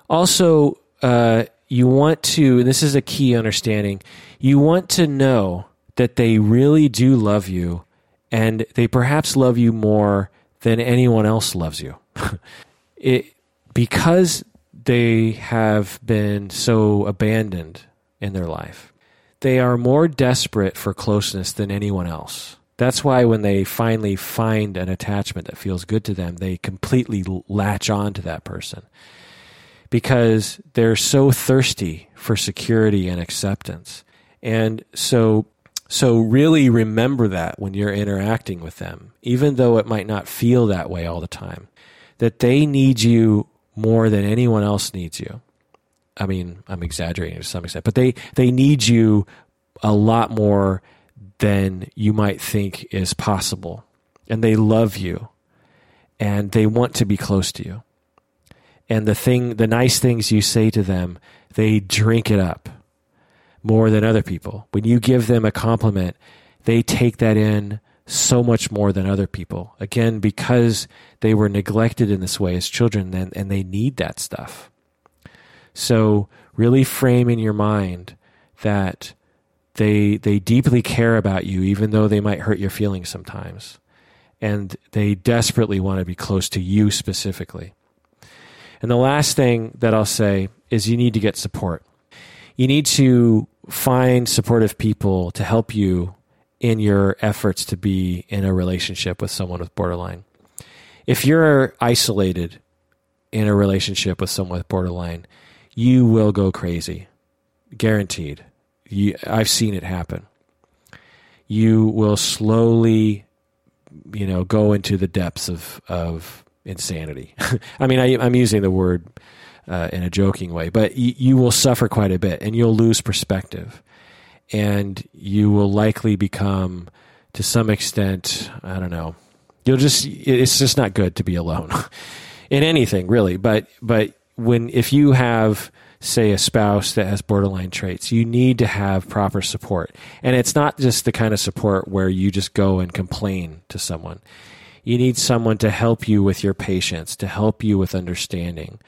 Also, uh, you want to, and this is a key understanding, you want to know that they really do love you and they perhaps love you more than anyone else loves you. (laughs) it, because they have been so abandoned in their life, they are more desperate for closeness than anyone else. That's why when they finally find an attachment that feels good to them, they completely latch on to that person because they're so thirsty for security and acceptance. And so so really remember that when you're interacting with them, even though it might not feel that way all the time, that they need you more than anyone else needs you. I mean, I'm exaggerating to some extent, but they, they need you a lot more than you might think is possible. And they love you and they want to be close to you. And the thing, the nice things you say to them, they drink it up more than other people. When you give them a compliment, they take that in so much more than other people. Again, because they were neglected in this way as children and, and they need that stuff. So really frame in your mind that they they deeply care about you, even though they might hurt your feelings sometimes, and they desperately want to be close to you specifically. And the last thing that I'll say is you need to get support. You need to find supportive people to help you in your efforts to be in a relationship with someone with borderline. If you're isolated in a relationship with someone with borderline, you will go crazy. Guaranteed. You, I've seen it happen. You will slowly, you know, go into the depths of of insanity. (laughs) I mean, I, am using the word uh, in a joking way, but you will suffer quite a bit, and you'll lose perspective, and you will likely become, to some extent, I don't know. You'll just it's just not good to be alone (laughs) in anything really, but but when if you have say, a spouse that has borderline traits, you need to have proper support. And it's not just the kind of support where you just go and complain to someone. You need someone to help you with your patience, to help you with understanding,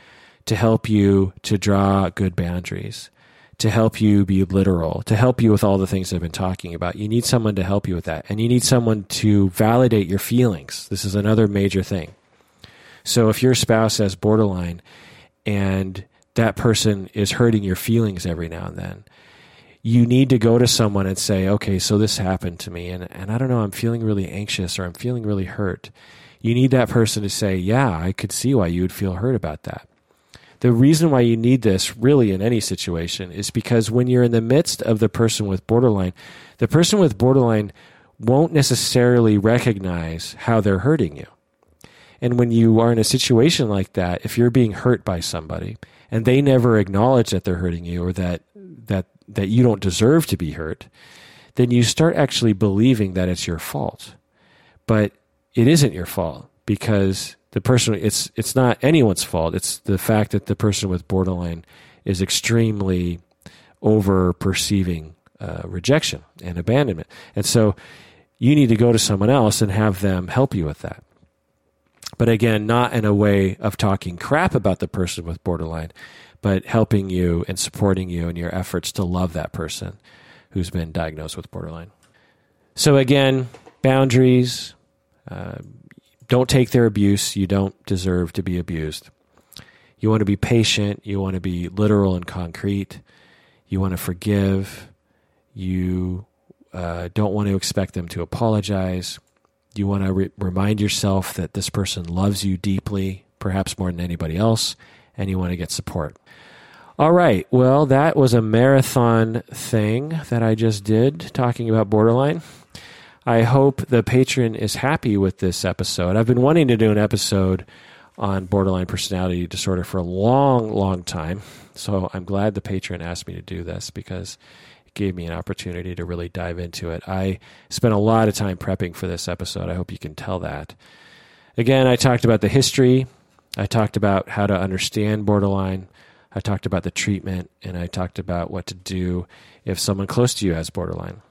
to help you to draw good boundaries, to help you be literal, to help you with all the things I've been talking about. You need someone to help you with that. And you need someone to validate your feelings. This is another major thing. So if your spouse has borderline and that person is hurting your feelings every now and then. You need to go to someone and say, okay, so this happened to me, and, and I don't know, I'm feeling really anxious or I'm feeling really hurt. You need that person to say, yeah, I could see why you would feel hurt about that. The reason why you need this, really, in any situation, is because when you're in the midst of the person with borderline, the person with borderline won't necessarily recognize how they're hurting you. And when you are in a situation like that, if you're being hurt by somebody, and they never acknowledge that they're hurting you or that that that you don't deserve to be hurt, then you start actually believing that it's your fault. But it isn't your fault because the person it's it's not anyone's fault. It's the fact that the person with borderline is extremely over perceiving uh, rejection and abandonment, and so you need to go to someone else and have them help you with that. But again, not in a way of talking crap about the person with borderline, but helping you and supporting you in your efforts to love that person who's been diagnosed with borderline. So again, boundaries. Uh, don't take their abuse. You don't deserve to be abused. You want to be patient. You want to be literal and concrete. You want to forgive. You uh, don't want to expect them to apologize. You want to re- remind yourself that this person loves you deeply, perhaps more than anybody else, and you want to get support. All right. Well, that was a marathon thing that I just did talking about borderline. I hope the patron is happy with this episode. I've been wanting to do an episode on borderline personality disorder for a long, long time. So I'm glad the patron asked me to do this because gave me an opportunity to really dive into it. I spent a lot of time prepping for this episode. I hope you can tell that. Again, I talked about the history, I talked about how to understand borderline. I talked about the treatment and I talked about what to do if someone close to you has borderline.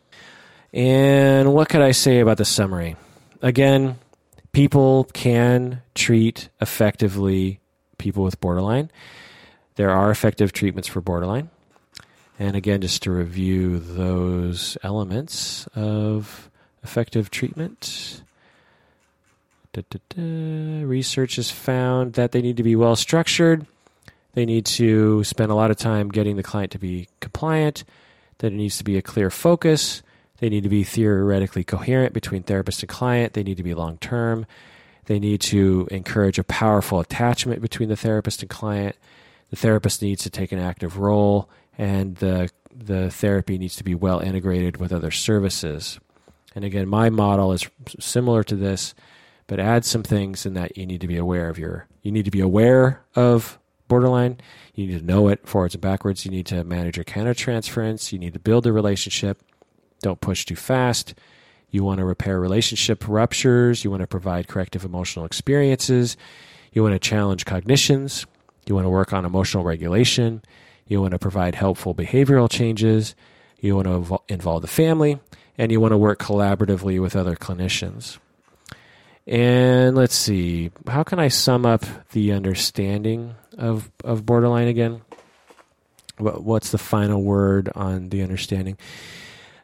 And what could I say about the summary? Again, people can treat effectively people with borderline. There are effective treatments for borderline. And again, just to review those elements of effective treatment. Da, da, da. Research has found that they need to be well structured. They need to spend a lot of time getting the client to be compliant. That it needs to be a clear focus. They need to be theoretically coherent between therapist and client. They need to be long term. They need to encourage a powerful attachment between the therapist and client. The therapist needs to take an active role, and the the therapy needs to be well integrated with other services. And again, my model is similar to this, but add some things in that you need to be aware of your you need to be aware of borderline. You need to know it forwards and backwards. You need to manage your countertransference. You need to build a relationship. Don't push too fast. You want to repair relationship ruptures. You want to provide corrective emotional experiences. You want to challenge cognitions. You want to work on emotional regulation. You want to provide helpful behavioral changes. You want to involve the family. And you want to work collaboratively with other clinicians. And let's see, how can I sum up the understanding of, of borderline again? What's the final word on the understanding?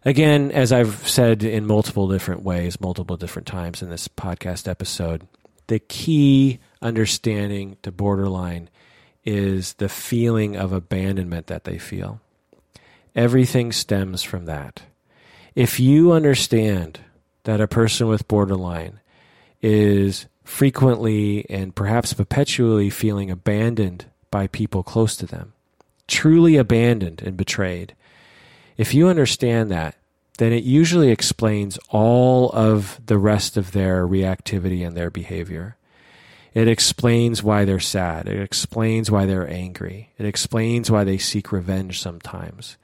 Again, as I've said in multiple different ways, multiple different times in this podcast episode, the key understanding to borderline is the feeling of abandonment that they feel. Everything stems from that. If you understand that a person with borderline is frequently and perhaps perpetually feeling abandoned by people close to them, truly abandoned and betrayed, if you understand that, then it usually explains all of the rest of their reactivity and their behavior. It explains why they're sad. It explains why they're angry. It explains why they seek revenge sometimes.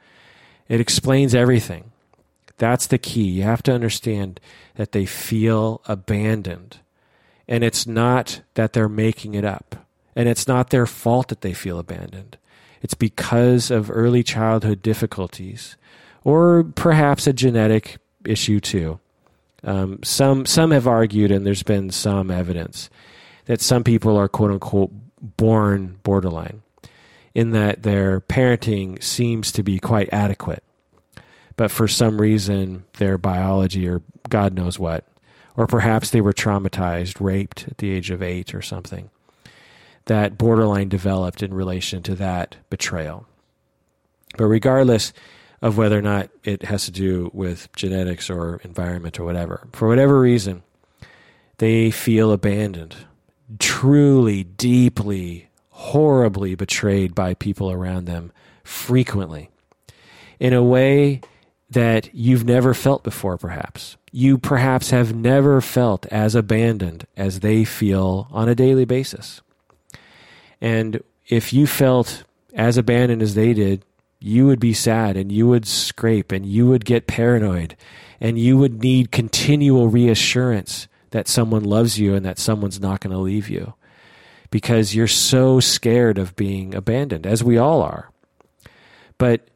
It explains everything. That's the key. You have to understand that they feel abandoned. And it's not that they're making it up. And it's not their fault that they feel abandoned. It's because of early childhood difficulties or perhaps a genetic issue too. Um, some some have argued, and there's been some evidence that some people are quote unquote born borderline, in that their parenting seems to be quite adequate, but for some reason their biology or God knows what, or perhaps they were traumatized, raped at the age of eight or something, that borderline developed in relation to that betrayal. But regardless, of whether or not it has to do with genetics or environment or whatever. For whatever reason, they feel abandoned, truly, deeply, horribly betrayed by people around them frequently in a way that you've never felt before, perhaps. You perhaps have never felt as abandoned as they feel on a daily basis. And if you felt as abandoned as they did, you would be sad and you would scrape and you would get paranoid and you would need continual reassurance that someone loves you and that someone's not going to leave you because you're so scared of being abandoned, as we all are. But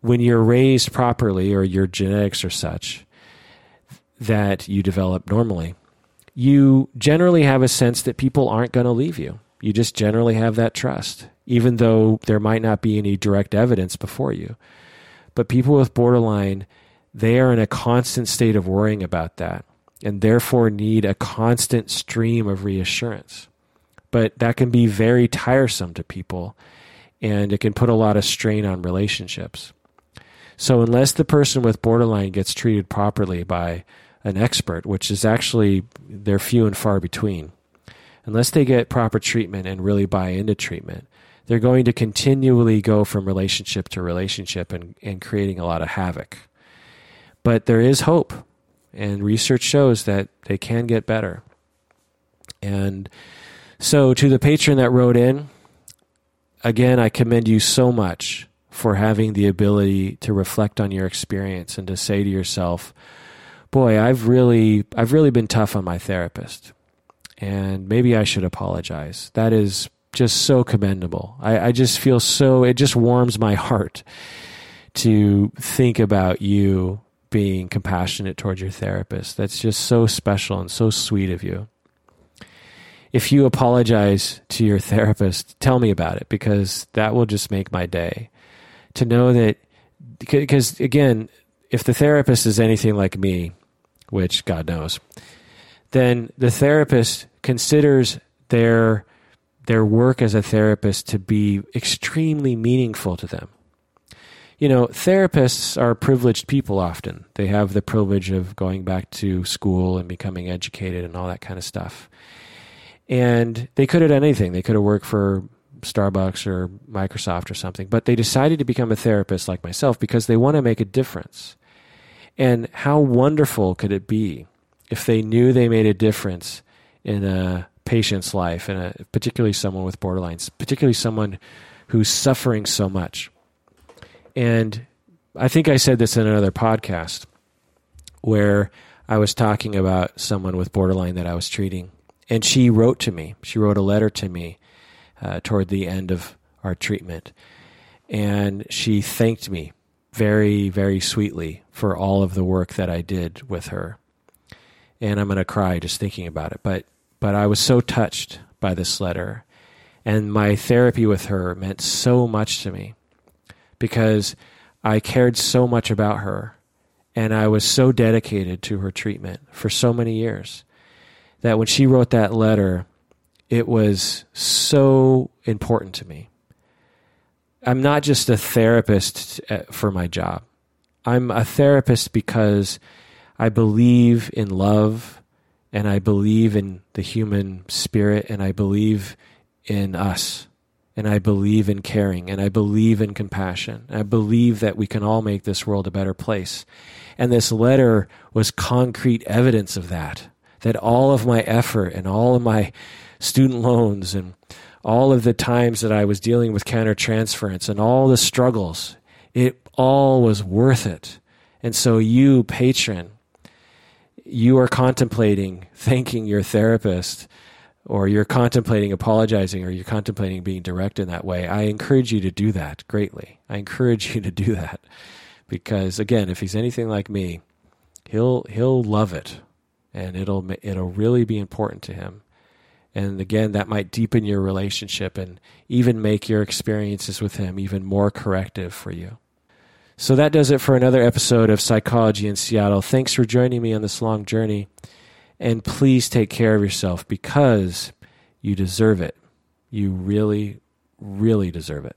when you're raised properly or your genetics are such that you develop normally, you generally have a sense that people aren't going to leave you. You just generally have that trust even though there might not be any direct evidence before you. But people with borderline, they are in a constant state of worrying about that and therefore need a constant stream of reassurance. But that can be very tiresome to people. and it can put a lot of strain on relationships. So, unless the person with borderline gets treated properly by an expert, which is actually, they're few and far between, unless they get proper treatment and really buy into treatment, they're going to continually go from relationship to relationship and, and creating a lot of havoc. But there is hope, and research shows that they can get better. And so, to the patron that wrote in, again, I commend you so much for having the ability to reflect on your experience and to say to yourself, boy, I've really, I've really been tough on my therapist. And maybe I should apologize. That is just so commendable. I, I just feel so, it just warms my heart to think about you being compassionate towards your therapist. That's just so special and so sweet of you if you apologize to your therapist, tell me about it because that will just make my day. To know that, because again, if the therapist is anything like me, which God knows, then the therapist considers their their work as a therapist to be extremely meaningful to them. You know, therapists are privileged people often. They have the privilege of going back to school and becoming educated and all that kind of stuff. And they could have done anything. They could have worked for Starbucks or Microsoft or something, but they decided to become a therapist like myself because they want to make a difference. And how wonderful could it be if they knew they made a difference in a patient's life, and particularly someone with borderlines, particularly someone who's suffering so much. And I think I said this in another podcast where I was talking about someone with borderline that I was treating and she wrote to me. She wrote a letter to me uh, toward the end of our treatment. And she thanked me very, very sweetly for all of the work that I did with her. And I'm going to cry just thinking about it. But, but I was so touched by this letter. And my therapy with her meant so much to me because I cared so much about her. And I was so dedicated to her treatment for so many years that when she wrote that letter, it was so important to me. I'm not just a therapist uh, for my job. I'm a therapist because I believe in love and I believe in the human spirit and I believe in us and I believe in caring and I believe in compassion. I believe that we can all make this world a better place. And this letter was concrete evidence of that that all of my effort and all of my student loans and all of the times that I was dealing with countertransference and all the struggles, it all was worth it. And so, you, patron, you are contemplating thanking your therapist, or you're contemplating apologizing, or you're contemplating being direct in that way. I encourage you to do that greatly. I encourage you to do that because, again, if he's anything like me, he'll he'll love it and it'll it'll really be important to him. And again, that might deepen your relationship and even make your experiences with him even more corrective for you. So that does it for another episode of Psychology in Seattle. Thanks for joining me on this long journey. And please take care of yourself because you deserve it. You really, really deserve it.